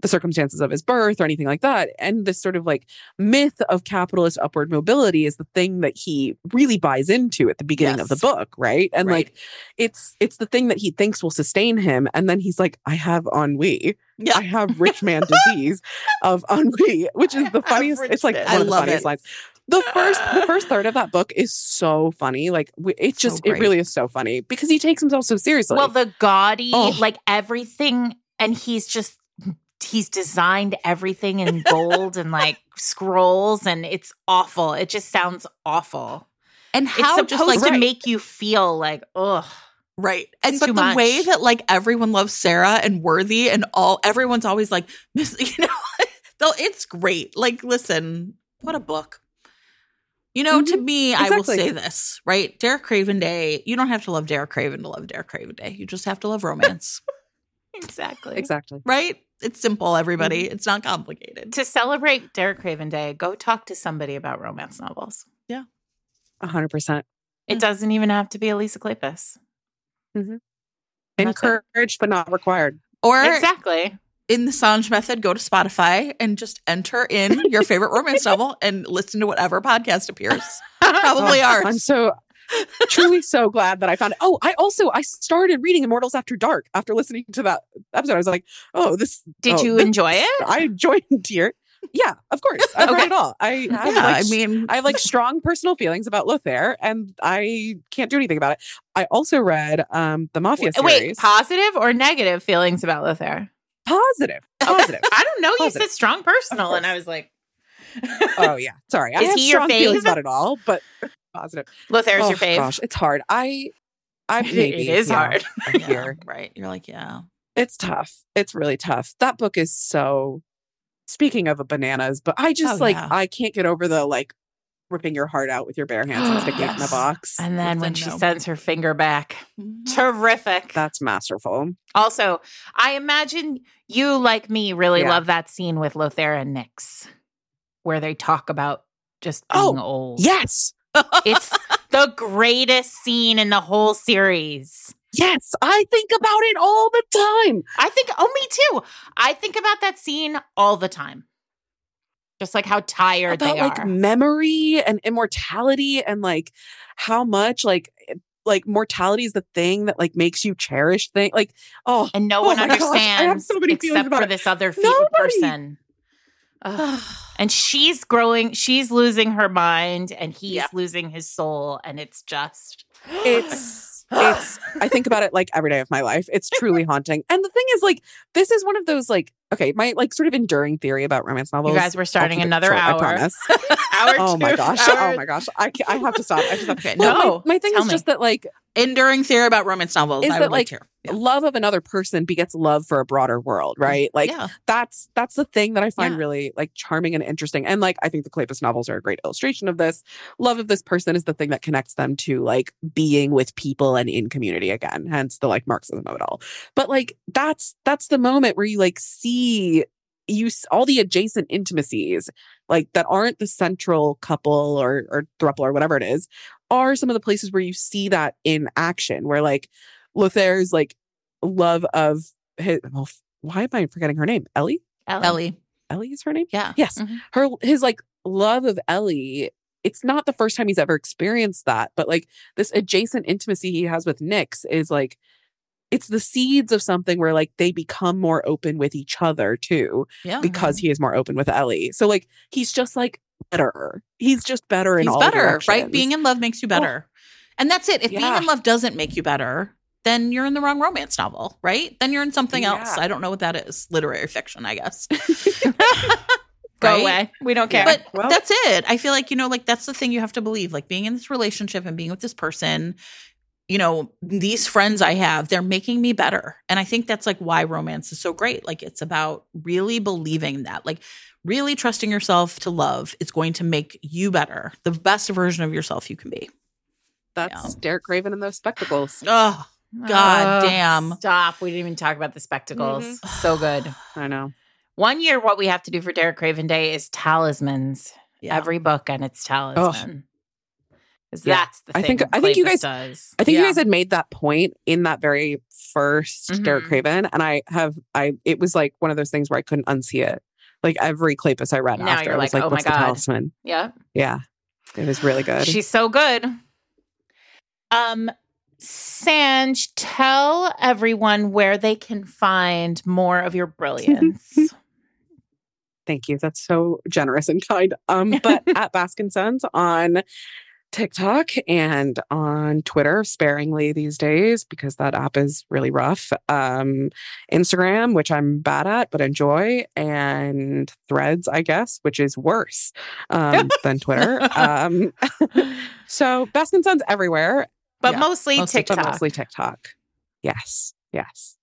Speaker 3: the circumstances of his birth or anything like that and this sort of like myth of capitalist upward mobility is the thing that he really buys into at the beginning of the book right and
Speaker 2: Right.
Speaker 3: like it's it's the thing that he thinks will sustain him and then he's like i have ennui
Speaker 2: Yeah.
Speaker 3: i have rich man disease of ennui which is the funniest it's like one
Speaker 2: I
Speaker 3: of the funniest
Speaker 2: it.
Speaker 3: lines the first the first third of that book is so funny like it
Speaker 2: So
Speaker 3: just it really is so funny because he takes himself so seriously
Speaker 1: well, the gaudy,
Speaker 3: Oh.
Speaker 1: like everything, and he's just he's designed everything in gold and like scrolls, and it's awful. It just sounds awful.
Speaker 2: and
Speaker 1: It's
Speaker 2: how
Speaker 1: supposed
Speaker 2: just like
Speaker 1: to make you feel like, ugh.
Speaker 2: right. And
Speaker 1: It's
Speaker 2: but the way that like everyone loves Sarah and Worthy and all everyone's always like, Miss, you know, though it's great. Like, listen, what a book. You know, to
Speaker 3: Mhm.
Speaker 2: me, I will say this, right? Derek Craven Day, you don't have to love Derek Craven to love Derek Craven Day. You just have to love romance,
Speaker 1: Exactly.
Speaker 3: exactly
Speaker 2: right? It's simple, everybody. It's not complicated.
Speaker 1: To celebrate Derek Craven Day, go talk to somebody about romance novels. Yeah.
Speaker 3: A hundred percent
Speaker 1: It
Speaker 2: Mm.
Speaker 1: doesn't even have to be Elisa Kleypas. That's it.
Speaker 3: encouraged but not required
Speaker 2: Or
Speaker 1: Exactly.
Speaker 2: In the Sanj method, go to Spotify and just enter in your favorite romance novel and listen to whatever podcast appears. Probably
Speaker 3: Oh,
Speaker 2: ours.
Speaker 3: i'm so truly so glad that i found it oh i also i started reading immortals after dark after listening to that episode i was like oh this
Speaker 1: Did
Speaker 3: oh,
Speaker 1: you
Speaker 3: this-
Speaker 1: enjoy it?
Speaker 3: i joined here yeah of course i've
Speaker 1: Okay.
Speaker 3: read it all i
Speaker 2: yeah,
Speaker 3: like,
Speaker 2: I mean,
Speaker 3: I have like strong personal feelings about Lothair, and I can't do anything about it. I also read um the Mafia
Speaker 1: Wait,
Speaker 3: series.
Speaker 1: positive or negative feelings about Lothair?
Speaker 3: Positive, positive.
Speaker 1: I don't know. You said strong personal, and I was like,
Speaker 3: oh yeah, sorry. I
Speaker 1: Is
Speaker 3: have
Speaker 1: he your
Speaker 3: strong feelings
Speaker 1: fave?
Speaker 3: about it all, but positive.
Speaker 1: Lothair's
Speaker 3: oh,
Speaker 1: your fave.
Speaker 3: Gosh, it's hard. I, I
Speaker 1: It
Speaker 3: maybe,
Speaker 1: is
Speaker 3: yeah,
Speaker 1: hard.
Speaker 2: Yeah,
Speaker 3: hear.
Speaker 2: right. You're like, yeah.
Speaker 3: It's tough. It's really tough. That book is so. Speaking of bananas, but I just
Speaker 2: Oh,
Speaker 3: like
Speaker 2: yeah.
Speaker 3: I can't get over the like ripping your heart out with your bare hands and sticking it in a
Speaker 2: Yes.
Speaker 3: box.
Speaker 1: And then when she
Speaker 2: no.
Speaker 1: sends her finger back,
Speaker 2: Mhm.
Speaker 1: terrific.
Speaker 3: That's masterful.
Speaker 1: Also, I imagine you, like me, really
Speaker 3: Yeah.
Speaker 1: love that scene with Lothair and Nyx, where they talk about just
Speaker 3: Oh,
Speaker 1: being old.
Speaker 3: Yes.
Speaker 1: It's the greatest scene in the whole series.
Speaker 3: Yes. I think about it all the time.
Speaker 1: I think, oh, me too. I think about that scene all the time. Just like how tired
Speaker 3: about
Speaker 1: they
Speaker 3: like
Speaker 1: are.
Speaker 3: memory and immortality and like how much like eh, like mortality is the thing that like makes you cherish things. like oh
Speaker 1: and no
Speaker 3: Oh
Speaker 1: one
Speaker 3: my gosh,
Speaker 1: understands
Speaker 3: so
Speaker 1: except for
Speaker 3: it.
Speaker 1: this other person. And she's growing, she's losing her mind, and he's
Speaker 2: Yeah.
Speaker 1: losing his soul. And it's just,
Speaker 3: it's it's i think about it like every day of my life. It's truly haunting. And the thing is like this is one of those like okay my like sort of enduring theory about romance novels
Speaker 1: you guys, we're starting another
Speaker 3: short,
Speaker 1: hour.
Speaker 3: i promise
Speaker 1: hour
Speaker 3: oh my gosh
Speaker 1: hour-
Speaker 3: oh my gosh i i have to stop i just have
Speaker 2: Okay,
Speaker 3: Well, my-
Speaker 2: no,
Speaker 3: my, thing is
Speaker 1: me.
Speaker 3: just that like
Speaker 2: Enduring theory about romance novels.
Speaker 3: Is
Speaker 2: I
Speaker 3: that,
Speaker 2: would like,
Speaker 3: like,
Speaker 2: to. Yeah.
Speaker 3: love of another person begets love for a broader world mm, right like
Speaker 2: yeah.
Speaker 3: that's that's the thing that I find
Speaker 2: Yeah.
Speaker 3: really like charming and interesting. And like I think the Kleypas novels are a great illustration of this. Love of this person is the thing that connects them to like being with people and in community again. Hence the like Marxism of it all. But like that's that's the moment where you like see you all the adjacent intimacies like that aren't the central couple or or throuple or whatever it is are some of the places where you see that in action where like Lothaire's like love of his well, why am I forgetting her name? Ellie?
Speaker 1: Ellie.
Speaker 2: Ellie.
Speaker 3: Ellie is her name?
Speaker 2: Yeah.
Speaker 3: Yes.
Speaker 1: Mhm.
Speaker 3: Her his like love of Ellie. It's not the first time he's ever experienced that, but like this adjacent intimacy he has with Nyx is like it's the seeds of something where like they become more open with each other too
Speaker 2: Yeah.
Speaker 3: because he is more open with Ellie. So like he's just like better. He's just better in
Speaker 2: He's
Speaker 3: all
Speaker 2: better, right? Being in love makes you better. Oh. and that's it. If being in love doesn't make you better, then you're in the wrong romance novel, right? Then you're in something else. I don't know what that is. Literary fiction, I guess.
Speaker 1: Go
Speaker 2: Right?
Speaker 1: away. We don't care.
Speaker 2: But
Speaker 3: Well-
Speaker 2: that's it. I feel like, you know, like that's the thing you have to believe. Like being in this relationship and being with this person, you know, these friends I have, they're making me better. And I think that's like why romance is so great. Like it's about really believing that, like really trusting yourself to love. It's going to make you better, the best version of yourself you can be.
Speaker 3: That's Derek Craven and those spectacles.
Speaker 2: Oh, God
Speaker 1: Ugh,
Speaker 2: damn.
Speaker 1: Stop. We didn't even talk about the spectacles.
Speaker 3: Mhm.
Speaker 1: So good.
Speaker 3: I know.
Speaker 1: One year, what we have to do for Derek Craven Day is talismans.
Speaker 2: yeah.
Speaker 1: Every book and its talisman. 'Cause
Speaker 3: Yeah.
Speaker 1: that's the
Speaker 3: I
Speaker 1: thing.
Speaker 3: think- I think you guys-
Speaker 1: does.
Speaker 3: I think you guys had made that point in that very 1st Derek
Speaker 1: Mhm.
Speaker 3: Craven, and I have I. It was like one of those things where I couldn't unsee it. Like every Kleypas I read
Speaker 1: Now
Speaker 3: after, I was
Speaker 1: like,
Speaker 3: like,
Speaker 1: "Oh my
Speaker 3: "What's the
Speaker 1: God."
Speaker 3: talisman?"
Speaker 1: Yeah.
Speaker 3: Yeah, it was really good.
Speaker 1: She's so good. Um, Sanj, tell everyone where they can find more of your brilliance.
Speaker 3: Thank you. That's so generous and kind. Um, but at Baskin Suns on TikTok and on Twitter sparingly these days because that app is really rough. Um, Instagram, which I'm bad at but enjoy, and Threads, I guess, which is worse um, than Twitter. Um, so Baskin Suns everywhere,
Speaker 1: but
Speaker 2: Yeah,
Speaker 1: mostly
Speaker 2: mostly-
Speaker 3: but
Speaker 1: TikTok.
Speaker 3: mostly TikTok. Yes, yes.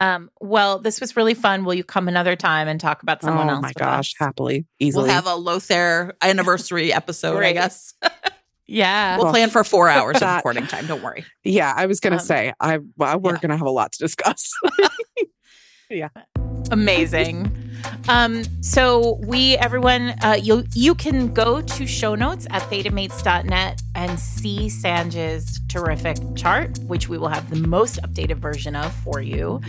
Speaker 1: Um, well, this was really fun. Will you come another time and talk about someone
Speaker 3: oh
Speaker 1: else?
Speaker 3: my
Speaker 1: with
Speaker 3: gosh,
Speaker 1: us?
Speaker 3: happily, easily.
Speaker 2: We'll have a Lothaire anniversary episode, I guess.
Speaker 1: Yeah.
Speaker 2: We'll
Speaker 3: Well,
Speaker 2: plan for four hours of recording time. Don't worry.
Speaker 3: Yeah, I was gonna
Speaker 1: Um,
Speaker 3: say I well, we're
Speaker 2: yeah.
Speaker 3: gonna have a lot to discuss.
Speaker 1: amazing. Um so we everyone uh you you can go to show notes at fatedmates.net and see sanj's terrific chart which we will have the most updated version of for you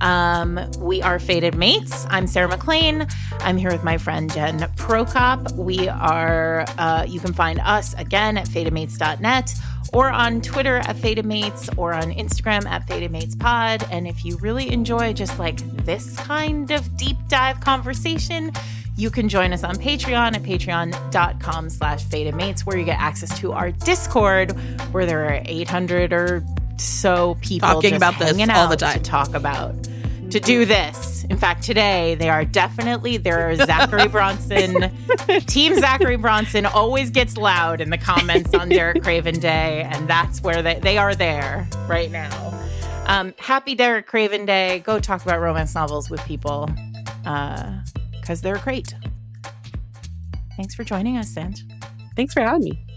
Speaker 1: um we are Fated mates. I'm sarah maclean. I'm here with my friend jen prokop. We are uh you can find us again at fatedmates.net or on Twitter at Fated Mates or on Instagram at Fated Mates Pod. And if you really enjoy just like this kind of deep dive conversation, you can join us on Patreon at patreon.com slash fated mates, where you get access to our Discord, where there are 800 or so people
Speaker 2: Talking about this all the time.
Speaker 1: to talk about to do this. In fact, today they are definitely there Zachary Bronson Team Zachary Bronson always gets loud in the comments on Derek Craven Day, and that's where they, they are there right now. Um, happy Derek Craven Day. Go talk about romance novels with people because they're great. Thanks for joining us, Sanj.
Speaker 3: Thanks for having me.